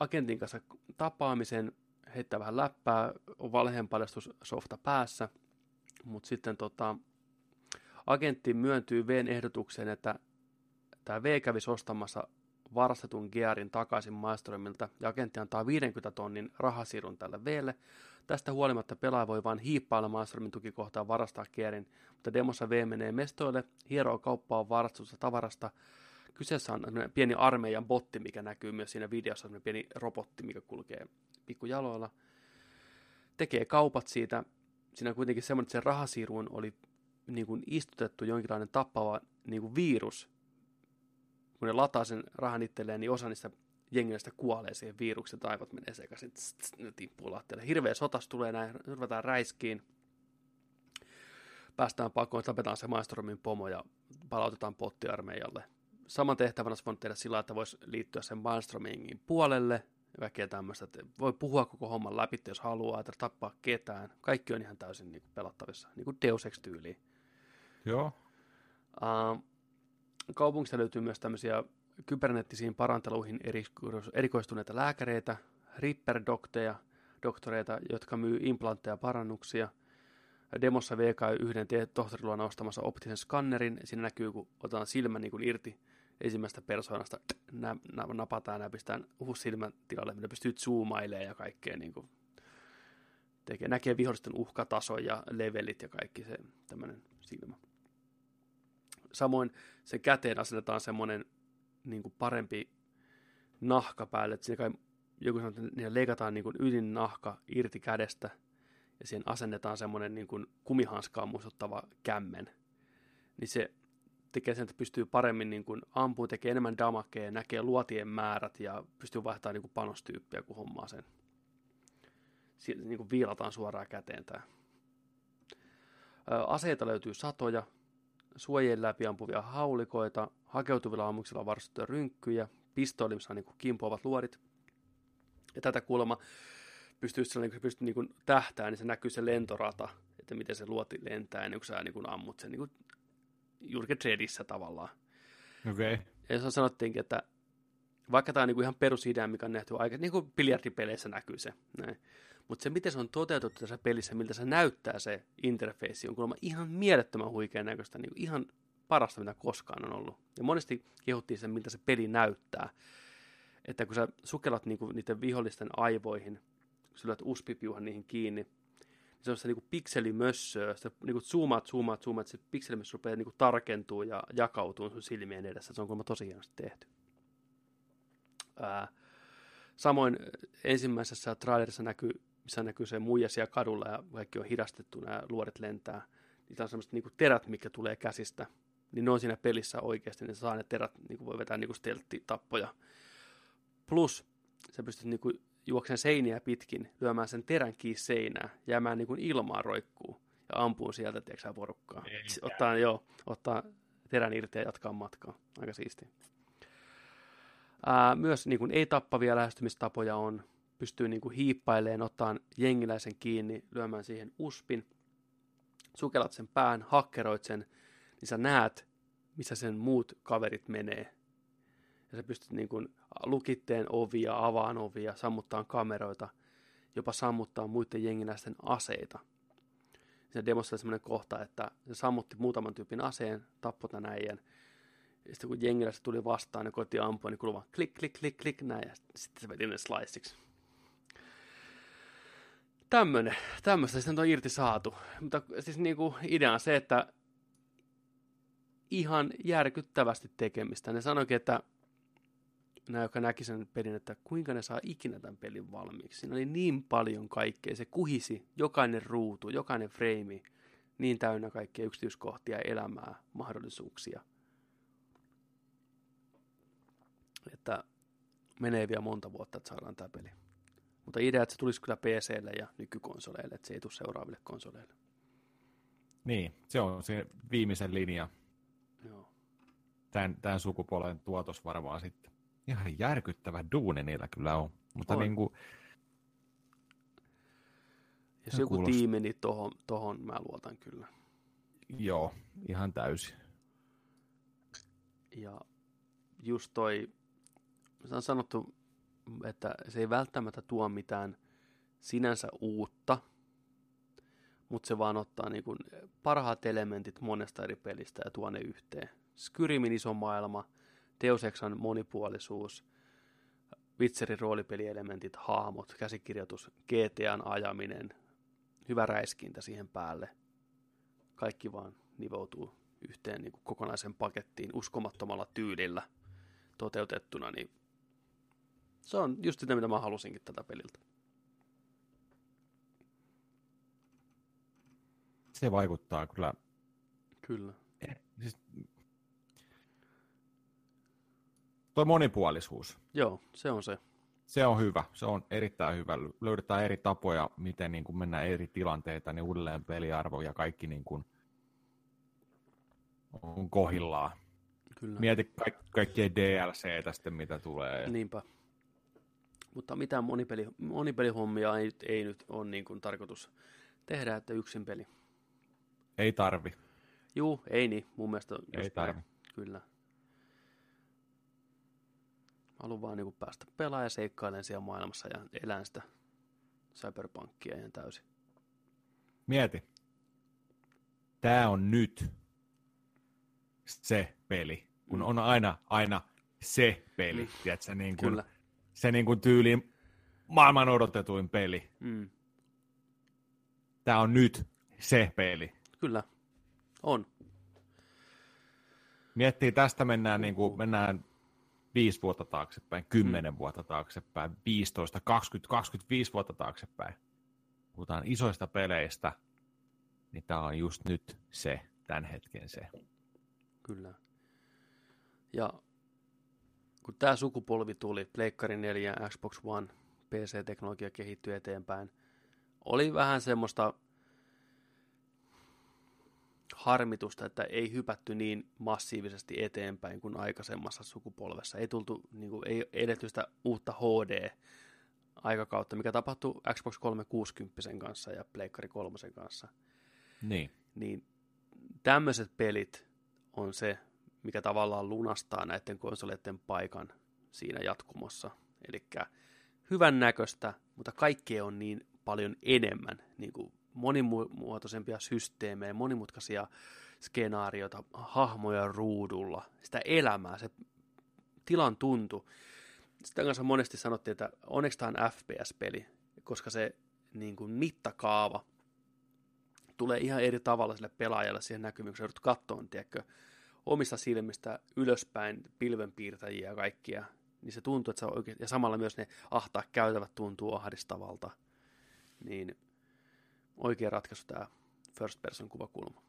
agentin kanssa tapaamisen, heittää vähän läppää, on valheenpaljastussofta päässä, mutta sitten tota, agentti myöntyy Vn ehdotukseen, että tämä V kävisi ostamassa varastetun Gearin takaisin Maelstromilta ja agentti antaa 50 tonnin rahasirun tälle Vlle. Tästä huolimatta pelaaja voi vain hiippailla Maelstromin tukikohtaan varastaa Gearin, mutta demossa V menee mestoille, hieroo kauppaa varastusta tavarasta. Kyseessä on pieni armeijan botti, mikä näkyy myös siinä videossa, pieni robotti, mikä kulkee pikkujaloilla. Tekee kaupat siitä. Siinä on kuitenkin semmoinen, että se rahasiruun oli niin kuin istutettu jonkinlainen tappava niin kuin virus, kun ne lataa sen rahan itselleen, niin osa niistä jengistä kuolee siihen virukseen, aivot menee sekaisin, tss, tss, ne tippuu lattialle. Hirveä sotas tulee näin, ruvetaan räiskiin, päästään pakoon, tapetaan se Maestromin pomo ja palautetaan pottiarmeijalle. Saman tehtävän olisi voinut tehdä sillä, että voisi liittyä sen Maelstromingin puolelle, väkeä tämmöistä, että voi puhua koko homman läpi, jos haluaa, että tappaa ketään. Kaikki on ihan täysin niin kuin pelattavissa, niin kuin Deus Ex-tyyliin. Joo. Uh, kaupungista löytyy myös tämmöisiä kybernettisiin paranteluihin erikoistuneita lääkäreitä, Ripper-dokteja, doktoreita, jotka myy implantteja parannuksia. Demossa VK yhden tohtoriluona ostamassa optisen skannerin. Siinä näkyy, kun otetaan silmä niin kuin irti ensimmäistä persoonasta, nä, nä, napataan ja pistetään uusi silmän tilalle, mitä pystyy zoomailemaan ja kaikkea niin kuin tekee, näkee vihollisten uhkataso ja levelit ja kaikki se tämmöinen silmä. Samoin se käteen asennetaan semmoinen niin kuin parempi nahka päälle, että siinä kai joku sanoo, että niillä leikataan niin kuin ylin nahka irti kädestä ja siihen asennetaan semmoinen niin kuin kumihanskaan muistuttava kämmen. Niin se tekee sen, että pystyy paremmin niin kuin ampuu, tekee enemmän damakea, näkee luotien määrät ja pystyy vaihtamaan niin kuin panostyyppiä, kun hommaa sen. Siinä niin kuin viilataan suoraan käteen tämä. Aseita löytyy satoja, suojien läpi ampuvia haulikoita, hakeutuvilla ammuksilla varustettuja rynkkyjä, pistooli, missä on niin kimpoavat luodit. Ja tätä kuulemma pystyy, niin kun pystyy niin tähtää, niin se näkyy se lentorata, että miten se luoti lentää ennen kuin sä niin ammut sen niin kuin juuri Dreadissä tavallaan. Okei. Okay. Ja se sanottiinkin, että vaikka tämä on niin ihan perusidea, mikä on nähty aika, niin kuin biljardipeleissä näkyy se, näin. Mutta se, miten se on toteutettu tässä pelissä, miltä se näyttää se interfeissi, on kuulemma ihan mielettömän huikean näköistä, niin ihan parasta, mitä koskaan on ollut. Ja monesti kehuttiin sen, miltä se peli näyttää. Että kun sä sukellat niinku niiden vihollisten aivoihin, kun sä lyöt uspipiuhan niihin kiinni, niin se on se niinku pikselimössöä. Sä niinku zoomaat, zoomaat, zoomaat, se pikselimössö rupeaa niinku tarkentuu ja jakautuu sun silmien edessä. Se on kuulemma tosi hienosti tehty. Ää, samoin ensimmäisessä trailerissa näkyy missä näkyy se muija siellä kadulla ja kaikki on hidastettu, nämä luodet lentää. Niitä on semmoiset niin terät, mikä tulee käsistä. Niin ne on siinä pelissä oikeasti, niin saa ne terät, niin voi vetää niin steltti-tappoja. Plus, sä pystyt niin kuin juokseen seiniä pitkin, lyömään sen terän kiinni seinää, jäämään niin kuin ilmaan roikkuu ja ampuu sieltä, tiedätkö porukkaa. Ottaa, joo, ottaa terän irti ja jatkaa matkaa. Aika siisti. Ää, myös niin kuin ei-tappavia lähestymistapoja on pystyy niin kuin hiippaileen, ottaa jengiläisen kiinni, lyömään siihen uspin, sukelat sen pään, hakkeroit sen, niin sä näet, missä sen muut kaverit menee. Ja sä pystyt niin kuin lukitteen ovia, avaan ovia, sammuttaa kameroita, jopa sammuttaa muiden jengiläisten aseita. Se demossa oli sellainen kohta, että se sammutti muutaman tyypin aseen, tappoi tämän äijän. Sitten kun jengiläiset tuli vastaan ja kotiin ampua, niin kuului vaan klik, klik, klik, klik, näin. Ja sitten se veti ne sliceiksi tämmönen, tämmöistä sitten on irti saatu. Mutta siis niinku idea on se, että ihan järkyttävästi tekemistä. Ne sanoikin, että nämä, jotka näki sen pelin, että kuinka ne saa ikinä tämän pelin valmiiksi. Siinä oli niin paljon kaikkea. Se kuhisi jokainen ruutu, jokainen freimi, niin täynnä kaikkia yksityiskohtia, elämää, mahdollisuuksia. Että menee vielä monta vuotta, että saadaan tämä peli. Mutta idea, että se tulisi kyllä PClle ja nykykonsoleille, että se ei tule seuraaville konsoleille. Niin, se on se viimeisen linja. Joo. Tämän, tämän sukupolven tuotos varmaan sitten. Ihan järkyttävä duuni niillä kyllä on. Mutta on. niin kuin, Jos joku kuulost... tiimi, niin tohon, tohon mä luotan kyllä. Joo, ihan täysin. Ja just toi, se on sanottu että se ei välttämättä tuo mitään sinänsä uutta, mutta se vaan ottaa niin kuin parhaat elementit monesta eri pelistä ja tuo ne yhteen. Skyrimin iso maailma, Deus Exan monipuolisuus, Witcherin roolipelielementit, hahmot, käsikirjoitus, GTAn ajaminen, hyvä räiskintä siihen päälle. Kaikki vaan nivoutuu yhteen niin kuin kokonaisen pakettiin uskomattomalla tyylillä toteutettuna, niin se on just sitä, mitä mä halusinkin tätä peliltä. Se vaikuttaa kyllä. Kyllä. Siis, toi monipuolisuus. Joo, se on se. Se on hyvä, se on erittäin hyvä. Löydetään eri tapoja, miten niin kuin mennään eri tilanteita, niin uudelleen peliarvo ja kaikki niin kuin on kohillaan. Kyllä. Mieti ka- kaikkia DLCtä sitten, mitä tulee. Niinpä. Mutta mitään monipeli, monipelihommia ei, ei nyt ole niin kuin tarkoitus tehdä, että yksin peli. Ei tarvi. Juu, ei niin. Mun mielestä just Ei näin. tarvi. Kyllä. Haluan vaan niin päästä pelaamaan ja seikkailemaan siellä maailmassa ja elän sitä cyberpunkia ihan täysin. Mieti. Tää on nyt se peli. Kun Mm. on aina, aina se peli. Mm. Tiedätkö, niin kuin, Kyllä. se niin kuin tyyliin maailman odotetuin peli. Mm. Tää on nyt se peli. Kyllä. On. Miettii, tästä mennään, niin kuin, mennään viisi vuotta taaksepäin, kymmenen mm. vuotta taaksepäin, 15, 20, 25 vuotta taaksepäin. Puhutaan isoista peleistä, niin tämä on just nyt se, tämän hetken se. Kyllä. Ja kun tämä sukupolvi tuli, Pleikkari 4 ja Xbox One, PC-teknologia kehittyi eteenpäin, oli vähän semmoista harmitusta, että ei hypätty niin massiivisesti eteenpäin kuin aikaisemmassa sukupolvessa. Ei tultu, niin kuin, ei edetty sitä uutta HD-aikakautta, mikä tapahtui Xbox 360 kanssa ja Pleikkari 3 kanssa Niin. niin tämmöiset pelit on se, mikä tavallaan lunastaa näiden konsoleiden paikan siinä jatkumossa. Eli hyvän näköistä, mutta kaikkea on niin paljon enemmän, niin kuin monimuotoisempia systeemejä, monimutkaisia skenaarioita, hahmoja ruudulla, sitä elämää, se tilan tuntu. Sitä kanssa monesti sanottiin, että onneksi tämä on FPS-peli, koska se niin kuin mittakaava tulee ihan eri tavalla sille pelaajalle siihen sä joudut kattoon, tiedätkö, omista silmistä ylöspäin pilvenpiirtäjiä ja kaikkia, niin se tuntuu, että se on oikein, ja samalla myös ne ahtaa käytävät tuntuu ahdistavalta, niin oikea ratkaisu tämä first person kuvakulma.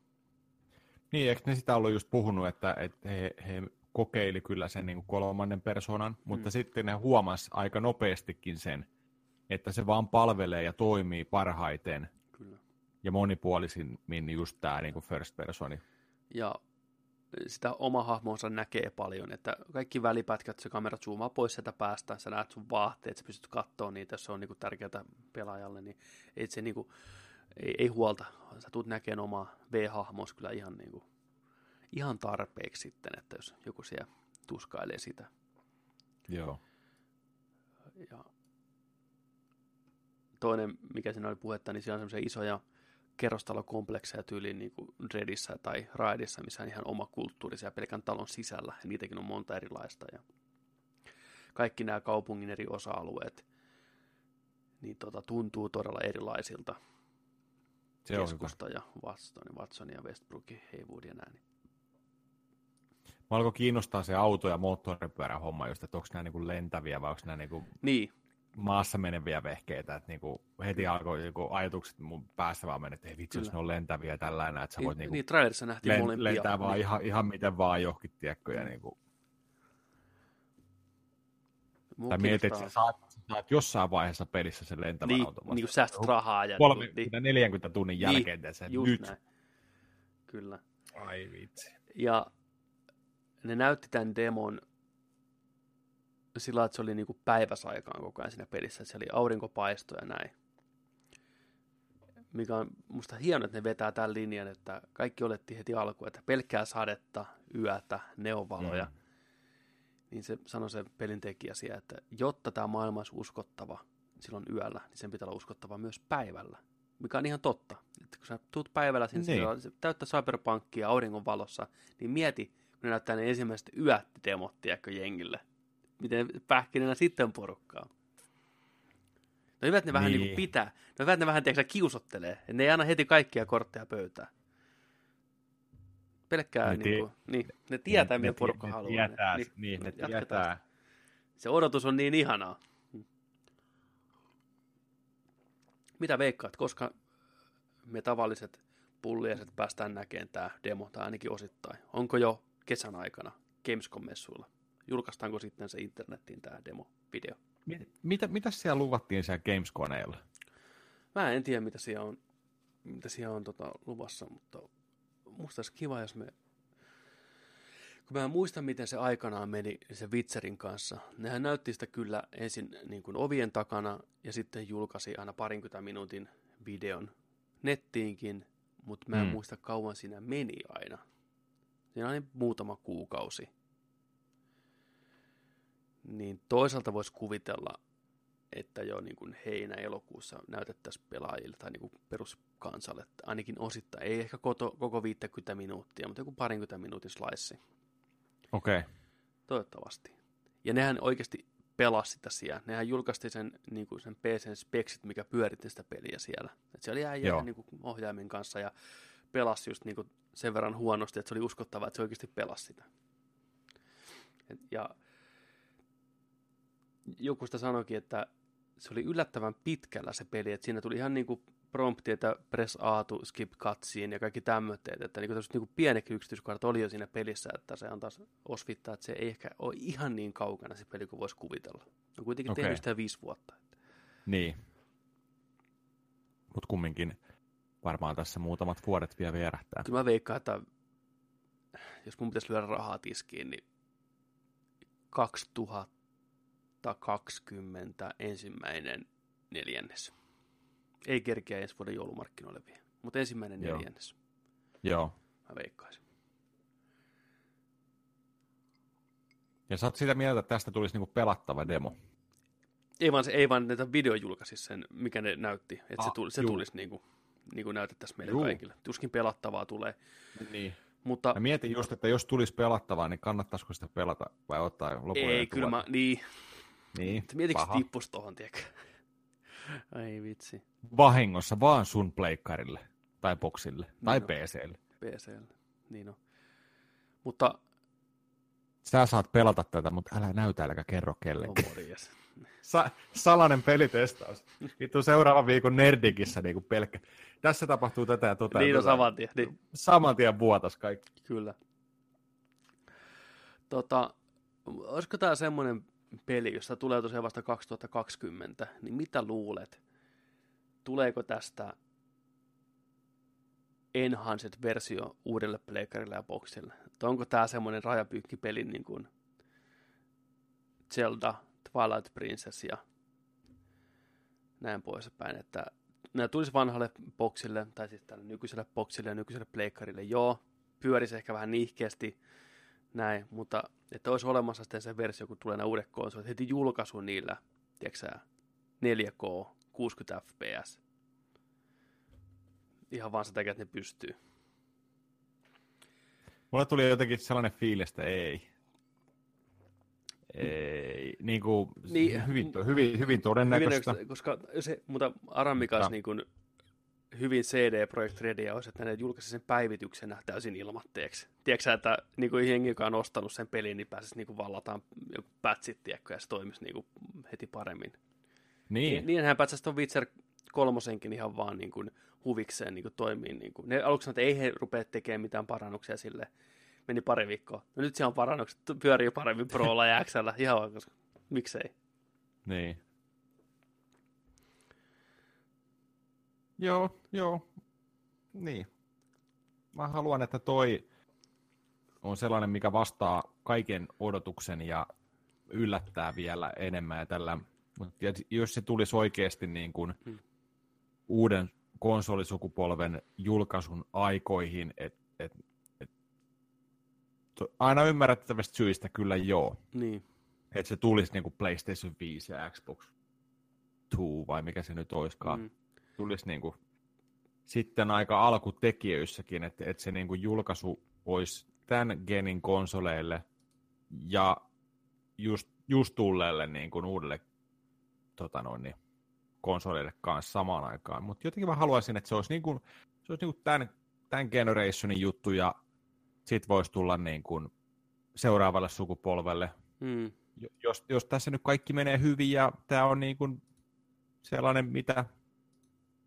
Niin, eikö ne sitä ollut just puhunut, että, että he, he kokeili kyllä sen niin kuin kolmannen persoonan, mutta Mm. sitten ne huomas aika nopeastikin sen, että se vaan palvelee ja toimii parhaiten Kyllä. ja monipuolisimmin just tämä niin kuin first personi. Ja sitä oma hahmonsa näkee paljon, että kaikki välipätkät, se kamera zoomaa pois sieltä päästä, sä näet sun vaatteet, sä pystyt katsoa niitä, jos se on niinku tärkeää pelaajalle, niin ei se niinku, ei, ei huolta. Sä tulet näkemään omaa V-hahmoa kyllä ihan, niinku, ihan tarpeeksi sitten, että jos joku siellä tuskailee sitä. Joo. Ja toinen, mikä siinä oli puhetta, niin siellä on semmoisia isoja kerrostalokomplekseja tyyliin niin kuin Dreadissä tai Raidissa, missä on ihan oma kulttuuri siellä pelkän talon sisällä. Ja niitäkin on monta erilaista. Ja kaikki nämä kaupungin eri osa-alueet niin tota, tuntuu todella erilaisilta. Se on. Keskusta ja Watson, Watson ja Westbrook, Haywood ja näin. Mä alkoi kiinnostaa se auto- ja moottoripyörä homma just, että onko nämä niinku lentäviä vai onko nämä niinku Niin, maassa meneviä vehkeitä, että niinku heti alkoi niinku ajatukset mun päässä vaan mennä, että ei vitsi, jos Kyllä. ne on lentäviä tällainen, että sä voit niin, niinku niin trailerissa nähtiin len, molempia. lentää vaan niin, ihan, ihan miten vaan johonkin, tiedätkö, ja niinku, mua tai mietit, että sä saat, saat jossain vaiheessa pelissä sen lentävän niin, auton. niin kuin säästät rahaa. Ja, Kolme, niin, 40 tunnin Niin, jälkeen niin, sen just nyt. näin. Kyllä. Ai vitsi. Ja ne näytti tämän demon sillä, että se oli niinku päiväsaikaan koko ajan siinä pelissä, että se oli aurinkopaisto ja näin. Mikä on musta hienoa, että ne vetää tämän linjan, että kaikki olettiin heti alkuun, että pelkkää sadetta, yötä, neonvaloja. Mm. Niin se sanoi se pelintekijä siellä, että jotta tämä maailma olisi uskottava silloin yöllä, niin sen pitää olla uskottava myös päivällä. Mikä on ihan totta. Että kun sä tuut päivällä sinne, Niin. niin. se täyttä cyberpunkkia auringon valossa, niin mieti, kun ne näyttää ne ensimmäiset yöt-demot, tiedätkö, jengille. Miten pähkinänä sitten porukkaa. No hyvä, että ne vähän Niin. niin kuin pitää. No hyvä, että ne vähän tiedätkö, kiusottelee. Et ne ei anna heti kaikkia kortteja pöytään. Pelkkää Ne niin, tie- kuin, niin, ne tietää, ne, mitä ne, porukka ne haluaa. Tietää, niin, niin, ne jatketaan tietää. Se odotus on niin ihanaa. Mitä veikkaat, koska me tavalliset pulliaiset päästään näkemään tämä demo, tai ainakin osittain? Onko jo kesän aikana Gamescom-messuilla? Julkaistaanko sitten se internettiin tämä demo-video? Mit, mitä, mitä siellä luvattiin siellä Games-koneella? Mä en tiedä, mitä siellä on, mitä siellä on tota, luvassa, mutta musta olisi kiva, jos me... Kun mä muistan, miten se aikanaan meni se Witcherin kanssa. Nehän näytti sitä kyllä ensin niin kuin ovien takana ja sitten julkaisi aina parinkymmentä minuutin videon nettiinkin, mutta mä en Mm. muista kauan siinä meni aina. Siinä oli muutama kuukausi. Niin toisaalta voisi kuvitella, että jo niin kuin heinä-elokuussa näytettäisiin pelaajille tai niin kuin peruskansalle, ainakin osittain, ei ehkä koko, koko 50 minuuttia, mutta joku parinkymmentä minuutin slice, Okei. Okay. toivottavasti. Ja nehän oikeasti pelasi sitä siellä. Nehän julkaisti sen, niin kuin sen PCn speksit, mikä pyöritti sitä peliä siellä. Et siellä oli äijä niin kuin ohjaimen kanssa ja pelasi just niin kuin sen verran huonosti, että se oli uskottava, että se oikeasti pelasi sitä. Et, ja joku sitä sanoikin, että se oli yllättävän pitkällä se peli, että siinä tuli ihan niin kuin prompti, että press A to skip cutscene ja kaikki tämmöitteet, että niin kuin niin kuin pienekin yksityiskohdat oli jo siinä pelissä, että se antaisi osvittaa, että se ei ehkä ole ihan niin kaukana se peli kuin voisi kuvitella. On kuitenkin Okei. tehnyt sitä viisi vuotta. Niin. Mutta kumminkin varmaan tässä muutamat vuodet vielä vierähtää. Kyllä mä veikkaan, että jos mun pitäisi lyödä rahaa tiskiin, niin 2020 ensimmäinen neljännes. Ei kerkeä ensi vuoden joulumarkkinoille vielä, mutta ensimmäinen Joo. neljännes. Joo. Mä veikkaisin. Ja sä oot sitä mieltä, että tästä tulisi niinku pelattava demo. Ei vaan, se, ei vaan näitä video julkaisi sen, mikä ne näytti, että se, Ah, tuli, se juu. tulisi niin kuin, niin kuin näytettäisiin meille Juu. kaikille. Tuskin pelattavaa tulee, Niin. mutta Mä mietin just, että jos tulisi pelattavaa, niin kannattaisiko sitä pelata vai ottaa lopulle ei, kyllä mä, niin, Niin, mietitkö paha. tippus tohon, tiedätkö? (laughs) Ai vitsi, Vahingossa vaan sun pleikkarille, tai boksille, tai Niin on. PClle. PCllä, niin on. Mutta, Sä saat pelata tätä, mutta älä näytä, äläkä kerro kellekään. morjes. (laughs) Sa- salainen pelitestaus. Vittu seuraavan viikon Nerdikissä niinku pelkkä. Tässä tapahtuu tätä ja tota. Niin on tota. saman tien, niin, Saman tien vuotas kaikki. kyllä. Tota, olisiko tämä semmoinen peli, josta tulee tosiaan vasta 2020, niin mitä luulet? Tuleeko tästä enhanced-versio uudelle pleikkarille ja boxille? Et onko tämä semmoinen rajapyykkipeli niin kuin Zelda, Twilight Princess ja näin poispäin, että nämä tulisi vanhalle boxille, tai siis tälle nykyiselle boxille ja nykyiselle pleikkarille, joo, pyörisi ehkä vähän nihkeästi, näin, mutta että olisi olemassa sitten se versio, kun tulee nämä uudet konsolit, heti julkaisu niillä, tiedätkö sä, 4K, 60 fps. Ihan vaan sen takia, että ne pystyy. Mulle tuli jotenkin sellainen fiilis, että ei. Ei, niin kuin, Niin. hyvin, hyvin, hyvin todennäköistä. Hyvin, koska se, mutta Aramika olisi Mutta- niin kuin hyvin CD Projekt Redia olisi, että ne julkaisi sen päivityksenä täysin ilmatteeksi. Tiedätkö että niin kuin jengi, joka on ostanut sen pelin, niin pääsisi niin kuin vallataan joku patchit, tiedätkö, ja se toimisi niin kuin heti paremmin. Niin. Niin, Niinhän päättäisi tuon Witcher kolmosenkin ihan vaan niin kuin huvikseen niin kuin toimii. Niin kuin. Ne aluksi sanoi, että ei he rupea tekemään mitään parannuksia sille. Meni pari viikkoa. No nyt siellä on parannukset, pyörii paremmin Prolla ja Xllä. Ihan koska miksei. niin. Joo, joo. Niin. Mä haluan, että toi on sellainen, mikä vastaa kaiken odotuksen ja yllättää vielä enemmän. Ja tällä, mutta jos se tulisi oikeasti niin kuin Hmm. uuden konsolisukupolven julkaisun aikoihin, et, et, et, aina ymmärrettävästä syistä kyllä joo, Niin. että se tulisi niin kuin PlayStation 5 ja Xbox 2 vai mikä se nyt olisikaan. Mm. Tulisi niin kuin, sitten aika alkutekijöissäkin, että, että se niin kuin julkaisu olisi tämän genin konsoleille ja just, just tulleelle niin kuin uudelle tota noin, niin, konsoleille kanssa samaan aikaan. Mutta jotenkin mä haluaisin, että se olisi, niin kuin, se olisi niin kuin tämän, tämän generationin juttu ja sit voisi tulla niin kuin seuraavalle sukupolvelle. Mm. Jos, jos tässä nyt kaikki menee hyvin ja tämä on niin kuin sellainen, mitä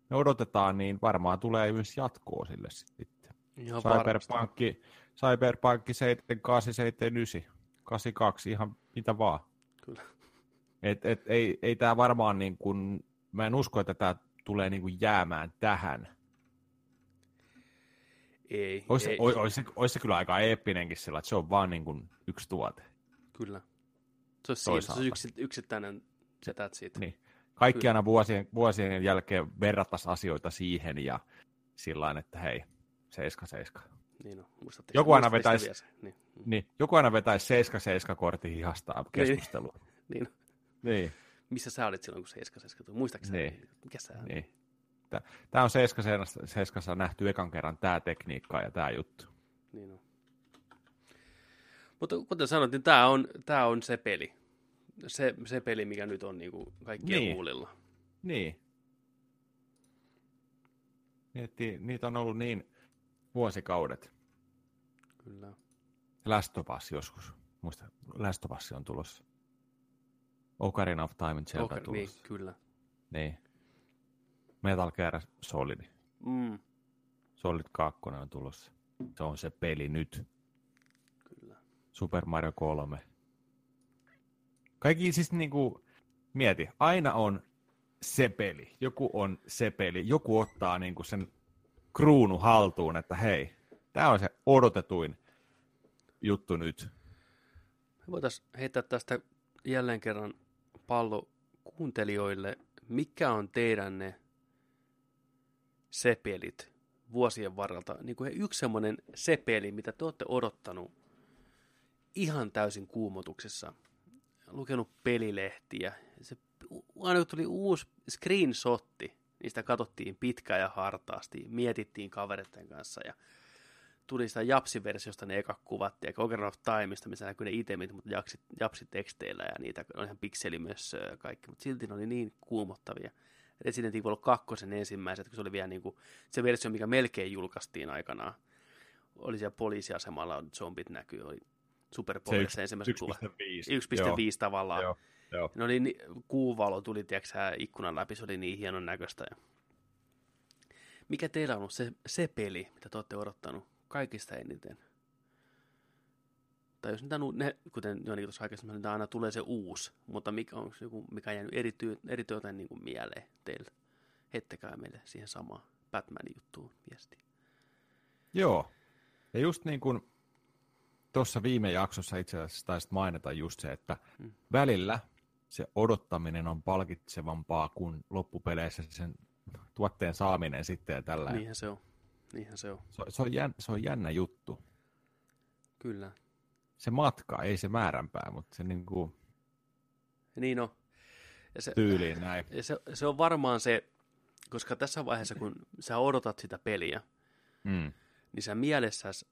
me odotetaan, niin varmaan tulee myös jatkoa sille sitten. Ihan Cyberpunk, Cyberpunk 78, 79, 82, ihan mitä vaan. Kyllä. Et, et, ei, ei tämä varmaan niin kuin, mä en usko, että tämä tulee niin kuin jäämään tähän. Ei, Olisi, ei, ois, ois, ois se kyllä aika eeppinenkin sillä, että se on vaan niin kuin yksi tuote. Kyllä. Se olisi, siinä, se olisi yksi, yksittäinen se it. Niin. Kaikki aina vuosien, vuosien jälkeen verrattaisiin asioita siihen ja sillä että hei, 7-7. Niin on. Muistatteko, Joku aina vetäisi-? Niin, mm, Niin, joku aina vetäisi 7-7 kortin hihasta keskustelua. (laughs) niin. Niin. Missä sä olit silloin, kun 77 tuli? Muistaakseni? Niin. Mikä sä niin. Tämä on 7 nähty ekan kerran tämä tekniikka ja tämä juttu. Niin on. Mutta kuten sanoit, niin tämä on, tää on se peli. Se, se peli, mikä nyt on niinku kaikkien Niin. huulilla. Niin. Miettii, niitä on ollut niin vuosikaudet. Kyllä. Us joskus. Muista, Us on tulossa. Ocarina of Time Zelda Okay, niin, tulossa. kyllä. Niin. Metal Gear Solid. Mm, Solid 2 on tulossa. Se on se peli nyt. kyllä. Super Mario 3. Kaikki siis niinku, mieti, aina on se peli. Joku on se peli. Joku ottaa niinku sen kruunu haltuun, että hei, tämä on se odotetuin juttu nyt. Voitaisiin heittää tästä jälleen kerran pallo kuuntelijoille. Mikä on teidän ne sepelit vuosien varrelta? Niin kuin yksi semmoinen sepeli, mitä te olette odottanut ihan täysin kuumotuksessa. Lukenut pelilehtiä. Se, aina kun tuli uusi screenshotti, niistä katsottiin pitkään ja hartaasti, mietittiin kavereiden kanssa ja tuli sitä Japsi-versiosta ne eka kuvat, ja Ocarina of Timeista, missä näkyy ne itemit, mutta japsit, japsiteksteillä ja niitä on ihan pikselimössöä ja kaikki, mutta silti ne oli niin kuumottavia. Resident Evil 2 ensimmäiset, kun se oli vielä niin kuin, se versio, mikä melkein julkaistiin aikanaan, oli siellä poliisiasemalla, zombit näkyy, oli superpowerissa ensimmäiset kuvat. 1.5. 1.5 tavallaan. Joo, joo. Ne oli ni- kuuvalo tuli, tiedätkö, ikkunan läpi, se oli niin hienon näköistä. Ja... Mikä teillä on ollut se, se peli, mitä te olette odottanut kaikista eniten? Tai jos niitä, ne, kuten Joni tuossa aikaisemmin, niitä aina tulee se uusi, mutta mikä on joku, mikä on jäänyt erity, erityisen niin kuin mieleen teille? Heittäkää meille siihen samaan Batmanin juttuun viesti. Joo. Ja just niin kuin tuossa viime jaksossa itse asiassa taisit mainita just se, että Mm. välillä se odottaminen on palkitsevampaa kuin loppupeleissä sen tuotteen saaminen sitten ja tällä. Niinhän se on. Niinhän se on. Se, se, on jännä, se on jännä juttu. Kyllä. Se matka, ei se määränpää, mutta se niin kuin Niin on. Ja se, tyyliin näin. Ja se, se on varmaan se, koska tässä vaiheessa, kun sä odotat sitä peliä, Mm. niin sä mielessäsi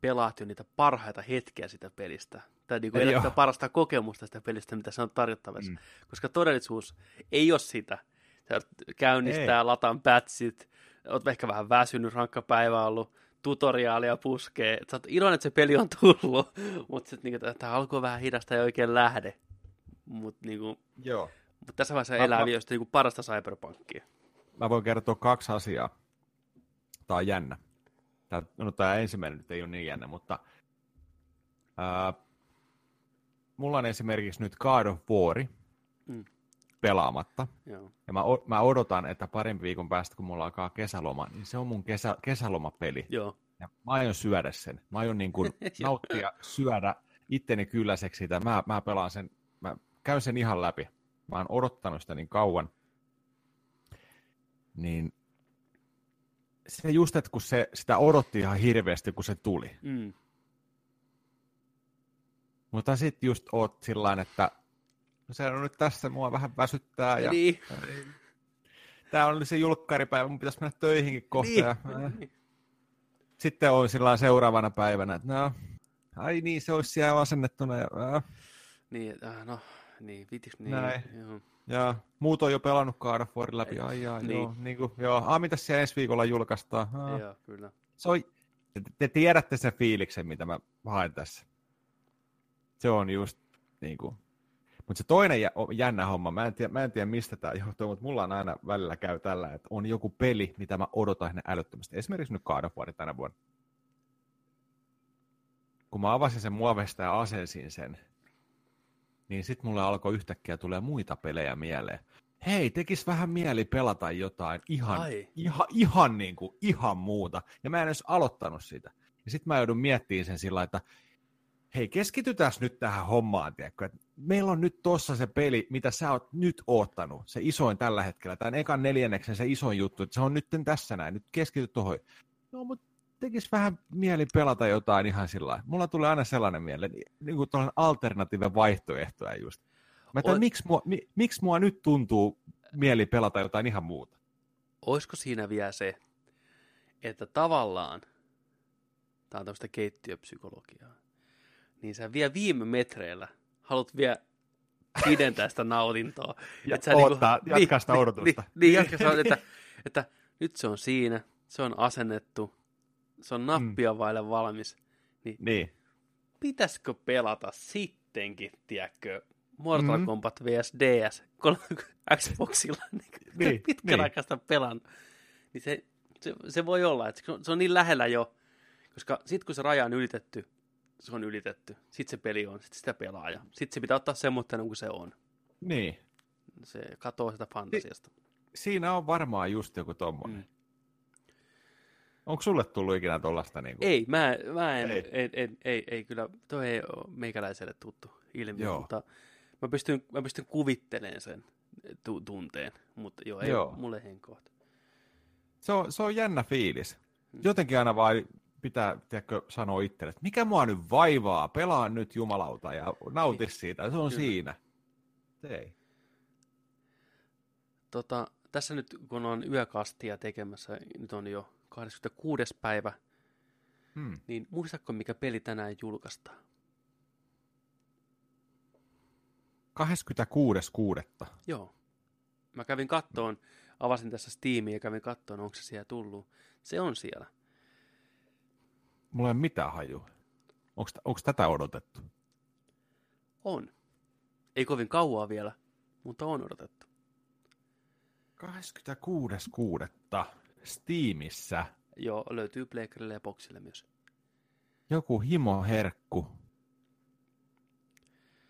pelaat jo niitä parhaita hetkiä sitä pelistä. Tai niin kuin sitä parasta kokemusta sitä pelistä, mitä se on tarjottavassa. Mm. Koska todellisuus ei ole sitä. Sä käynnistää, lataan pätsit, oot ehkä vähän väsynyt, rankka päivä ollut, tutoriaalia puskee. Sä oot iloinen, että se peli on tullut, (laughs) mutta sitten niin tämä alku on vähän hidasta ja oikein lähde. Mutta niin Joo. mut tässä vaiheessa Mä- elää mä- vielä niin parasta cyberpunkia. Mä voin kertoa kaksi asiaa. Tää on jännä. Tää, no tämä ensimmäinen nyt ei ole niin jännä, mutta ää, mulla on esimerkiksi nyt God of War Mm. pelaamatta. Joo. Ja mä, o- mä odotan, että parin viikon päästä, kun mulla alkaa kesäloma, niin se on mun kesä, kesälomapeli. Joo. Ja mä aion syödä sen. Mä aion niin kuin (laughs) nauttia, syödä itteni kylläiseksi sitä. Mä, mä pelaan sen, mä käyn sen ihan läpi. Mä oon odottanut sitä niin kauan. Niin se just, että kun se, sitä odotti ihan hirveästi, kun se tuli. Mm. Mutta sit just oot sillä että no se on nyt tässä, mua vähän väsyttää. Ja Niin. Tää on se julkkaripäivä, mun pitäisi mennä töihinkin kohta. Niin. Ja, niin. sitten on sillä seuraavana päivänä, että no, ai niin, se olisi siellä asennettuna. Ja, äh. Niin, äh, no, niin, viitiks niin. Näin. Joo. Ja muut on jo pelannut God of Warin läpi. Ai jaa, niin. joo, niin kuin, joo. Ah, mitä siellä ensi viikolla julkaistaan? Ah. Joo, kyllä. Se on, te, te tiedätte sen fiiliksen, mitä mä haen tässä. Se on just niin kuin. Mutta se toinen jä, jännä homma, mä en, tiedä, mä en tiedä mistä tämä johtuu, mutta mulla on aina välillä käy tällä, että on joku peli, mitä mä odotan sinne älyttömästi. Esimerkiksi nyt God of War tänä vuonna. Kun mä avasin sen muovesta ja asensin sen, niin sitten mulle alkoi yhtäkkiä tulee muita pelejä mieleen. Hei, tekis vähän mieli pelata jotain ihan, Ai. ihan, ihan, niin kuin, ihan muuta. Ja mä en edes aloittanut sitä. Ja sitten mä joudun miettimään sen sillä että hei, keskitytään nyt tähän hommaan, tiedätkö? Et meillä on nyt tossa se peli, mitä sä oot nyt oottanut, se isoin tällä hetkellä, tämän ekan neljänneksen se isoin juttu, että se on nyt tässä näin, nyt keskity tuohon. No, mutta tekis vähän mieli pelata jotain ihan sillä lailla. Mulla tulee aina sellainen mieli, niin, niin kuin tuollainen alternatiivinen vaihtoehtoja just. Mä tiedän, Oot- miksi mua, mi, miksi mua nyt tuntuu mieli pelata jotain ihan muuta. Olisiko siinä vielä se, että tavallaan, tämä on tämmöistä keittiöpsykologiaa, niin sä vielä viime metreillä haluat vielä pidentää sitä nautintoa. Ja Et sä odottaa, jatkaa sitä odotusta. Niin, niin jatka sitä, että, että nyt se on siinä, se on asennettu, se on nappia vaille valmis. Niin Niin, pitäisikö pelata sittenkin, tiedätkö, Mortal Mhm. Kombat vs. DS (laughs) Xboxilla, niin, Niin, pitkän niin. aikaa sitä pelannut. Niin se, se, se, voi olla, että se on, se on niin lähellä jo, koska sitten kun se raja on ylitetty, se on ylitetty, sitten se peli on, sitten sitä pelaa ja sitten se pitää ottaa semmoinen kuin se on. niin. Se katoo sitä fantasiasta. Siinä on varmaan just joku tommonen. Mm. Onko sulle tullut ikinä tollasta? Niin kuin... Ei, mä, mä en, Ei. ei. Ei, ei, ei, ei, kyllä, toi ei ole meikäläiselle tuttu ilmiö, Joo. mutta mä pystyn, mä pystyn kuvittelemaan sen tu- tunteen, mutta joo, ei Joo. mulle henkkohta. Se, on, se on jännä fiilis. Mm. Jotenkin aina vaan pitää tiedätkö, sanoa itselle, että mikä mua nyt vaivaa, pelaa nyt jumalauta ja nauti siitä. Se on Kyllä. siinä. Ei. Tota, tässä nyt kun on yökastia tekemässä, nyt on jo 26. päivä, Hmm. niin muistatko mikä peli tänään julkaistaan? 26.6. Joo. Mä kävin kattoon, avasin tässä Steamia ja kävin kattoon, onko se siellä tullut. Se on siellä. Mulla ei ole mitään hajua. Onko tätä odotettu? On. Ei kovin kauaa vielä, mutta on odotettu. 26.6. Steamissa. Joo, löytyy Playerille ja Boxille myös. Joku himoherkku.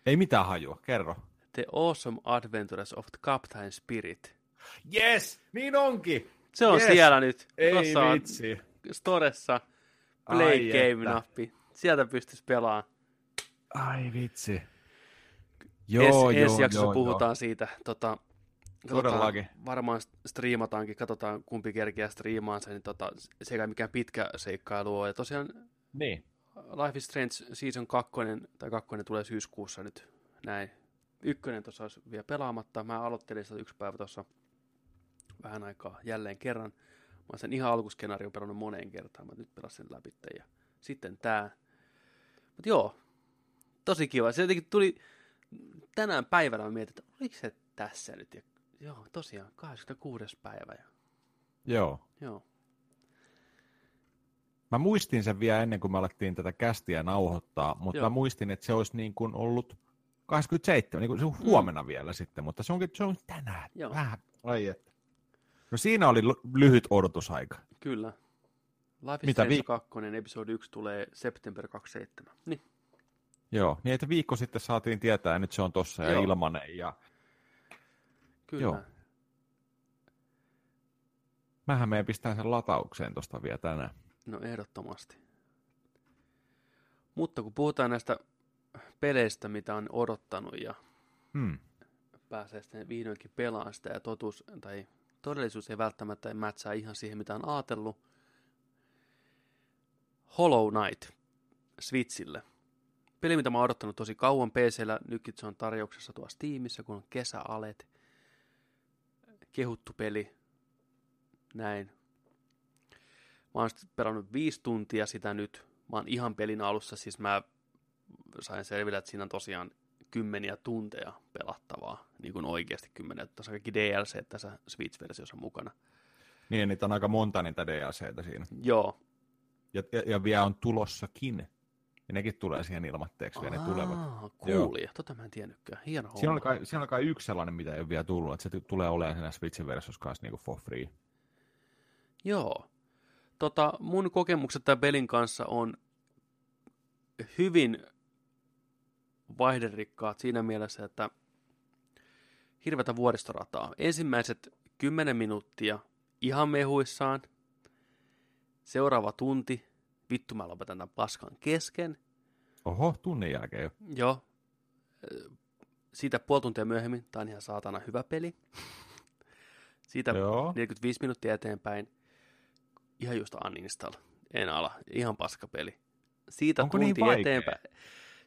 Ei mitään hajua, kerro. The Awesome Adventures of Captain Spirit. Yes, niin onkin. Se on Yes. siellä nyt. Ei Tuossa on vitsi. Storessa Play Ai Game-nappi. Sieltä pystyisi pelaamaan. Ai vitsi. Joo, Joo, es, joo, ensi jaksossa joo, puhutaan siitä. Tota, Todellakin. Tota, varmaan striimataankin, katsotaan kumpi kerkeä striimaan sen. Niin tota, se ei mikään pitkä seikkailu ole. Ja tosiaan. Niin. Life is Strange Season 2, tai 2 tulee syyskuussa nyt näin. Ykkönen tuossa olisi vielä pelaamatta. Mä aloittelin sitä yksi päivä tuossa vähän aikaa jälleen kerran. Mä oon sen ihan alkuskenaario pelannut moneen kertaan. Mä nyt pelasin sen läpi. Ja sitten tää. Mut joo, tosi kiva. Se jotenkin tuli tänään päivänä mä mietin, että oliko se tässä nyt. Ja, joo, tosiaan, 26. päivä. Ja, Joo. joo, Mä muistin sen vielä ennen kuin me alettiin tätä kästiä nauhoittaa, mutta Joo. mä muistin, että se olisi niin kuin ollut 27, niin kuin se on huomenna mm. vielä sitten, mutta se onkin se on tänään. Joo. Vähän. Ai että. No siinä oli l- lyhyt odotusaika. kyllä. Life is Mitä Strange viik- 2, episode 1 tulee September 27. Niin, Joo, niin että viikko sitten saatiin tietää, ja nyt se on tossa ja Joo. ilmanen. Ja kyllä. Joo. mähän meidän pistää sen lataukseen tosta vielä tänään. No ehdottomasti. Mutta kun puhutaan näistä peleistä, mitä on odottanut ja Hmm. pääsee sitten vihdoinkin pelaamaan sitä ja totuus tai todellisuus ei välttämättä mätsää ihan siihen, mitä on ajatellut. Hollow Knight Switchille. Peli, mitä mä oon odottanut tosi kauan PCllä, nytkin se on tarjouksessa tuossa Steamissa, kun on kesäalet. Kehuttu peli. Näin. Mä oon pelannut viisi tuntia sitä nyt. Mä oon ihan pelin alussa, siis mä sain selville, että siinä on tosiaan kymmeniä tunteja pelattavaa, niin kuin oikeasti kymmeniä. Tässä on kaikki DLC tässä Switch-versiossa mukana. Niin, niitä on aika monta niitä DLCtä siinä. Joo. Ja, ja, ja vielä on tulossakin. Ja nekin tulee siihen ilmatteeksi vielä, ne tulevat. Kuuli, tota mä en tiennytkään. Hieno siinä on, kai, siinä on kai yksi sellainen, mitä ei ole vielä tullut, että se tulee olemaan siinä Switchin versiossa kanssa niin for free. Joo. Tota, mun kokemukset tämän pelin kanssa on hyvin vaihderikkaat siinä mielessä, että hirveätä vuoristorataa. Ensimmäiset 10 minuuttia ihan mehuissaan. Seuraava tunti, vittu mä lopetan tämän paskan kesken. Oho, tunnin jälkeen jo. Joo. Siitä puoli tuntia myöhemmin, tämä on ihan saatana hyvä peli. Siitä Joo. 45 minuuttia eteenpäin, ihan just uninstall. En ala, ihan paska peli. Siitä Onko tunti niin eteenpäin.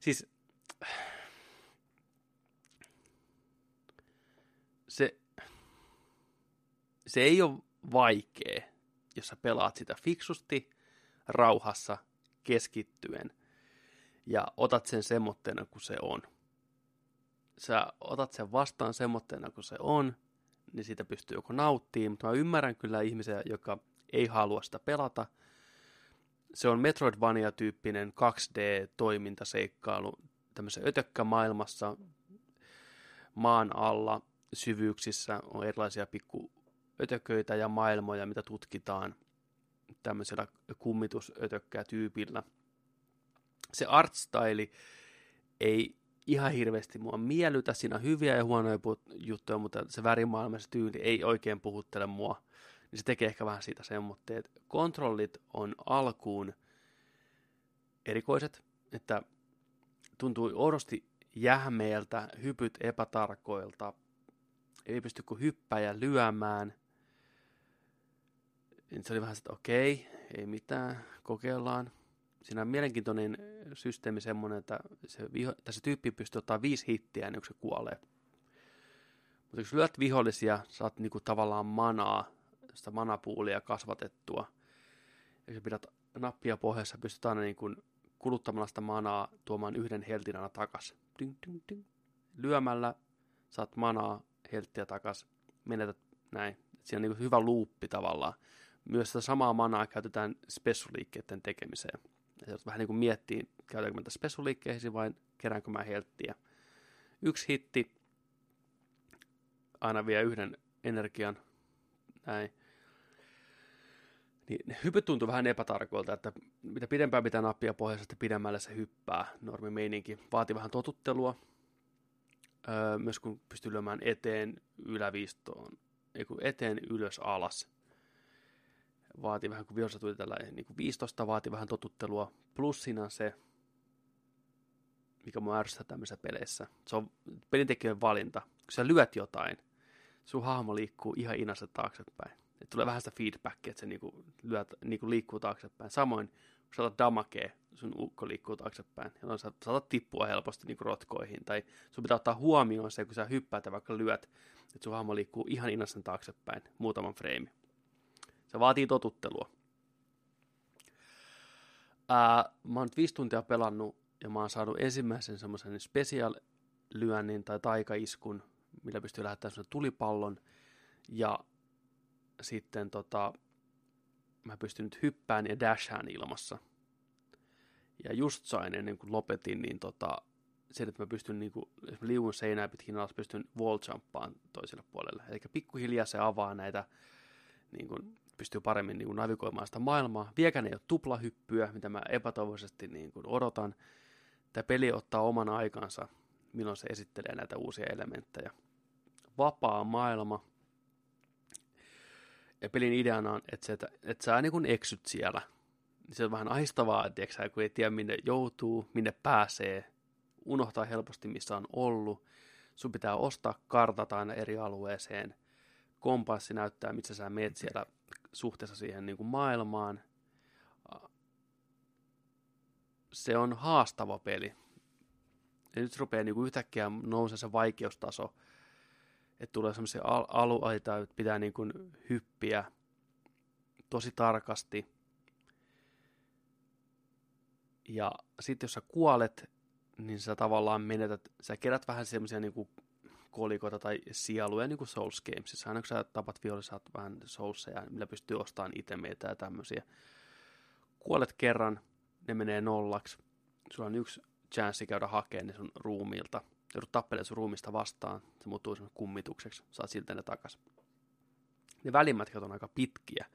Siis se, se ei ole vaikea, jos sä pelaat sitä fiksusti, rauhassa, keskittyen ja otat sen semmoitteena kuin se on. Sä otat sen vastaan semmoitteena kuin se on, niin siitä pystyy joko nauttimaan, mutta mä ymmärrän kyllä ihmisiä, joka ei halua sitä pelata. Se on Metroidvania-tyyppinen 2D-toimintaseikkailu tämmöisessä ötökkämaailmassa maan alla syvyyksissä on erilaisia pikku ötököitä ja maailmoja, mitä tutkitaan tämmöisellä kummitusötökkää-tyypillä. Se artstyle ei ihan hirveästi mua miellytä. Siinä on hyviä ja huonoja juttuja, mutta se värimaailma, se tyyli ei oikein puhuttele mua. Niin se tekee ehkä vähän siitä semmoitteen, että kontrollit on alkuun erikoiset, että tuntui oudosti jähmeeltä, hypyt epätarkoilta, ei pysty kuin hyppää ja lyömään. Niin se oli vähän että okei, ei mitään, kokeillaan. Siinä on mielenkiintoinen systeemi semmoinen, että se, viho, että se tyyppi pystyy ottaa viisi hittiä ennen kuin se kuolee. Mutta jos lyöt vihollisia, saat niinku tavallaan manaa, sitä manapuulia kasvatettua. Ja jos pidät nappia pohjassa, pystyt aina niin kuin kuluttamalla sitä manaa tuomaan yhden heltin aina takas. Lyömällä saat manaa, helttiä takas, menetät näin. Siinä on niin hyvä luuppi tavallaan. Myös sitä samaa manaa käytetään spessuliikkeiden tekemiseen. Ja vähän niin kuin miettii, käytänkö mä spessuliikkeisiin vai keräänkö mä helttiä. Yksi hitti aina vie yhden energian. Näin. Niin hypyt tuntuu vähän epätarkoilta, että mitä pidempään pitää nappia pohjassa, sitä pidemmälle se hyppää. Normi meininki. Vaatii vähän totuttelua. Öö, myös kun pystyy lyömään eteen, yläviistoon, eteen, ylös, alas. Vaatii vähän, kun vihossa tuli tällä niin kuin 15, vaatii vähän totuttelua. Plussina se, mikä mua ärsyttää tämmöisissä peleissä. Se on pelintekijöiden valinta. Kun sä lyöt jotain, sun hahmo liikkuu ihan inassa taaksepäin. Et tulee vähän sitä feedbackia, että se niinku lyöt, niinku liikkuu taaksepäin. Samoin, kun saatat damakea, sun ukko liikkuu taaksepäin. Ja sä saatat tippua helposti niinku rotkoihin. Tai sun pitää ottaa huomioon se, kun sä hyppäät ja vaikka lyöt, että sun hahmo liikkuu ihan inasen taaksepäin muutaman freimi. Se vaatii totuttelua. Ää, mä oon nyt viisi tuntia pelannut ja mä oon saanut ensimmäisen semmoisen special lyönnin tai taikaiskun, millä pystyy lähettämään semmoisen tulipallon. Ja sitten tota, mä pystyn nyt hyppään ja dashaan ilmassa. Ja just sain ennen kuin lopetin, niin tota, sen, että mä pystyn niin kuin, jos mä liuun seinää pitkin alas, pystyn wall jumpaan toiselle puolelle. Eli pikkuhiljaa se avaa näitä, niin kuin, pystyy paremmin niin kuin, navigoimaan sitä maailmaa. Viekään ei ole tuplahyppyä, mitä mä epätoivoisesti niin kuin, odotan. Tämä peli ottaa oman aikansa, milloin se esittelee näitä uusia elementtejä. Vapaa maailma, ja pelin ideana on, että, se, että, että sä niin eksyt siellä. Se on vähän ahistavaa, sä, kun ei tiedä minne joutuu, minne pääsee, unohtaa helposti missä on ollut. Sun pitää ostaa kartat aina eri alueeseen. Kompassi näyttää, missä sä meet siellä suhteessa siihen niin kuin maailmaan. Se on haastava peli. Ja nyt rupeaa niin kuin yhtäkkiä nousemaan se vaikeustaso, että tulee semmoisia al- alueita, että pitää niin kuin hyppiä tosi tarkasti. Ja sitten jos sä kuolet, niin sä tavallaan menetät, sä kerät vähän semmoisia niin kolikoita tai sieluja niin kuin Souls Gamesissa. Aina kun sä tapat vihollisen, saat vähän soulseja, millä pystyy ostamaan itemeitä ja tämmöisiä. Kuolet kerran, ne menee nollaksi. Sulla on yksi chanssi käydä hakemaan ne sun ruumiilta. Joudut tappelemaan sun ruumista vastaan, se muuttuu semmoinen kummitukseksi, saat siltä ne takas. Ne välimatkat on aika pitkiä.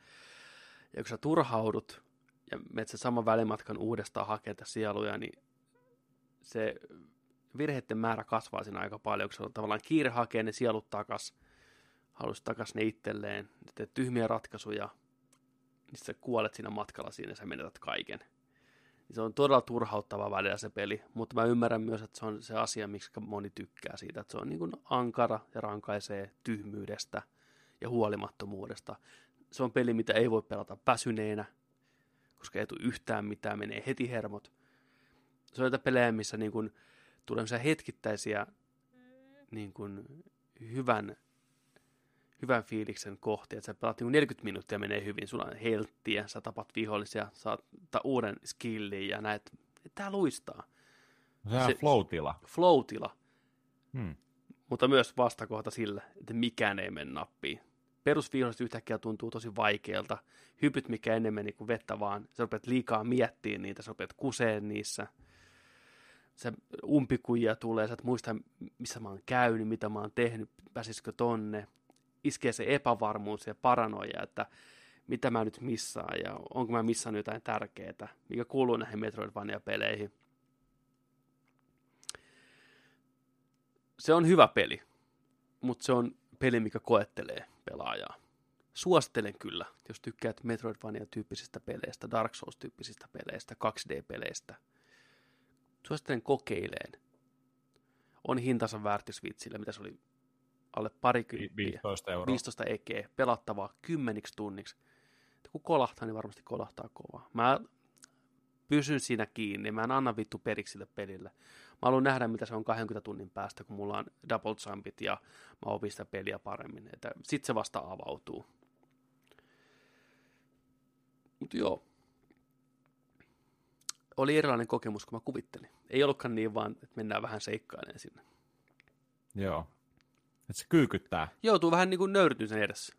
Ja kun sä turhaudut ja menet sen saman välimatkan uudestaan hakemaan sieluja, niin se virheiden määrä kasvaa siinä aika paljon, kun on tavallaan kiire hakea ne sielut takas, halusi takas ne itselleen, teet tyhmiä ratkaisuja, niin sä kuolet siinä matkalla siinä ja sä menetät kaiken. Niin se on todella turhauttava välillä se peli, mutta mä ymmärrän myös, että se on se asia, miksi moni tykkää siitä, että se on niin kuin ankara ja rankaisee tyhmyydestä ja huolimattomuudesta. Se on peli, mitä ei voi pelata väsyneenä, koska ei tule yhtään mitään, menee heti hermot. Se on niitä pelejä, missä niin kuin tulee hetkittäisiä niin kuin hyvän, hyvän fiiliksen kohti, että sä pelaat niin 40 minuuttia menee hyvin, sulla on helttiä, sä tapat vihollisia, saat uuden skillin ja näet, että tää luistaa. Se on flow-tila. Flow-tila. Hmm. Mutta myös vastakohta sillä, että mikään ei mene nappiin. Perusviholliset yhtäkkiä tuntuu tosi vaikealta. Hypyt, mikä ennen meni kuin vettä vaan. Sä rupeat liikaa miettimään niitä, sä rupeat kuseen niissä – se umpikujia tulee, sä et muista, missä mä oon käynyt, mitä mä oon tehnyt, pääsisikö tonne. Iskee se epävarmuus ja paranoia, että mitä mä nyt missaan ja onko mä missannut jotain tärkeää, mikä kuuluu näihin Metroidvania-peleihin. Se on hyvä peli, mutta se on peli, mikä koettelee pelaajaa. Suosittelen kyllä, jos tykkäät Metroidvania-tyyppisistä peleistä, Dark Souls-tyyppisistä peleistä, 2D-peleistä – Suosittelen kokeileen. On hintansa väärti Switchillä, mitä se oli alle parikymppiä. 15 euroa. 15 ekeä, pelattavaa kymmeniksi tunniksi. Kun kolahtaa, niin varmasti kolahtaa kovaa. Mä pysyn siinä kiinni, mä en anna vittu periksi sille pelille. Mä haluan nähdä, mitä se on 20 tunnin päästä, kun mulla on double jumpit ja mä opin sitä peliä paremmin. Että sit se vasta avautuu. Mutta joo, oli erilainen kokemus kuin mä kuvittelin. Ei ollutkaan niin vaan, että mennään vähän seikkailemaan sinne. Joo. Että se kyykyttää. Joutuu vähän niin kuin nöyrtyn sen edessä.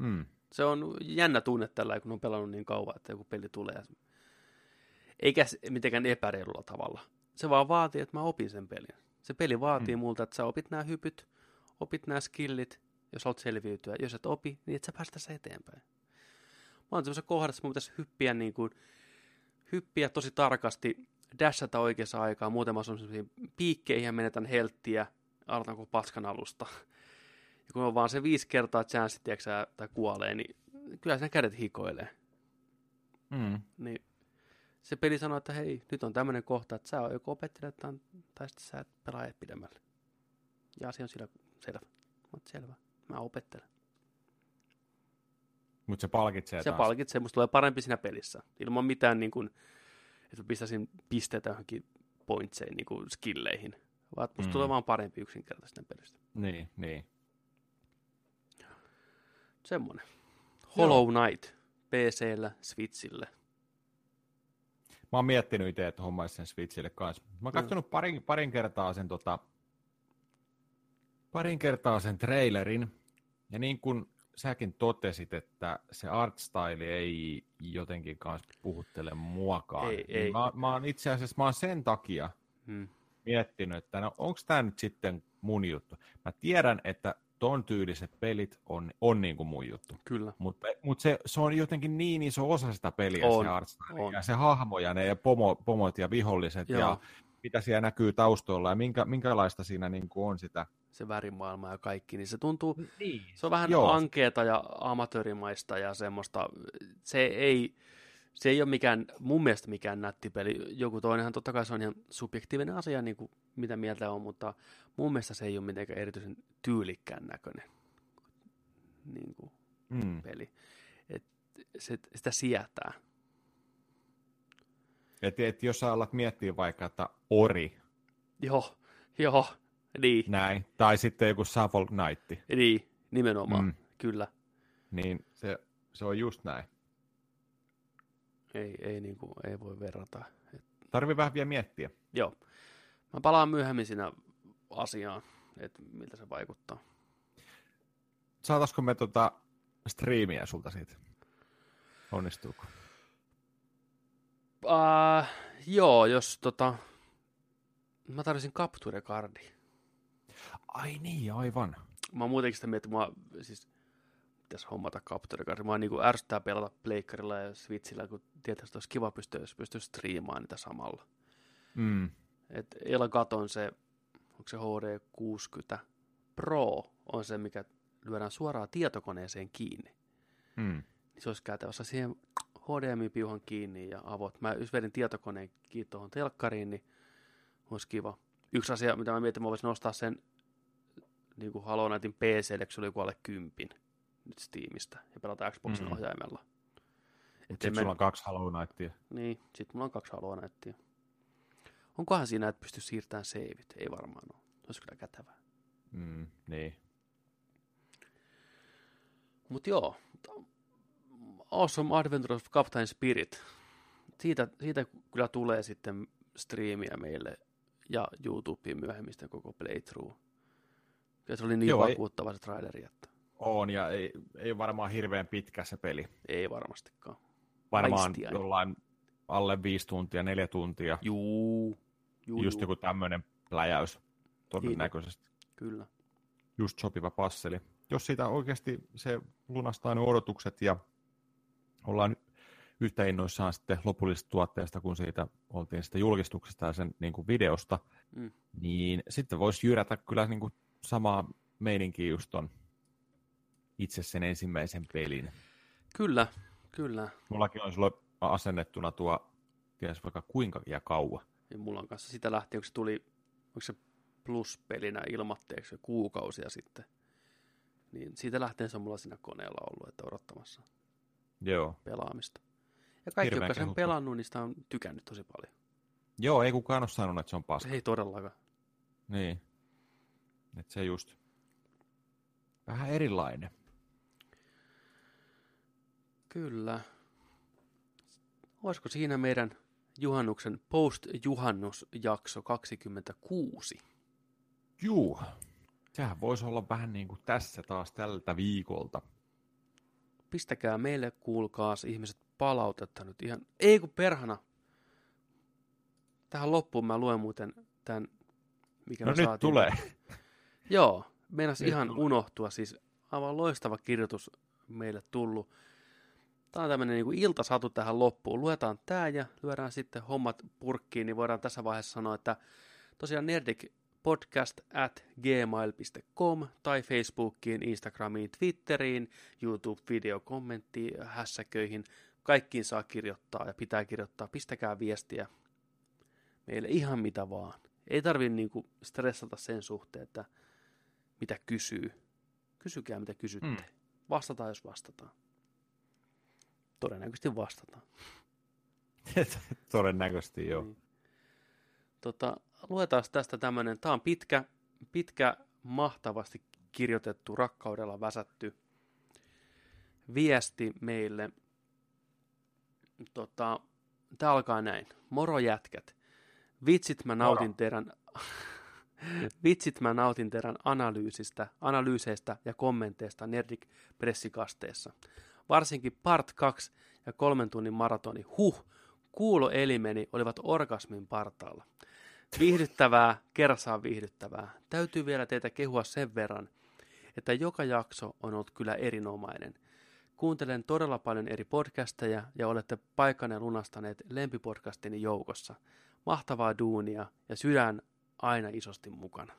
Mm. Se on jännä tunne tällä, kun on pelannut niin kauan, että joku peli tulee. Eikä mitenkään epäreilulla tavalla. Se vaan vaatii, että mä opin sen pelin. Se peli vaatii mm. multa, että sä opit nämä hypyt, opit nämä skillit, jos haluat selviytyä. Jos et opi, niin et sä päästä eteenpäin. Mä oon semmoisessa kohdassa, että mun pitäisi hyppiä niin kuin hyppiä tosi tarkasti, dashata oikeassa aikaa, muuten semmoisiin piikkeihin ja menetän helttiä, aloitan kuin paskan alusta. Ja kun on vaan se viisi kertaa chanssi, tiedätkö, tai kuolee, niin kyllä sen kädet hikoilee. Mm. Niin se peli sanoo, että hei, nyt on tämmöinen kohta, että sä joko opettelet tai sitten sä et pelaa pidemmälle. Ja asia on sillä selvä. Selvä, mä opettelen. Mutta se palkitsee Se taas. palkitsee, musta tulee parempi siinä pelissä. Ilman mitään, niin kuin, että pistäisin pisteitä johonkin pointseihin, niin kuin skilleihin. Vaan musta mm. tulee vaan parempi yksinkertaisesti pelissä. Niin, niin. Semmoinen. Hollow Knight. PCllä, Switchille. Mä oon miettinyt itse, että hommaisin sen Switchille kanssa. Mä oon katsonut mm. parin, parin kertaa sen tota, parin kertaa sen trailerin. Ja niin kuin säkin totesit, että se artstyle ei jotenkin kanssa puhuttele muakaan. Ei, ei. Mä, mä oon itse asiassa mä oon sen takia hmm. miettinyt, että no, onko tämä nyt sitten mun juttu. Mä tiedän, että ton tyyliset pelit on, on niin kuin mun juttu. Kyllä. Mutta mut se, se on jotenkin niin iso osa sitä peliä, on, se artstyle, on. ja se hahmo ja ne pomo, pomot ja viholliset Joo. ja mitä siellä näkyy taustoilla ja minkä, minkälaista siinä niin kuin on sitä se värimaailma ja kaikki, niin se tuntuu, niin. se on vähän Joo. ankeeta ja amatöörimaista ja semmoista, se ei, se ei ole mikään, mun mielestä mikään nätti peli. Joku toinenhan totta kai se on ihan subjektiivinen asia, niin kuin mitä mieltä on, mutta mun mielestä se ei ole mitenkään erityisen tyylikkään näköinen niin kuin mm. peli. Et se, sitä sietää. Et, et jos sä alat miettiä vaikka, että ori. Joo, joo, niin. Näin. Tai sitten joku Shuffle Knight. Niin, nimenomaan, mm. kyllä. Niin, se, se on just näin. Ei, ei, niin kuin, ei voi verrata. Et Tarvii vähän vielä miettiä. Joo. Mä palaan myöhemmin siinä asiaan, että miltä se vaikuttaa. Saataisiko me tota striimiä sulta siitä? Onnistuuko? Uh, joo, jos tota... Mä tarvitsin capture cardi. Ai niin, aivan. Mä oon muutenkin sitä mieltä, että mä siis pitäisi hommata capture cardi. Mä niin ärsyttää pelata pleikkarilla ja switchillä, kun tietysti että olisi kiva pystyä, jos pystyy striimaamaan niitä samalla. Mm. Et Elgaton se, onko se HD 60 Pro on se, mikä lyödään suoraan tietokoneeseen kiinni. Mm. Niin se olisi käytävässä siihen HDMI-piuhan kiinni ja avot. Mä jos vedin tietokoneen kiinni tuohon telkkariin, niin olisi kiva. Yksi asia, mitä mä mietin, mä voisin nostaa sen niin kuin Halo Knightin PC, kun se oli joku alle kympin nyt Steamista ja pelata Xboxin mm. ohjaimella. Sitten sulla on kaksi Halo Knightia. Niin, sitten mulla on kaksi Halo Knightia. Onkohan siinä, että pystyy siirtämään saveit? Ei varmaan ole. Olisi kyllä kätevää. Mm, niin. Mutta joo, Awesome Adventure of Captain Spirit. Siitä, siitä kyllä tulee sitten striimiä meille ja YouTubeen myöhemmin sitten koko playthrough. Ja se oli niin joo, vakuuttava ei, se traileri, että... On, ja ei, ei varmaan hirveän pitkä se peli. Ei varmastikaan. Varmaan Aistiain. jollain alle viisi tuntia, neljä tuntia. Juu. juu Just juu. joku tämmöinen pläjäys todennäköisesti. Niin. Kyllä. Just sopiva passeli. Jos siitä oikeasti se lunastaa ne odotukset ja ollaan yhtä innoissaan sitten lopullisesta tuotteesta, kun siitä oltiin sitä julkistuksesta ja sen niin kuin videosta, mm. niin sitten voisi jyrätä kyllä niin kuin samaa meininkiä just ton itse sen ensimmäisen pelin. Kyllä, kyllä. Mullakin on sulla asennettuna tuo, ties vaikka kuinka ja kauan. Ja mulla on kanssa sitä lähtien, kun se tuli, onko se plus-pelinä ilmatteeksi kuukausia sitten, niin siitä lähtien se on mulla siinä koneella ollut, että odottamassa. Joo. pelaamista. Ja kaikki, Hirveän jotka sen pelannut, niin sitä on tykännyt tosi paljon. Joo, ei kukaan ole sanonut, että se on paska. Ei todellakaan. Niin. Että se just vähän erilainen. Kyllä. Olisiko siinä meidän juhannuksen post-juhannusjakso 26? Juu. Sehän voisi olla vähän niin kuin tässä taas tältä viikolta pistäkää meille, kuulkaas ihmiset palautetta nyt ihan, ei kun perhana. Tähän loppuun mä luen muuten tämän, mikä no me nyt saatiin. tulee. (laughs) Joo, meinas ihan tulee. unohtua, siis aivan loistava kirjoitus meille tullut. Tämä on tämmöinen niin iltasatu tähän loppuun. Luetaan tämä ja lyödään sitten hommat purkkiin, niin voidaan tässä vaiheessa sanoa, että tosiaan Nerdik podcast at gmail.com tai Facebookiin, Instagramiin, Twitteriin, YouTube-videokommenttiin, hässäköihin. Kaikkiin saa kirjoittaa ja pitää kirjoittaa. Pistäkää viestiä meille ihan mitä vaan. Ei tarvitse niinku stressata sen suhteen, että mitä kysyy. Kysykää mitä kysytte. Mm. Vastataan jos vastataan. Todennäköisesti vastataan. (laughs) Todennäköisesti joo. Niin. Tota, luetaan tästä tämmöinen, tämä on pitkä, pitkä, mahtavasti kirjoitettu, rakkaudella väsätty viesti meille. Tota, tämä alkaa näin. Moro jätkät. Vitsit mä nautin Moro. teidän... (laughs) Vitsit mä nautin teidän analyysistä, analyyseistä ja kommenteista Nerdik pressikasteessa. Varsinkin part 2 ja kolmen tunnin maratoni, huh, kuuloelimeni olivat orgasmin partaalla. Viihdyttävää, kerrassaan viihdyttävää. Täytyy vielä teitä kehua sen verran, että joka jakso on ollut kyllä erinomainen. Kuuntelen todella paljon eri podcasteja ja olette paikanne lunastaneet lempipodcastini joukossa. Mahtavaa duunia ja sydän aina isosti mukana.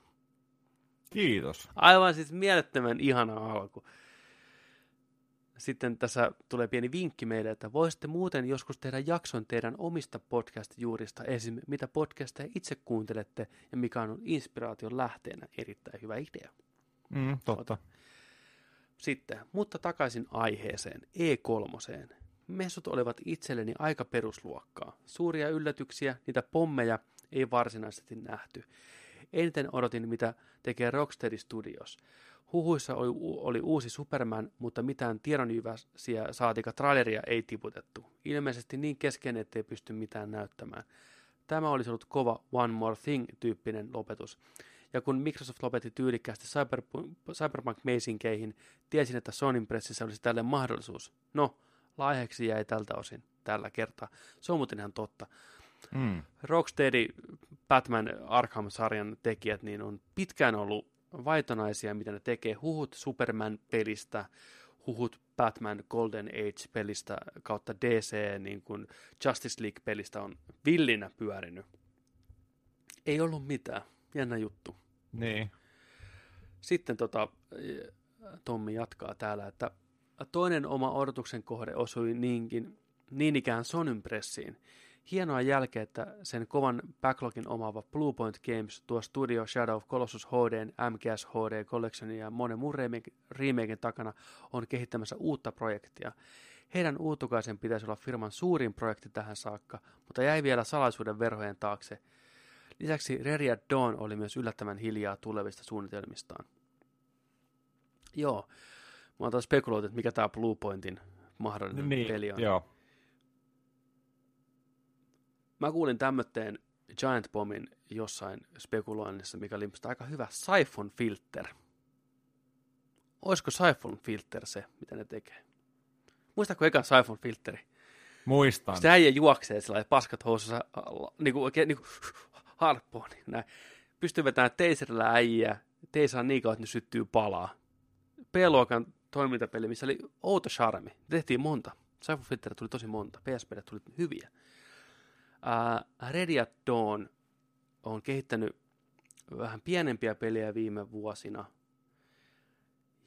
Kiitos. Aivan siis mielettömän ihana alku. Sitten tässä tulee pieni vinkki meille, että voisitte muuten joskus tehdä jakson teidän omista podcast-juurista, esim. mitä podcasteja itse kuuntelette ja mikä on inspiraation lähteenä. Erittäin hyvä idea. Mm, totta. Sitten, mutta takaisin aiheeseen, E3. Messut olivat itselleni aika perusluokkaa. Suuria yllätyksiä, niitä pommeja ei varsinaisesti nähty. Eniten odotin, mitä tekee Rocksteady Studios. Huhuissa oli, oli uusi Superman, mutta mitään tiedonjyväsiä saatika traileria ei tiputettu. Ilmeisesti niin kesken, ettei pysty mitään näyttämään. Tämä olisi ollut kova One More Thing-tyyppinen lopetus. Ja kun Microsoft lopetti tyylikkäästi Cyberpunk, Cyberpunk-meisinkeihin, tiesin, että Sonyn pressissä olisi tälle mahdollisuus. No, laiheksi jäi tältä osin tällä kertaa. Se on muuten ihan totta. Mm. Rocksteady Batman Arkham-sarjan tekijät niin on pitkään ollut vaitonaisia, mitä ne tekee. Huhut Superman-pelistä, huhut Batman Golden Age-pelistä kautta DC niin kuin Justice League-pelistä on villinä pyörinyt. Ei ollut mitään. Jännä juttu. Niin. Sitten tota, Tommi jatkaa täällä, että toinen oma odotuksen kohde osui niinkin, niin ikään Sonyn pressiin. Hienoa jälkeä, että sen kovan backlogin omaava Bluepoint Games tuo Studio Shadow of Colossus HD, MGS HD Collectionin ja monen muun remaken takana on kehittämässä uutta projektia. Heidän uutukaisen pitäisi olla firman suurin projekti tähän saakka, mutta jäi vielä salaisuuden verhojen taakse. Lisäksi Reria Dawn oli myös yllättävän hiljaa tulevista suunnitelmistaan. Joo, mä oon taas spekuloitu, että mikä tämä Bluepointin mahdollinen niin, peli on. Joo. Mä kuulin tämmöteen Giant Bombin jossain spekuloinnissa, mikä oli aika hyvä Siphon Filter. Olisiko Siphon Filter se, mitä ne tekee? Muistatko ekan Siphon Filteri? Muistan. Sitten äijä juoksee sillä paskat housussa, niin kuin, oikein, niin kuin (laughs) harppoon. Niin näin. Pystyy vetämään teiserillä äijää. Teisaa niin kauan, että ne syttyy palaa. P-luokan toimintapeli, missä oli outo charmi. Tehtiin monta. Siphon Filter tuli tosi monta. PSP tuli hyviä. Uh, Ready at Dawn on kehittänyt vähän pienempiä pelejä viime vuosina.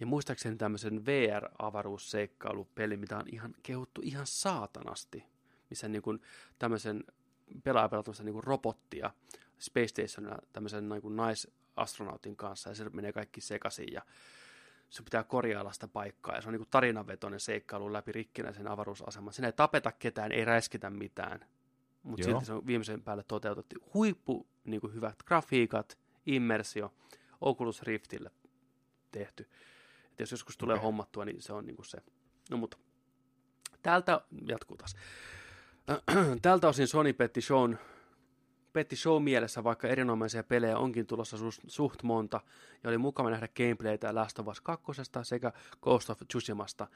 Ja muistaakseni tämmöisen VR-avaruusseikkailupeli, mitä on ihan kehuttu ihan saatanasti, missä niin kuin tämmöisen pelaa pelata niin robottia Space Stationilla tämmöisen niin kuin naisastronautin kanssa, ja se menee kaikki sekaisin, ja se pitää korjailla sitä paikkaa, ja se on niin kuin tarinavetoinen seikkailu läpi rikkinäisen avaruusaseman. Siinä ei tapeta ketään, ei räiskitä mitään, mutta silti se on viimeisen päälle toteutettu. Huippu niin kuin hyvät grafiikat, immersio, Oculus Riftille tehty. Et jos joskus tulee okay. hommattua, niin se on niin kuin se. No mutta täältä, jatkuu taas. (clears throat) Tältä osin Sony petti shown, petti show mielessä, vaikka erinomaisia pelejä onkin tulossa suht, suht monta, ja oli mukava nähdä gameplaytä Last of Us 2 sekä Ghost of Tsushimasta.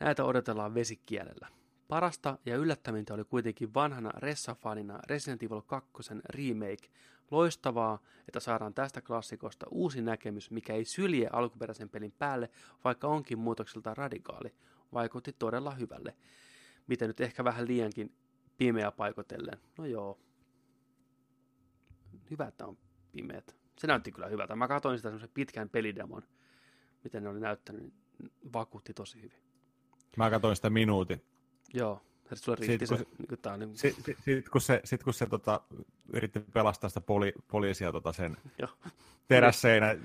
Näitä odotellaan vesikielellä. Parasta ja yllättävintä oli kuitenkin vanhana Ressa-fanina Resident Evil 2 remake. Loistavaa, että saadaan tästä klassikosta uusi näkemys, mikä ei sylje alkuperäisen pelin päälle, vaikka onkin muutokselta radikaali. Vaikutti todella hyvälle. Miten nyt ehkä vähän liiankin pimeä paikotellen. No joo. Hyvä, että on pimeät. Se näytti kyllä hyvältä. Mä katsoin sitä semmoisen pitkän pelidemon, miten ne oli näyttänyt, niin vakuutti tosi hyvin. Mä katsoin sitä minuutin. Joo, sitten sulle riitti sit, se. Kun, niin tää on, niin... Sitten sit, sit, kun se, sit, kun se tota, yritti pelastaa sitä poli, poliisia tota sen (laughs) terässeinä,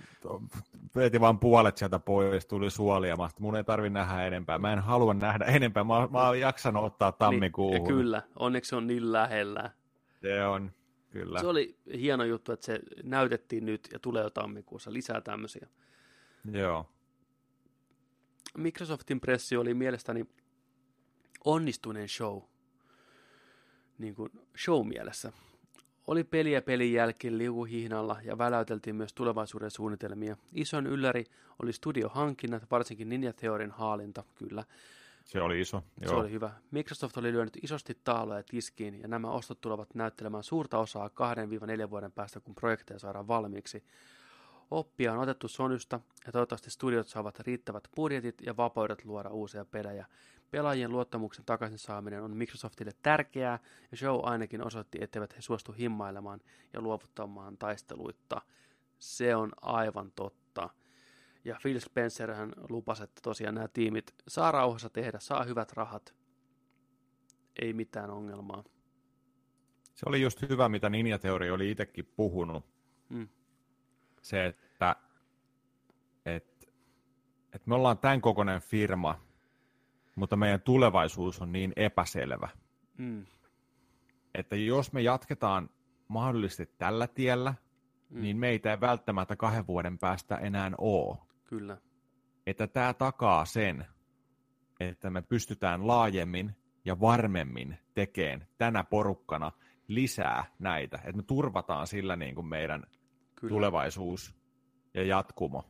veti vaan puolet sieltä pois, tuli suolia. Mä mun ei tarvi nähdä enempää. Mä en halua nähdä enempää. Mä, mä oon jaksanut ottaa tammikuuhun. Niin, kyllä, onneksi se on niin lähellä. Se on, kyllä. Se oli hieno juttu, että se näytettiin nyt ja tulee jo tammikuussa lisää tämmöisiä. Joo. Microsoftin pressi oli mielestäni onnistuneen show, niin kuin show-mielessä. Oli peliä pelin jälkeen liukuhihnalla ja väläyteltiin myös tulevaisuuden suunnitelmia. Ison ylläri oli studiohankinnat, varsinkin Ninja Theorin haalinta, kyllä. Se oli iso. Joo. Se oli hyvä. Microsoft oli lyönyt isosti taaloja tiskiin ja nämä ostot tulevat näyttelemään suurta osaa 2-4 vuoden päästä, kun projekteja saadaan valmiiksi. Oppia on otettu Sonysta ja toivottavasti studiot saavat riittävät budjetit ja vapaudet luoda uusia pelejä. Pelaajien luottamuksen takaisin saaminen on Microsoftille tärkeää, ja show ainakin osoitti, etteivät he suostu himmailemaan ja luovuttamaan taisteluitta. Se on aivan totta. Ja Phil Spencer hän lupasi, että tosiaan nämä tiimit saa rauhassa tehdä, saa hyvät rahat. Ei mitään ongelmaa. Se oli just hyvä, mitä Ninja Theory oli itsekin puhunut. Mm. Se, että, että, että me ollaan tämän kokoinen firma, mutta meidän tulevaisuus on niin epäselvä, Mm. että jos me jatketaan mahdollisesti tällä tiellä, Mm. niin meitä ei välttämättä kahden vuoden päästä enää ole. Kyllä. Että tämä takaa sen, että me pystytään laajemmin ja varmemmin tekemään tänä porukkana lisää näitä, että me turvataan sillä niin kuin meidän Kyllä. tulevaisuus ja jatkumo.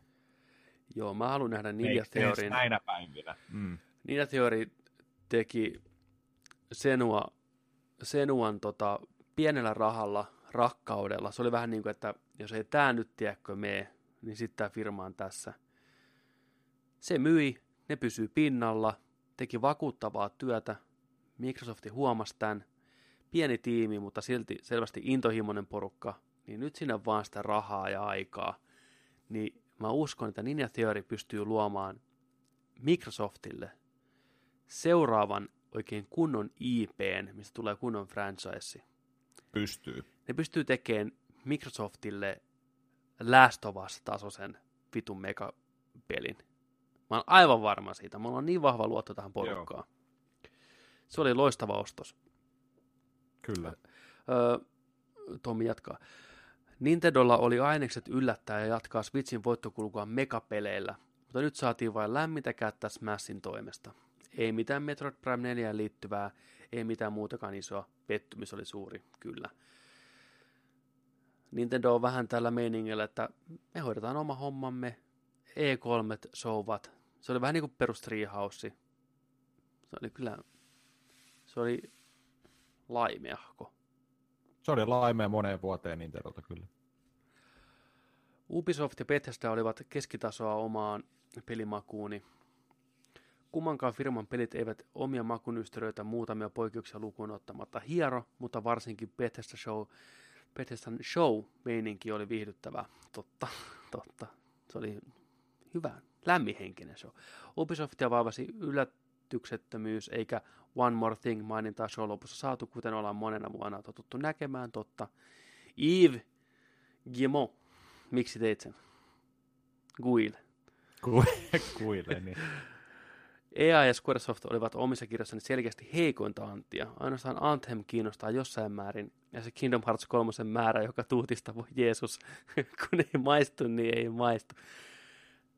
Joo, mä haluan nähdä Ninja Theorin. Näinä päivinä. Mm. Ninja Theory teki Senua, Senuan tota, pienellä rahalla, rakkaudella. Se oli vähän niin kuin, että jos ei tämä nyt tiedäkö mene, niin sitten tämä firma on tässä. Se myi, ne pysyy pinnalla, teki vakuuttavaa työtä. Microsofti huomasi tämän. Pieni tiimi, mutta silti selvästi intohimoinen porukka. Niin nyt sinne vaan sitä rahaa ja aikaa. Niin mä uskon, että Ninja Theory pystyy luomaan Microsoftille seuraavan oikein kunnon IPn, mistä tulee kunnon franchise. Pystyy. Ne pystyy tekemään Microsoftille Last of Us-tasoisen vitun megapelin. Mä oon aivan varma siitä. Mulla on niin vahva luotto tähän porukkaan. Se oli loistava ostos. Kyllä. Öö, Tommi jatkaa. Nintendolla oli ainekset yllättää ja jatkaa Switchin voittokulkua megapeleillä, mutta nyt saatiin vain lämmintä kättä Smashin toimesta. Ei mitään Metroid Prime 4 liittyvää, ei mitään muutakaan isoa. Pettymys oli suuri, kyllä. Nintendo on vähän tällä meiningillä, että me hoidetaan oma hommamme, E3 showvat. Se oli vähän niin kuin perus Treehouse. Se oli kyllä, se oli laimeahko. Se oli laimea moneen vuoteen Nintendolta kyllä. Ubisoft ja Bethesda olivat keskitasoa omaan pelimakuuni. Kummankaan firman pelit eivät omia makunystyröitä muutamia poikkeuksia lukuun ottamatta hiero, mutta varsinkin Bethesda Show, Bethesdan show-meininki oli viihdyttävää. Totta, (laughs) totta. Se oli hyvä, lämminhenkinen show. Ubisoftia vaivasi yllätyksettömyys, eikä One More Thing mainintaa show lopussa saatu, kuten ollaan monena vuonna totuttu näkemään, totta. Yves Guillemot, miksi teit sen? Guil. Ku- Kuille, (laughs) niin. (laughs) EA ja Squaresoft olivat omissa kirjoissani selkeästi heikointa anttia. Ainoastaan Anthem kiinnostaa jossain määrin, ja se Kingdom Hearts 3 määrä, joka tuutista voi Jeesus, (laughs) kun ei maistu, niin ei maistu.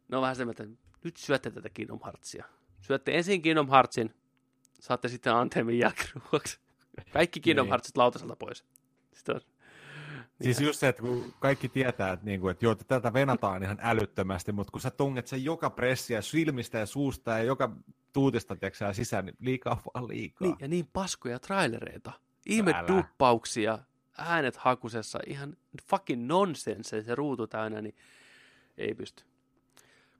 No vähän semmoinen, että nyt syötte tätä Kingdom Heartsia. Syötte ensin Kingdom Heartsin, saatte sitten Anthemin jälkiruoksi. Kaikki Kingdom Niin. Heartsit lautaselta pois. Sitten on, Siis just se, että kun kaikki tietää, että, niinku, että joo, että tätä venataan ihan älyttömästi, mutta kun sä tunget sen joka pressiä silmistä ja suusta ja joka tuutista tiedätkö, sä, sisään, niin liikaa vaan liikaa. niin, ja niin paskoja trailereita. Ihme älä. duppauksia, äänet hakusessa, ihan fucking nonsense se ruutu täynnä, niin ei pysty.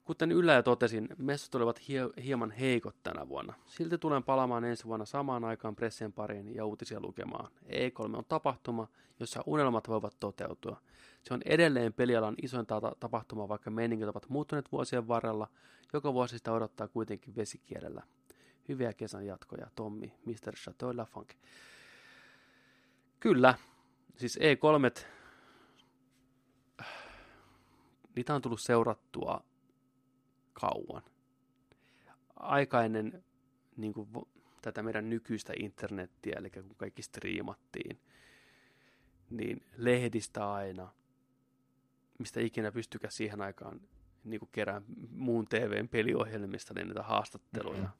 Kuten Ylä jo totesin, messut olivat hie- hieman heikot tänä vuonna. Silti tulen palaamaan ensi vuonna samaan aikaan pressien pariin ja uutisia lukemaan. E3 on tapahtuma, jossa unelmat voivat toteutua. Se on edelleen pelialan isoin ta- tapahtuma, vaikka meiningit ovat muuttuneet vuosien varrella. Joka vuosi sitä odottaa kuitenkin vesikielellä. Hyviä kesän jatkoja, Tommi, Mr. Chateau Lafunk. Kyllä, siis E3, niitä on tullut seurattua kauan. Aika ennen niin kuin, tätä meidän nykyistä internettiä, eli kun kaikki striimattiin, niin lehdistä aina, mistä ikinä pystykään siihen aikaan niin kuin kerään muun TVn peliohjelmista niin näitä haastatteluja. Mhm.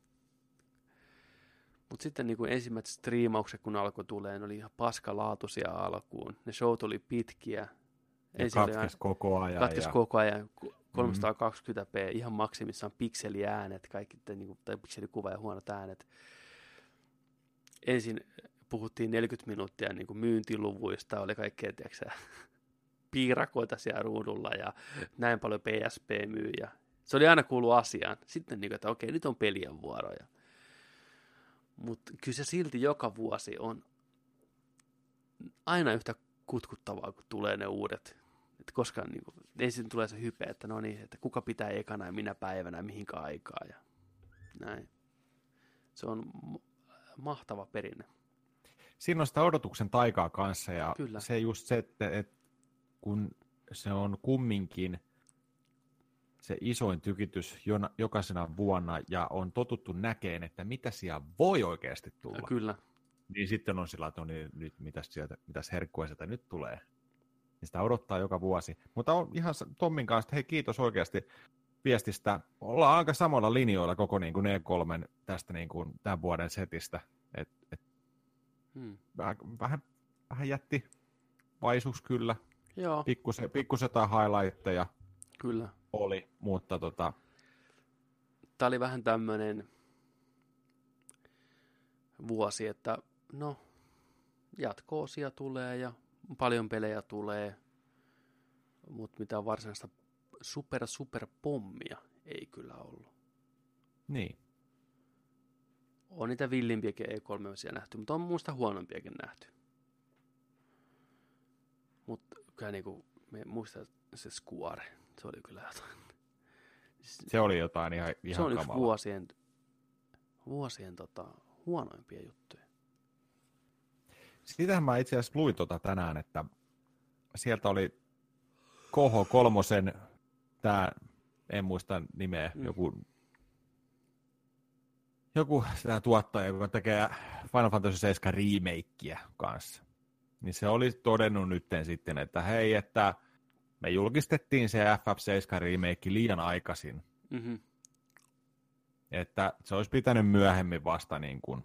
Mutta sitten niin kuin ensimmäiset striimaukset, kun alkoi tulee, ne oli ihan paskalaatuisia alkuun. Ne showt oli pitkiä. ja Ensin katkes koko ajan. katkes ja... koko ajan 320p, ihan maksimissaan pikseliäänet, kaikki, niinku, tai pikselikuva ja huonot äänet. Ensin puhuttiin 40 minuuttia niin kuin myyntiluvuista, oli kaikkea, tiedätkö, (laughs) piirakoita siellä ruudulla ja näin paljon PSP myy. Ja se oli aina kuulu asiaan. Sitten, niin kuin, että okei, nyt on pelien vuoroja. Mutta kyllä se silti joka vuosi on aina yhtä kutkuttavaa, kun tulee ne uudet että koska niin kuin, ensin tulee se hype, että no niin, että kuka pitää ekana ja minä päivänä, mihinkä aikaa ja näin. Se on mahtava perinne. Siinä on sitä odotuksen taikaa kanssa ja Kyllä. se just se, että, että kun se on kumminkin se isoin tykitys jona, jokaisena vuonna ja on totuttu näkeen, että mitä siellä voi oikeasti tulla. Ja kyllä, Niin sitten on sillä, että no niin, nyt mitäs, sieltä, mitäs herkkua sieltä nyt tulee. Ja sitä odottaa joka vuosi. Mutta on ihan Tommin kanssa, että hei kiitos oikeasti viestistä. Ollaan aika samalla linjoilla koko niin kuin E3 tästä niin kuin tämän vuoden setistä. Et, et hmm. vähän, vähän vähän jätti vaisuus kyllä. Joo, Pikkusen, pikkusen jotain highlightteja kyllä. oli, mutta tota, Tämä oli vähän tämmöinen vuosi, että no, jatko-osia tulee ja paljon pelejä tulee, mutta mitään varsinaista super super pommia ei kyllä ollut. niin. On niitä villimpiäkin E3 nähty, mutta on muista huonompiakin nähty. Mutta kyllä niinku, me muistan se Square, se oli kyllä jotain. Se oli jotain ihan, ihan se on yksi vuosien, vuosien tota, huonoimpia juttuja. Sitähän mä itse asiassa luin tota tänään, että sieltä oli Koho kolmosen, tämä, en muista nimeä, mm. joku, joku tämä tuottaja, joka tekee Final Fantasy 7 remakeä kanssa. Niin se oli todennut nytten sitten, että hei, että me julkistettiin se FF7 remake liian aikaisin, Mm-hmm. että se olisi pitänyt myöhemmin vasta niin kuin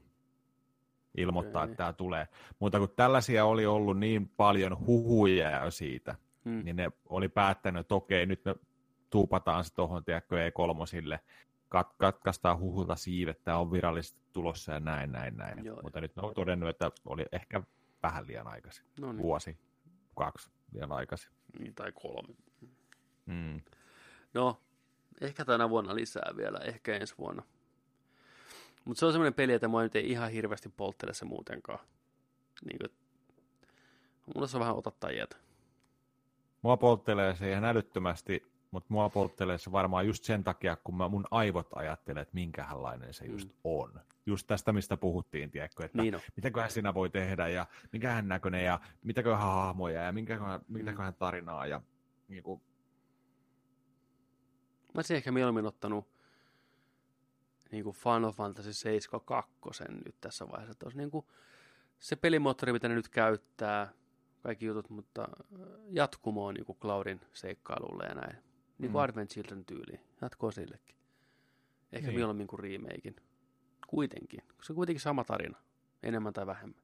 ilmoittaa, että tämä tulee. Mutta kun tällaisia oli ollut niin paljon huhuja siitä, Mm. niin ne oli päättänyt, että okei, nyt me tuupataan se tuohon, tiedätkö, E3, kat- katkaistaan huhulta siivet, tämä on virallisesti tulossa ja näin, näin, näin. Joo, Mutta nyt ne on todennut, että oli ehkä vähän liian aikaisin. No niin, Vuosi, kaksi liian aikaisin. niin, tai kolme. Mm. No, ehkä tänä vuonna lisää vielä, ehkä ensi vuonna. Mutta se on semmoinen peli, että mua nyt ei ihan hirveästi polttele se muutenkaan. Niin kuin, mulla se on vähän ota tai jätä. Mua polttelee se ihan älyttömästi, mutta mua polttelee se varmaan just sen takia, kun mä mun aivot ajattelee, että minkälainen se just Mm. on. Just tästä, mistä puhuttiin, tiedätkö, että Niin on. mitäköhän sinä voi tehdä ja mikähän näköinen ja mitäköhän hahmoja ja minkäköhän, mitäköhän tarinaa ja niin kuin, Mä olisin ehkä mieluummin ottanut niin kuin Final Fantasy 7 2 nyt tässä vaiheessa. Että olisi niin kuin se pelimoottori, mitä ne nyt käyttää, kaikki jutut, mutta äh, jatkumoa niin kuin Cloudin seikkailulle ja näin. Niin kuin Mm. Advent Children tyyliin. Jatkoa sillekin. Ehkä Niin. mieluummin kuin remakein. Kuitenkin. Koska se on kuitenkin sama tarina. Enemmän tai vähemmän.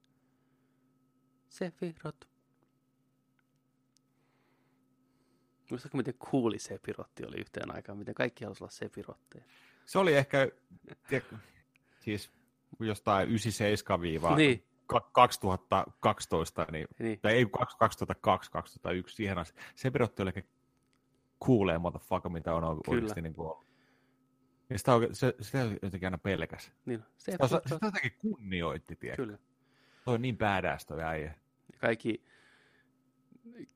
Sephiroth. Muistatko, miten kuuli Sephirotti oli yhteen aikaan? Miten kaikki halusivat olla Sephirotteja? Se oli ehkä, tiedätkö, siis jostain 97 viiva Niin, 2012, niin, niin. tai ei 2002, 2001, siihen asti. Se pirotti oli ehkä coolee motherfucker, mitä on Kyllä. oikeasti niin kuin ollut. Ja sitä, oikein, se, sitä jotenkin aina pelkäs. niin. Sitä, osa, sitä jotenkin kunnioitti, tiedätkö? Kyllä. Toi on niin badass toi äijä. Kaikki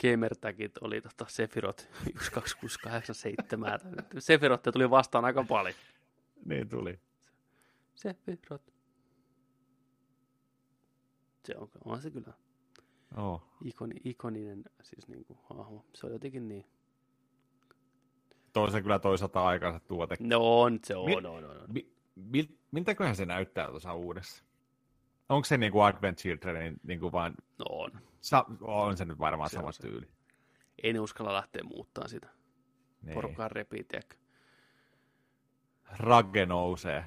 gamertagit oli tota Sephiroth 12687. Sephiroth tuli vastaan aika paljon. Niin tuli. Sephiroth. Se on, on se kyllä Oh. ikoni, ikoninen siis niin kuin, hahmo. Se on jotenkin niin. Toi se kyllä toisaalta aikansa tuote. No on, se on, Mi- on, on, on. Mi, mil, miltäköhän se näyttää tuossa uudessa? Onko se niinku Advent Childrenin niinku vaan, No on. sa, on se nyt varmaan Se sama se. tyyli. En uskalla lähteä muuttaa sitä. Niin. Porukkaan repii, tiedätkö? Rage nousee.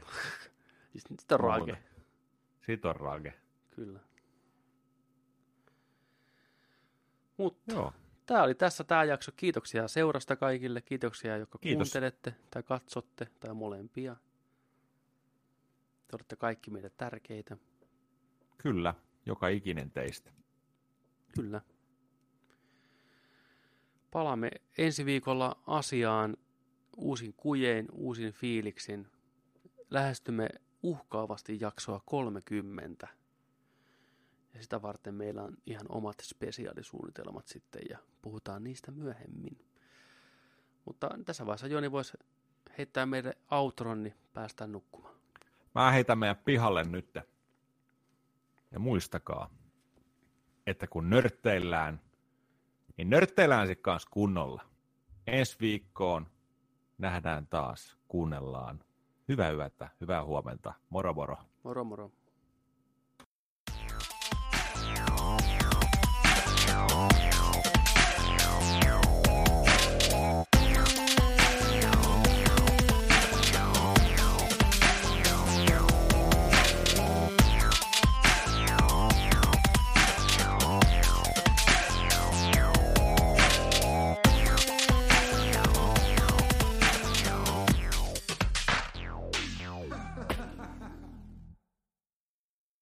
Siis sitä on rage. Sit on rage. Kyllä. Mutta Joo. tämä oli tässä tämä jakso. Kiitoksia seurasta kaikille. Kiitoksia, jotka Kiitos. kuuntelette tai katsotte tai molempia. Te olette kaikki meille tärkeitä. Kyllä, joka ikinen teistä. Kyllä. Palaamme ensi viikolla asiaan uusin kujein, uusin fiiliksin. Lähestymme uhkaavasti jaksoa 30. Ja sitä varten meillä on ihan omat spesiaalisuunnitelmat sitten ja puhutaan niistä myöhemmin. Mutta tässä vaiheessa Joni voisi heittää meille outron, niin päästään nukkumaan. Mä heitän meidän pihalle nyt. Ja muistakaa, että kun nörtteillään, niin nörtteillään sitten kanssa kunnolla. Ensi viikkoon nähdään taas, kuunnellaan. Hyvää yötä, hyvää huomenta. Moro moro. Moro moro.